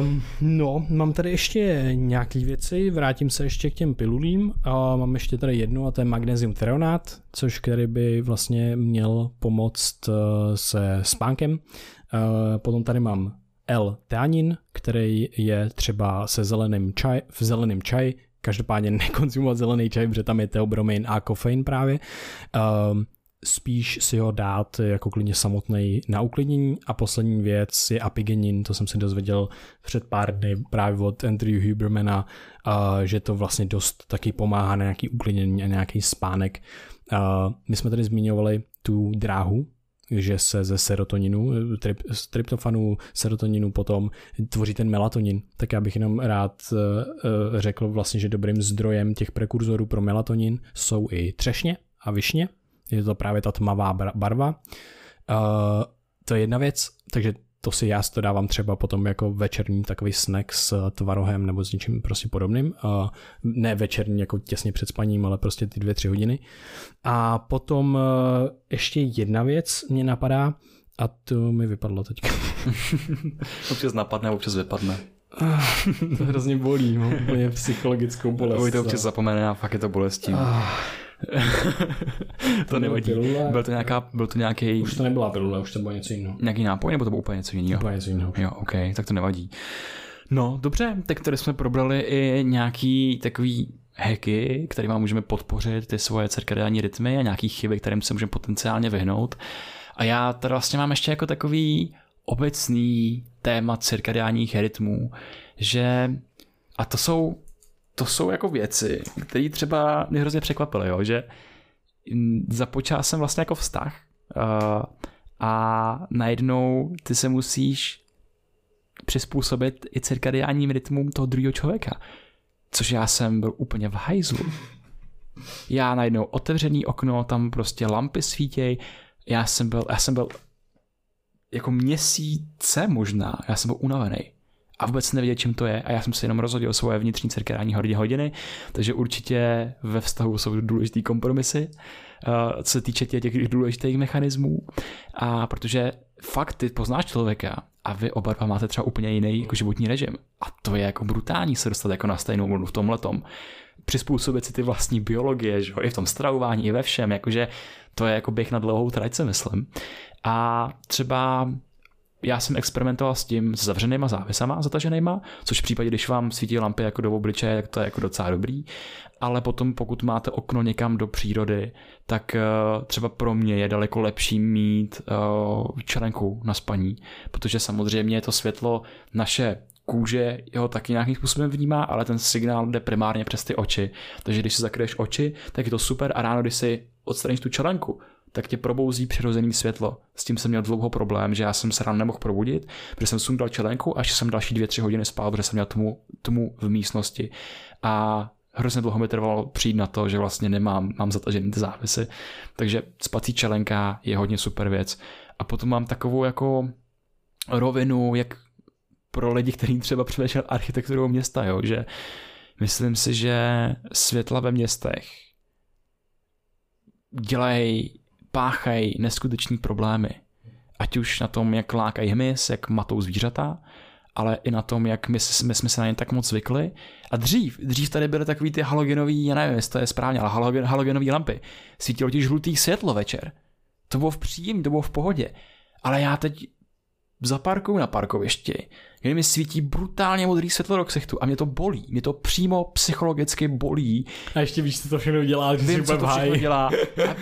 um, no, mám tady ještě nějaké věci, vrátím se ještě k těm pilulím. A mám ještě tady jednu a to je magnesium teronát, což který by vlastně měl pomoct uh, se spánkem. Uh, potom tady mám L-teanin, který je třeba se zeleným čaj, v zeleném čaji, každopádně nekonzumovat zelený čaj, protože tam je teobromin a kofein právě. Um, spíš si ho dát jako klidně samotný na uklidnění. A poslední věc je apigenin, to jsem se dozvěděl před pár dny právě od Andrew Hubermana, uh, že to vlastně dost taky pomáhá na nějaký uklidnění a nějaký spánek. Uh, my jsme tady zmiňovali tu dráhu, že se ze serotoninu, trip, z tryptofanu, serotoninu potom tvoří ten melatonin, tak já bych jenom rád uh, řekl vlastně, že dobrým zdrojem těch prekurzorů pro melatonin jsou i třešně a višně, je to právě ta tmavá barva. Uh, to je jedna věc, takže to si já to dávám třeba potom jako večerní takový snack s tvarohem nebo s něčím prostě podobným. Uh, ne večerní jako těsně před spaním, ale prostě ty dvě, tři hodiny. A potom uh, ještě jedna věc mě napadá a to mi vypadlo teďka. občas napadne, občas vypadne. To hrozně bolí, mám úplně psychologickou bolest. Oj, to občas zapomene a fakt je to bolestí. to nevadí. Byl to, nějaká, byl to nějaký... Už to nebyla pilule, už to bylo něco jiného. Nějaký nápoj, nebo to bylo úplně něco jiného? Úplně něco jiného. Jo, OK, tak to nevadí. No, dobře, tak tady jsme probrali i nějaký takový hacky, kterými můžeme podpořit ty svoje cirkadiální rytmy a nějaký chyby, kterým se můžeme potenciálně vyhnout. A já tady vlastně mám ještě jako takový obecný téma cirkadiálních rytmů, že a to jsou to jsou jako věci, které třeba mě hrozně překvapily, jo, že započal jsem vlastně jako vztah uh, a najednou ty se musíš přizpůsobit i cirkadiálním rytmům toho druhého člověka. Což já jsem byl úplně v hajzlu. Já najednou otevřený okno, tam prostě lampy svítěj. Já jsem byl, já jsem byl jako měsíce možná, já jsem byl unavený a vůbec nevěděl, čím to je a já jsem si jenom rozhodil svoje vnitřní cirkadiální hodiny, takže určitě ve vztahu jsou důležité kompromisy, eh, co se týče těch, těch důležitých mechanismů. A protože fakt ty poznáš člověka a vy oba dva máte třeba úplně jiný jako životní režim a to je jako brutální se dostat jako na stejnou vlnu v tom letom přizpůsobit si ty vlastní biologie, že jo, i v tom stravování, i ve všem, jakože to je jako běh na dlouhou trať, se myslím. A třeba já jsem experimentoval s tím s zavřenýma závisama zataženýma, což v případě, když vám svítí lampy jako do obličeje, tak to je jako docela dobrý. Ale potom, pokud máte okno někam do přírody, tak uh, třeba pro mě je daleko lepší mít uh, čelenku na spaní, protože samozřejmě to světlo naše kůže jeho taky nějakým způsobem vnímá, ale ten signál jde primárně přes ty oči. Takže když si zakryješ oči, tak je to super a ráno, když si odstraníš tu čelenku, tak tě probouzí přirozený světlo. S tím jsem měl dlouho problém, že já jsem se ráno nemohl probudit, protože jsem sundal čelenku a ještě jsem další dvě, tři hodiny spal, protože jsem měl tomu, tomu v místnosti. A hrozně dlouho mi trvalo přijít na to, že vlastně nemám, mám zatažený ty závisy. Takže spací čelenka je hodně super věc. A potom mám takovou jako rovinu, jak pro lidi, kteří třeba přemýšlel architekturu města, jo, že myslím si, že světla ve městech dělají páchají neskuteční problémy. Ať už na tom, jak lákají hmyz, jak matou zvířata, ale i na tom, jak my, my jsme se na ně tak moc zvykli. A dřív, dřív tady byly takový ty halogenový, já nevím, jestli to je správně, ale halogen, halogenové lampy. Svítilo ti žlutý světlo večer. To bylo v příjemný, to bylo v pohodě. Ale já teď zaparkuju na parkovišti, kdy mi svítí brutálně modrý světlo do ksichtu a mě to bolí. Mě to přímo psychologicky bolí. A ještě víš, co to všechno dělá, že Vím, co to všechno dělá. A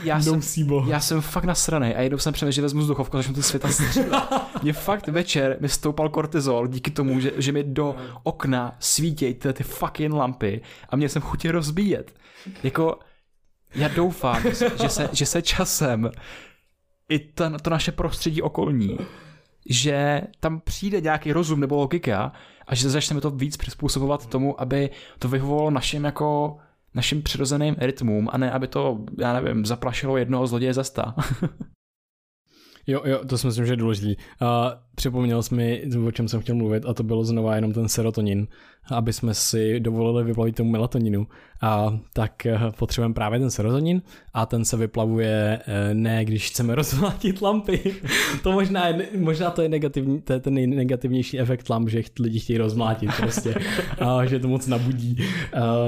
já, No jsem, já jsem fakt nasranej a jednou jsem přemýšlel, že vezmu vzduchovku a začnu ty světa střílet. Mě fakt večer mi stoupal kortizol díky tomu, že, že mi do okna svítějí ty, ty fucking lampy a mě jsem chutě rozbíjet. Jako, já doufám, že se, že se, že se časem i ta, to naše prostředí okolní, že tam přijde nějaký rozum nebo logika a že začneme to víc přizpůsobovat tomu, aby to vyhovovalo našim jako našim přirozeným rytmům a ne, aby to, já nevím, zaplašilo jednoho zloděje za sta. Jo, jo, to si myslím, že je důležitý. Uh, připomněl jsi mi, o čem jsem chtěl mluvit, a to bylo znova jenom ten serotonin, aby jsme si dovolili vyplavit tomu melatoninu. A tak uh, potřebujeme právě ten serotonin a ten se vyplavuje uh, ne, když chceme rozmlátit lampy. to možná, je, možná to je negativní, to je ten nejnegativnější efekt lamp, že lidi chtějí rozmlátit prostě, a že to moc nabudí.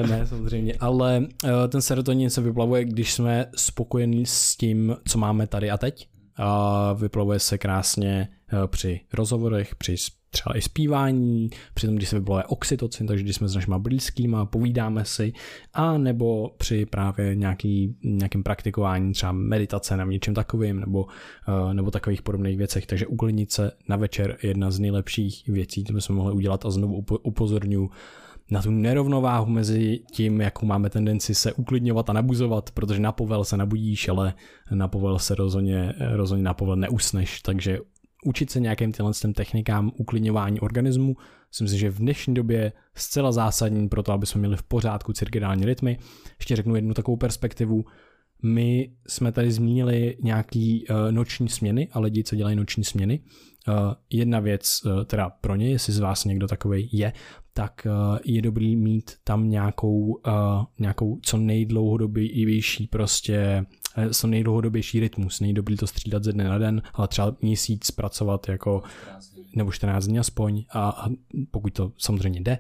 Uh, ne, samozřejmě, ale ten serotonin se vyplavuje, když jsme spokojení s tím, co máme tady a teď a vyplavuje se krásně eh, při rozhovorech, při třeba i zpívání, při tom, když se vyplavuje oxytocin, takže když jsme s našimi blízkýma, povídáme si, a nebo při právě nějaký, nějakým praktikováním, třeba meditace nebo něčem takovým, nebo, eh, nebo takových podobných věcech. Takže uklidnit se na večer je jedna z nejlepších věcí, co bychom mohli udělat a znovu upozorňuji, na tu nerovnováhu mezi tím, jakou máme tendenci se uklidňovat a nabuzovat, protože na povel se nabudíš, ale na povel se rozhodně, rozhodně na povel neusneš, takže učit se nějakým těmhle technikám uklidňování organismu, si myslím, že v dnešní době zcela zásadní pro to, aby jsme měli v pořádku cirkadiální rytmy. Ještě řeknu jednu takovou perspektivu. My jsme tady zmínili nějaký uh, noční směny a lidi, co dělají noční směny. Uh, jedna věc, uh, teda pro ně, jestli z vás někdo takový je, tak uh, je dobrý mít tam nějakou, uh, nějakou co nejdlouhodobější prostě co nejdlouhodobější rytmus. Není dobrý to střídat ze dne na den, ale třeba měsíc pracovat jako nebo 14 dní aspoň a, a pokud to samozřejmě jde,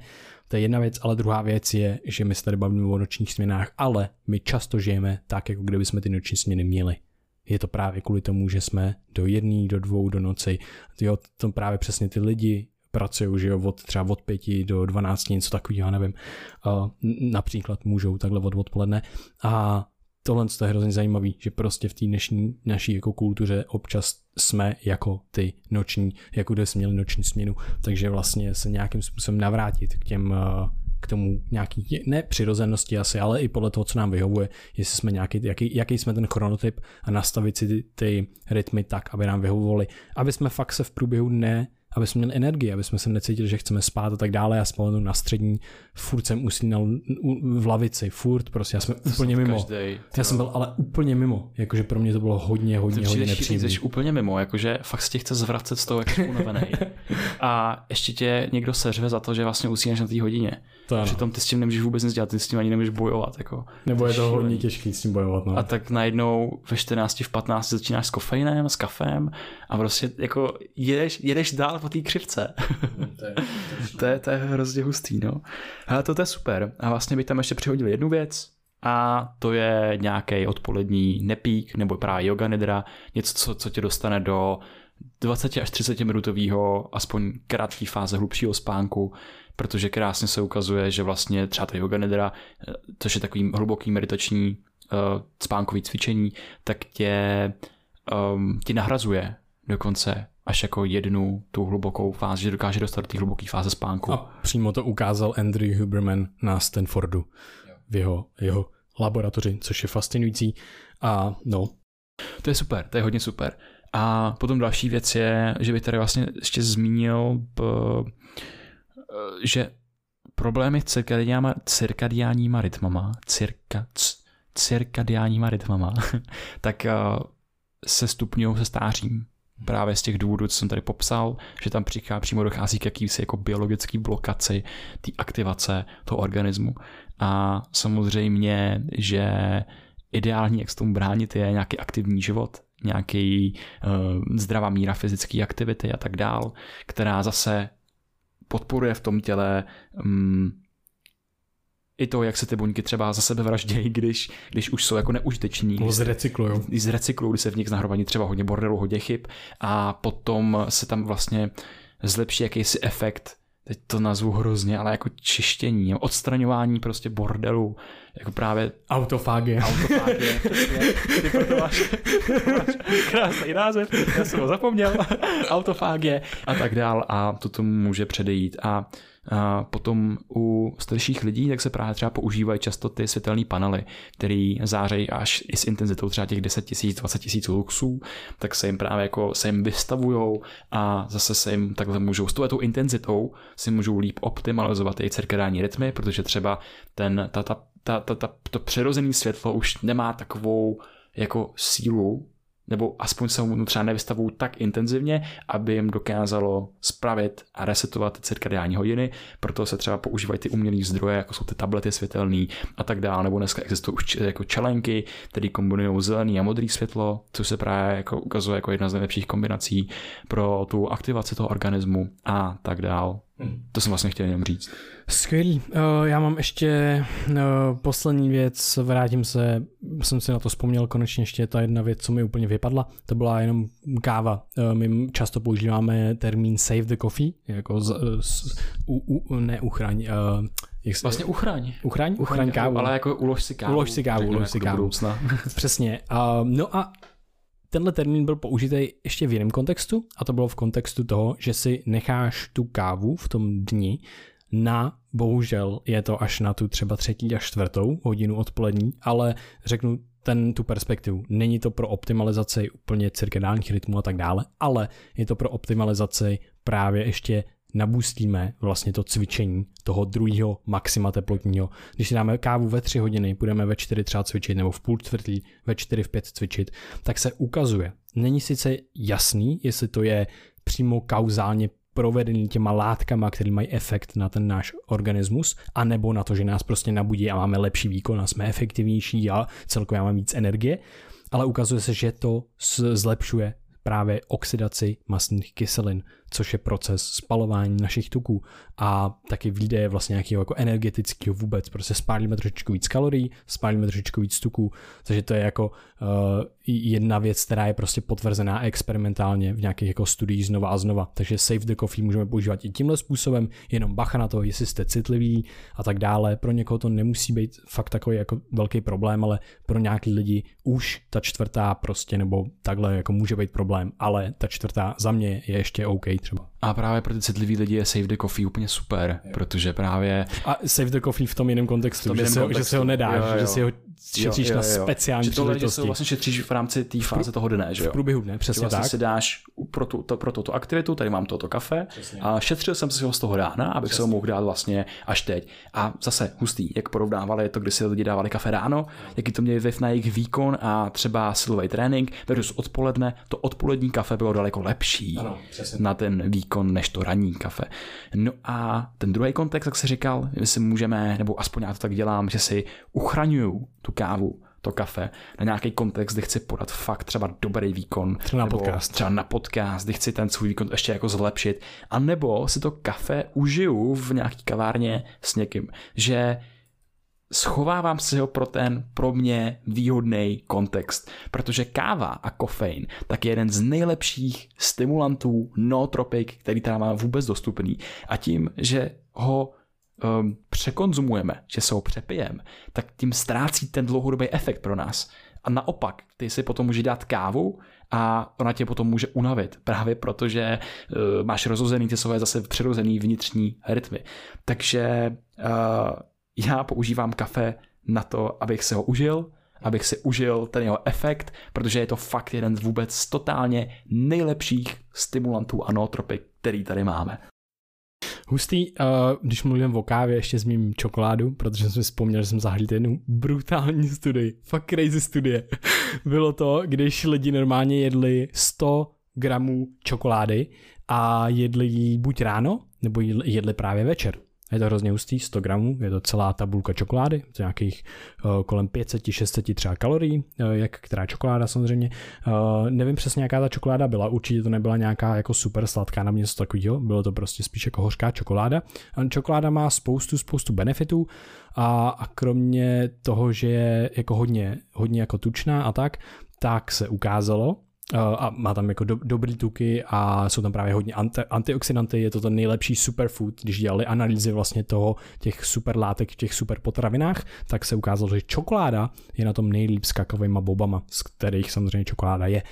to je jedna věc, ale druhá věc je, že my se tady bavíme o nočních směnách, ale my často žijeme tak, jako kdyby jsme ty noční směny měli. Je to právě kvůli tomu, že jsme do jedné, do dvou, do noci. Jo, to právě přesně ty lidi pracují, že jo, od třeba od pěti do dvanácti, něco takového, nevím. Například můžou takhle od odpoledne. A tohle je hrozně zajímavý, že prostě v té dnešní naší jako kultuře občas jsme jako ty noční, jako kde jsme měli noční směnu, takže vlastně se nějakým způsobem navrátit k těm k tomu nějaký, ne přirozenosti asi, ale i podle toho, co nám vyhovuje, jestli jsme nějaký, jaký, jaký jsme ten chronotyp a nastavit si ty, ty rytmy tak, aby nám vyhovovaly, aby jsme fakt se v průběhu dne aby jsme měli energii, aby jsme se necítili, že chceme spát a tak dále. Já spomenu na střední, furt jsem usínal v lavici, furt, prostě já jsem to úplně mimo. Každej, já jsem byl ale úplně mimo, jakože pro mě to bylo hodně, hodně, Ty hodně nepříjemné. Jsi úplně mimo, jakože fakt se tě chce zvracet z toho, jak jsi unavený. a ještě tě někdo seřve za to, že vlastně usínáš na té hodině. To. Přitom ty s tím nemůžeš vůbec nic dělat, ty s tím ani nemůžeš bojovat. Jako. Nebo je to hodně těžké s tím bojovat. No. A tak najednou ve 14, v 15 začínáš s kofeinem, s kafem a prostě jako jedeš, jedeš dál po té křivce. to, je, to, je, to je hrozně hustý, no. Ale to, to je super. A vlastně bych tam ještě přihodil jednu věc, a to je nějaký odpolední nepík nebo právě yoga nidra, něco, co, co tě dostane do 20 až 30 minutového aspoň krátké fáze hlubšího spánku, protože krásně se ukazuje, že vlastně třeba ta yoga nidra, což je takový hluboký meditační uh, spánkový cvičení, tak tě, um, tě nahrazuje dokonce až jako jednu tu hlubokou fázi, že dokáže dostat do té hluboké fáze spánku. A přímo to ukázal Andrew Huberman na Stanfordu v jeho, jeho laboratoři, což je fascinující. A no. To je super, to je hodně super. A potom další věc je, že bych tady vlastně ještě zmínil, že problémy s cirkadiánníma, cirkadiánníma rytmama, cirka, cirkadiánníma rytmama, tak se stupňují se stářím právě z těch důvodů, co jsem tady popsal, že tam přichází, přímo dochází k jakýsi jako biologický blokaci té aktivace toho organismu. A samozřejmě, že ideální, jak s tomu bránit, je nějaký aktivní život, nějaký uh, zdravá míra fyzické aktivity a tak dál, která zase podporuje v tom těle um, i to, jak se ty buňky třeba za sebe vraždějí, když, když už jsou jako neužiteční. Nebo zrecyklujou. Když zrecyklují, když se v nich nahromadí třeba hodně bordelu, hodně chyb a potom se tam vlastně zlepší jakýsi efekt teď to nazvu hrozně, ale jako čištění, odstraňování prostě bordelu, jako právě autofágie. Autofágie. Ty proto máš, máš krásný název, já jsem ho zapomněl, autofágie a tak dál a to tomu může předejít. A a potom u starších lidí tak se právě třeba používají často ty světelné panely, které zářejí až i s intenzitou třeba těch 10 tisíc, 20 tisíc luxů, tak se jim právě jako se jim vystavujou a zase se jim takhle můžou s tou intenzitou si můžou líp optimalizovat i cirkadiální rytmy, protože třeba ten, ta, ta, ta, ta, ta, to přirozené světlo už nemá takovou jako sílu nebo aspoň se mu třeba nevystavují tak intenzivně, aby jim dokázalo spravit a resetovat ty cirkadiální hodiny, proto se třeba používají ty umělé zdroje, jako jsou ty tablety světelné a tak dále, nebo dneska existují už jako čelenky, které kombinují zelený a modrý světlo, což se právě jako ukazuje jako jedna z nejlepších kombinací pro tu aktivaci toho organismu a tak dále. Hmm. To jsem vlastně chtěl jenom říct. Skvělý. Uh, já mám ještě uh, poslední věc, vrátím se, jsem si na to vzpomněl konečně ještě ta jedna věc, co mi úplně vypadla, to byla jenom káva. Uh, my často používáme termín save the coffee, jako z, z, u, u, ne uchraň, jak vlastně uchraň. Uchraň? Uchraň kávu. Ale jako ulož si kávu. Ulož si kávu, ulož si kávu. Přesně. Uh, no a tenhle termín byl použitý ještě v jiném kontextu a to bylo v kontextu toho, že si necháš tu kávu v tom dni na, bohužel je to až na tu třeba třetí až čtvrtou hodinu odpolední, ale řeknu ten, tu perspektivu. Není to pro optimalizaci úplně cirkadálních rytmů a tak dále, ale je to pro optimalizaci právě ještě nabustíme vlastně to cvičení toho druhého maxima teplotního. Když si dáme kávu ve 3 hodiny, budeme ve 4 třeba cvičit, nebo v půl čtvrtý, ve 4 v 5 cvičit, tak se ukazuje. Není sice jasný, jestli to je přímo kauzálně provedený těma látkama, které mají efekt na ten náš organismus, anebo na to, že nás prostě nabudí a máme lepší výkon a jsme efektivnější a celkově máme víc energie, ale ukazuje se, že to zlepšuje právě oxidaci masných kyselin, což je proces spalování našich tuků a taky výdeje vlastně nějakého jako energetického vůbec. Prostě spálíme trošičku víc kalorií, spálíme trošičku víc tuků, takže to je jako uh, jedna věc, která je prostě potvrzená experimentálně v nějakých jako studiích znova a znova. Takže Save the Coffee můžeme používat i tímhle způsobem, jenom bacha na to, jestli jste citliví a tak dále. Pro někoho to nemusí být fakt takový jako velký problém, ale pro nějaký lidi už ta čtvrtá prostě nebo takhle jako může být problém, ale ta čtvrtá za mě je ještě OK třeba. A právě pro ty citlivý lidi je Save the Coffee úplně super, jo. protože právě... A Save the Coffee v tom jiném kontextu, tom že, si ho, že si ho nedáš, jo, jo. že si ho šetříš jo, jo, jo. na speciální že se vlastně šetříš v rámci té fáze toho dne, že jo? V průběhu dne, přesně vlastně tak. si dáš pro, tu, to, pro tuto aktivitu, tady mám toto kafe přesně. a šetřil jsem si ho z toho rána, abych přesně. se ho mohl dát vlastně až teď. A zase hustý, jak porovnávali to, když si lidi dávali kafe ráno, jaký to měli vliv na jejich výkon a třeba silový trénink versus odpoledne, to odpolední kafe bylo daleko lepší ano, na ten výkon než to ranní kafe. No a ten druhý kontext, jak se říkal, my si můžeme, nebo aspoň já to tak dělám, že si uchraňuju tu kávu to kafe na nějaký kontext, kdy chci podat fakt třeba dobrý výkon. Třeba na podcast. Třeba na podcast, kdy chci ten svůj výkon ještě jako zlepšit. A nebo si to kafe užiju v nějaký kavárně s někým. Že schovávám si ho pro ten pro mě výhodný kontext, protože káva a kofein tak je jeden z nejlepších stimulantů nootropik, který tam máme vůbec dostupný a tím, že ho um, překonzumujeme, že se ho přepijeme, tak tím ztrácí ten dlouhodobý efekt pro nás. A naopak, ty si potom můžeš dát kávu a ona tě potom může unavit, právě protože uh, máš rozhozený ty svoje zase přirozený vnitřní rytmy. Takže uh, já používám kafe na to, abych se ho užil, abych si užil ten jeho efekt, protože je to fakt jeden z vůbec totálně nejlepších stimulantů a nootropy, který tady máme. Hustý, uh, když mluvím o kávě, ještě zmím čokoládu, protože jsem si vzpomněl, že jsem zahlídl jednu brutální studii, fakt crazy studie. Bylo to, když lidi normálně jedli 100 gramů čokolády a jedli ji buď ráno, nebo jedli právě večer. Je to hrozně hustý, 100 gramů, je to celá tabulka čokolády, to nějakých uh, kolem 500-600 třeba kalorií, uh, jak která čokoláda samozřejmě. Uh, nevím přesně, jaká ta čokoláda byla, určitě to nebyla nějaká jako super sladká na mě něco takového, bylo to prostě spíš jako hořká čokoláda. Čokoláda má spoustu, spoustu benefitů a, a kromě toho, že je jako hodně, hodně jako tučná a tak, tak se ukázalo, Eh, a má tam jako do, dobrý tuky a jsou tam právě hodně anti, antioxidanty, je to ten nejlepší superfood, když dělali analýzy vlastně toho, těch super látek v těch super potravinách, tak se ukázalo, že čokoláda je na tom nejlíp s kakovými bobama, z kterých samozřejmě čokoláda je.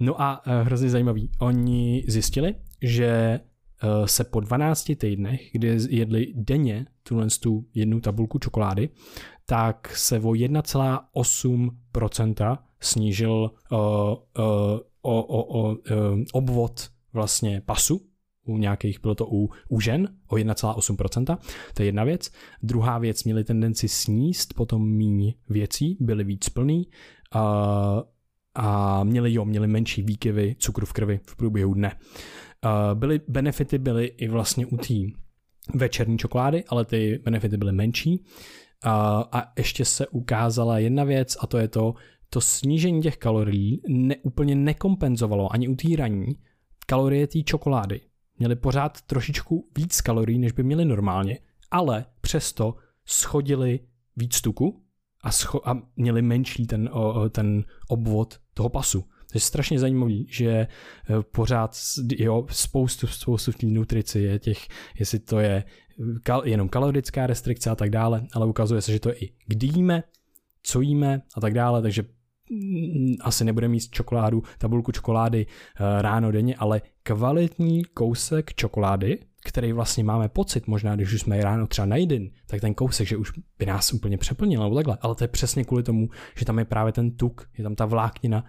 No a uh, hrozně zajímavý, oni zjistili, že uh, se po 12 týdnech, kdy jedli denně tuhle tu jednu tabulku čokolády, tak se o 1,8% snížil uh, uh, o, o, o uh, obvod vlastně pasu, u nějakých, bylo to u, u žen o 1,8%, to je jedna věc. Druhá věc, měli tendenci sníst potom míň věcí, byli víc plný uh, a měli jo, měli menší výkyvy cukru v krvi v průběhu dne. Uh, byly, benefity byly i vlastně u té večerní čokolády, ale ty benefity byly menší. Uh, a ještě se ukázala jedna věc a to je to, to snížení těch kalorií neúplně nekompenzovalo ani u té raní kalorie té čokolády. Měli pořád trošičku víc kalorií, než by měli normálně, ale přesto schodili víc tuku a, scho- a měli menší ten, o, ten obvod toho pasu. To je strašně zajímavý, že e, pořád jo, spoustu, spoustu v té nutrici je těch, jestli to je kal, jenom kalorická restrikce a tak dále, ale ukazuje se, že to je i kdy jíme, co jíme a tak dále, takže asi nebudeme mít čokoládu, tabulku čokolády eh, ráno denně, ale kvalitní kousek čokolády, který vlastně máme pocit, možná když už jsme ráno třeba najden, tak ten kousek, že už by nás úplně přeplnil nebo takhle, ale to je přesně kvůli tomu, že tam je právě ten tuk, je tam ta vláknina,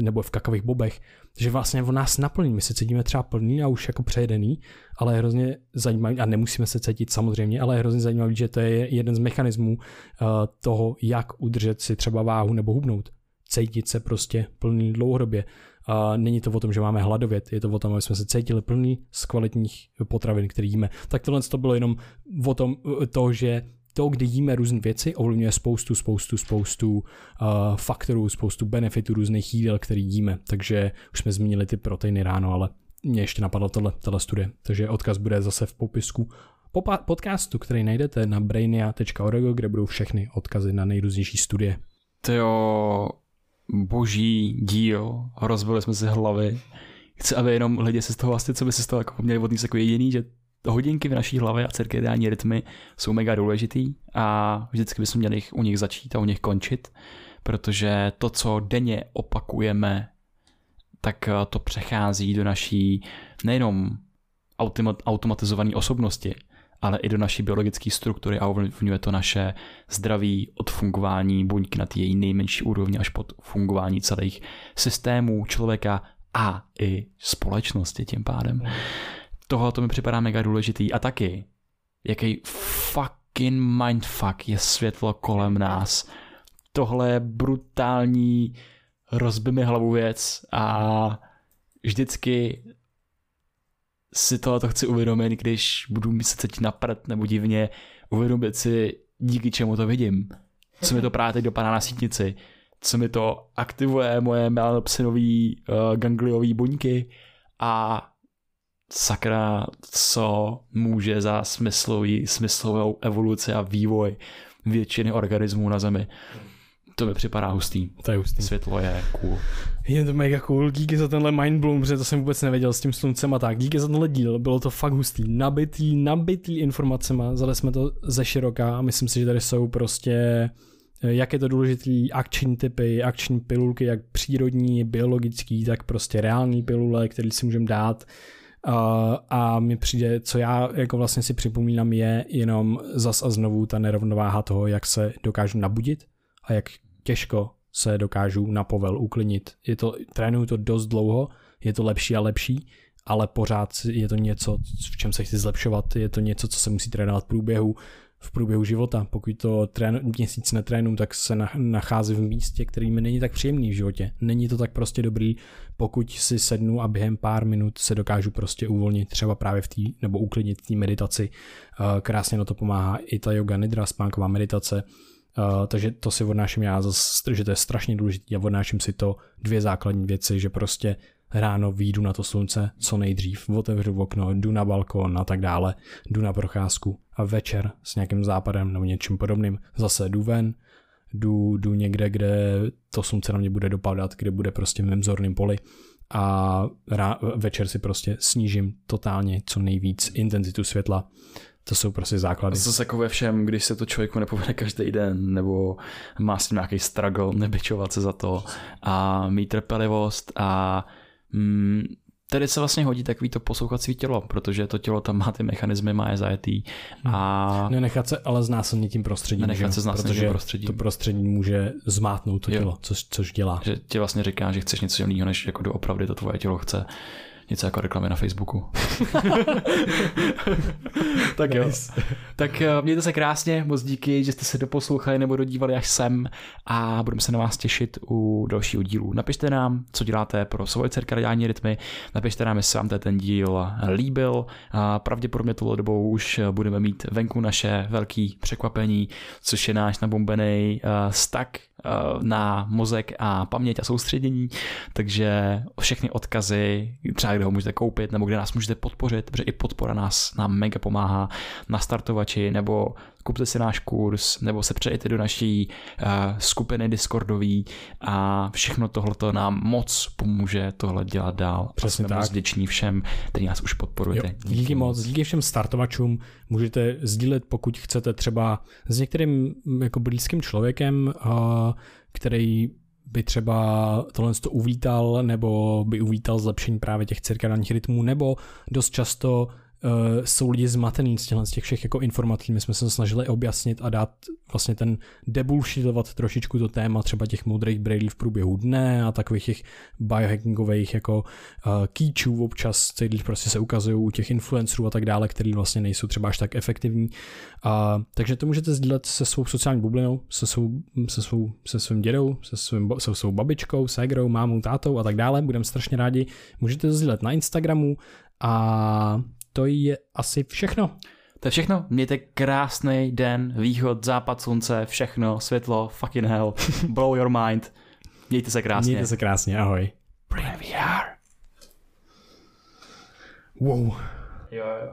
nebo v kakových bobech, že vlastně on nás naplní. My se cítíme třeba plný a už jako přejedený, ale je hrozně zajímavý, a nemusíme se cítit samozřejmě, ale je hrozně zajímavý, že to je jeden z mechanismů uh, toho, jak udržet si třeba váhu nebo hubnout. Cítit se prostě plný dlouhodobě. A není to o tom, že máme hladovět, je to o tom, aby jsme se cítili plný z kvalitních potravin, které jíme. Tak tohle to bylo jenom o tom, to, že to, kdy jíme různé věci, ovlivňuje spoustu, spoustu, spoustu uh, faktorů, spoustu benefitů různých jídel, který jíme. Takže už jsme zmínili ty proteiny ráno, ale mě ještě napadlo tohle, tohle studie. Takže odkaz bude zase v popisku podcastu, který najdete na brainia.org, kde budou všechny odkazy na nejrůznější studie. To jo, boží díl, rozbili jsme si hlavy. Chci, aby jenom lidi se z toho vlastně, co by se z toho jako měli odníst jako jediný, že hodinky v naší hlavě a cirkadiální rytmy jsou mega důležitý a vždycky bychom měli u nich začít a u nich končit, protože to, co denně opakujeme, tak eh, to přechází do naší nejenom automatizované osobnosti, ale i do naší biologické struktury a ovlivňuje to naše zdraví od fungování buňky na té její nejmenší úrovni až pod fungování celých systémů člověka a i společnosti tím pádem. Tohle to mi připadá mega důležitý a taky, jaký fucking mindfuck je světlo kolem nás. Tohle je brutální rozby mi hlavu věc a vždycky si tohle chci uvědomit, když budu se cítit na prd nebo divně, uvědomit si, díky čemu to vidím. Co mi to právě teď dopadá na sítnici, co mi to aktivuje moje melanopsinové uh, gangliové buňky a sakra, co může za smyslový, smyslovou evoluci a vývoj většiny organismů na Zemi. To mi připadá hustý. To je hustý. Světlo je cool. Je to mega cool, díky za tenhle mindbloom, protože to jsem vůbec nevěděl s tím sluncem a tak. Díky za tenhle díl, bylo to fakt hustý, nabitý, nabitý informacema, zali jsme to ze široká a myslím si, že tady jsou prostě eh, jak je to důležitý, akční typy, akční pilulky, jak přírodní, biologický, tak prostě reální pilule, které si můžeme dát. Uh, a mi přijde, co já jako vlastně si připomínám, je jenom zas a znovu ta nerovnováha toho, jak se dokážu nabudit a jak těžko se dokážu na povel uklidnit. Je to, trénuju to dost dlouho, je to lepší a lepší, ale pořád je to něco, v čem se chci zlepšovat, je to něco, co se musí trénovat v průběhu v průběhu života. Pokud to trén, měsíc netrénu, tak se nachází v místě, který mi není tak příjemný v životě. Není to tak prostě dobrý, pokud si sednu a během pár minut se dokážu prostě uvolnit, třeba právě v té, nebo uklidnit té meditaci. Uh, krásně na to pomáhá i ta yoga nidra, spánková meditace. Uh, takže to si odnáším já, zase, že to je strašně důležité a odnáším si to dvě základní věci, že prostě ráno výjdu na to slunce co nejdřív, otevřu okno, jdu na balkon a tak dále, jdu na procházku a večer s nějakým západem nebo něčím podobným zase jdu ven, jdu, jdu někde, kde to slunce na mě bude dopadat, kde bude prostě v mém zorném poli a rá, večer si prostě snížím totálně co nejvíc intenzitu světla. To jsou prostě základy. Zase jako ve všem, když se to člověku nepovede každý den, nebo má s tím nějaký struggle, nebyčovat se za to a mít trpělivost a mm, tady se vlastně hodí takový to poslouchací tělo, protože to tělo tam má ty mechanismy, má je zajetý a... Nenechat se ale znásilnit tím prostředím. Nenechat se znásilnit tím prostředím. to prostředí může zmátnout to jo. tělo, což, což dělá. Že ti vlastně říká, že chceš něco jiného, než jako doopravdy to tvoje tělo chce něco jako reklamy na Facebooku. tak jo. Tak eh, mějte se krásně, moc díky, že jste se doposlouchali nebo dodívali až sem a budeme se na vás těšit u dalšího dílu. Napište nám, co děláte pro svoje cirkadiální rytmy, napište nám, jestli vám ten díl líbil. A pravděpodobně tohle dobou už budeme mít venku naše velký překvapení, což je náš nabombený uh, stack Eh, na mozek a paměť a soustředění, takže všechny odkazy, třeba kde ho můžete koupit nebo kde nás můžete podpořit, protože i podpora nás nám mega pomáhá na startovači nebo kupte si náš kurz nebo se přejte do naší uh, skupiny Discordový a všechno tohleto nám moc pomůže tohle dělat dál. Přesně tak. vděční všem, kteří nás už podporujete. Jo, díky, díky moc, díky všem startovačům. Můžete sdílet, pokud chcete třeba s některým jako blízkým člověkem, uh, který by třeba tohle to uvítal, nebo by uvítal zlepšení právě těch cirkadiálních rytmů, nebo dost často uh, jsou lidi zmatený z, z těch všech jako informací. My jsme se snažili objasnit a dát vlastně ten debullshitovat trošičku to téma třeba těch modrých brailí v průběhu dne a takových těch biohackingových jako uh, kýčů občas, který prostě se ukazují u těch influencerů a tak dále, který vlastně nejsou třeba až tak efektivní. Uh, takže to můžete sdílet se svou sociální bublinou, se, svou, se, svou, se svým dědou, se, svým, se svou babičkou, ségrou, mámou, tátou a tak dále. Budeme strašně rádi. Můžete to sdílet na Instagramu a to je asi všechno. To je všechno. Mějte krásný den, východ, západ slunce, všechno, světlo, fucking hell, blow your mind. Mějte se krásně. Mějte se krásně, ahoj. Brain VR. Wow. Jo, jo.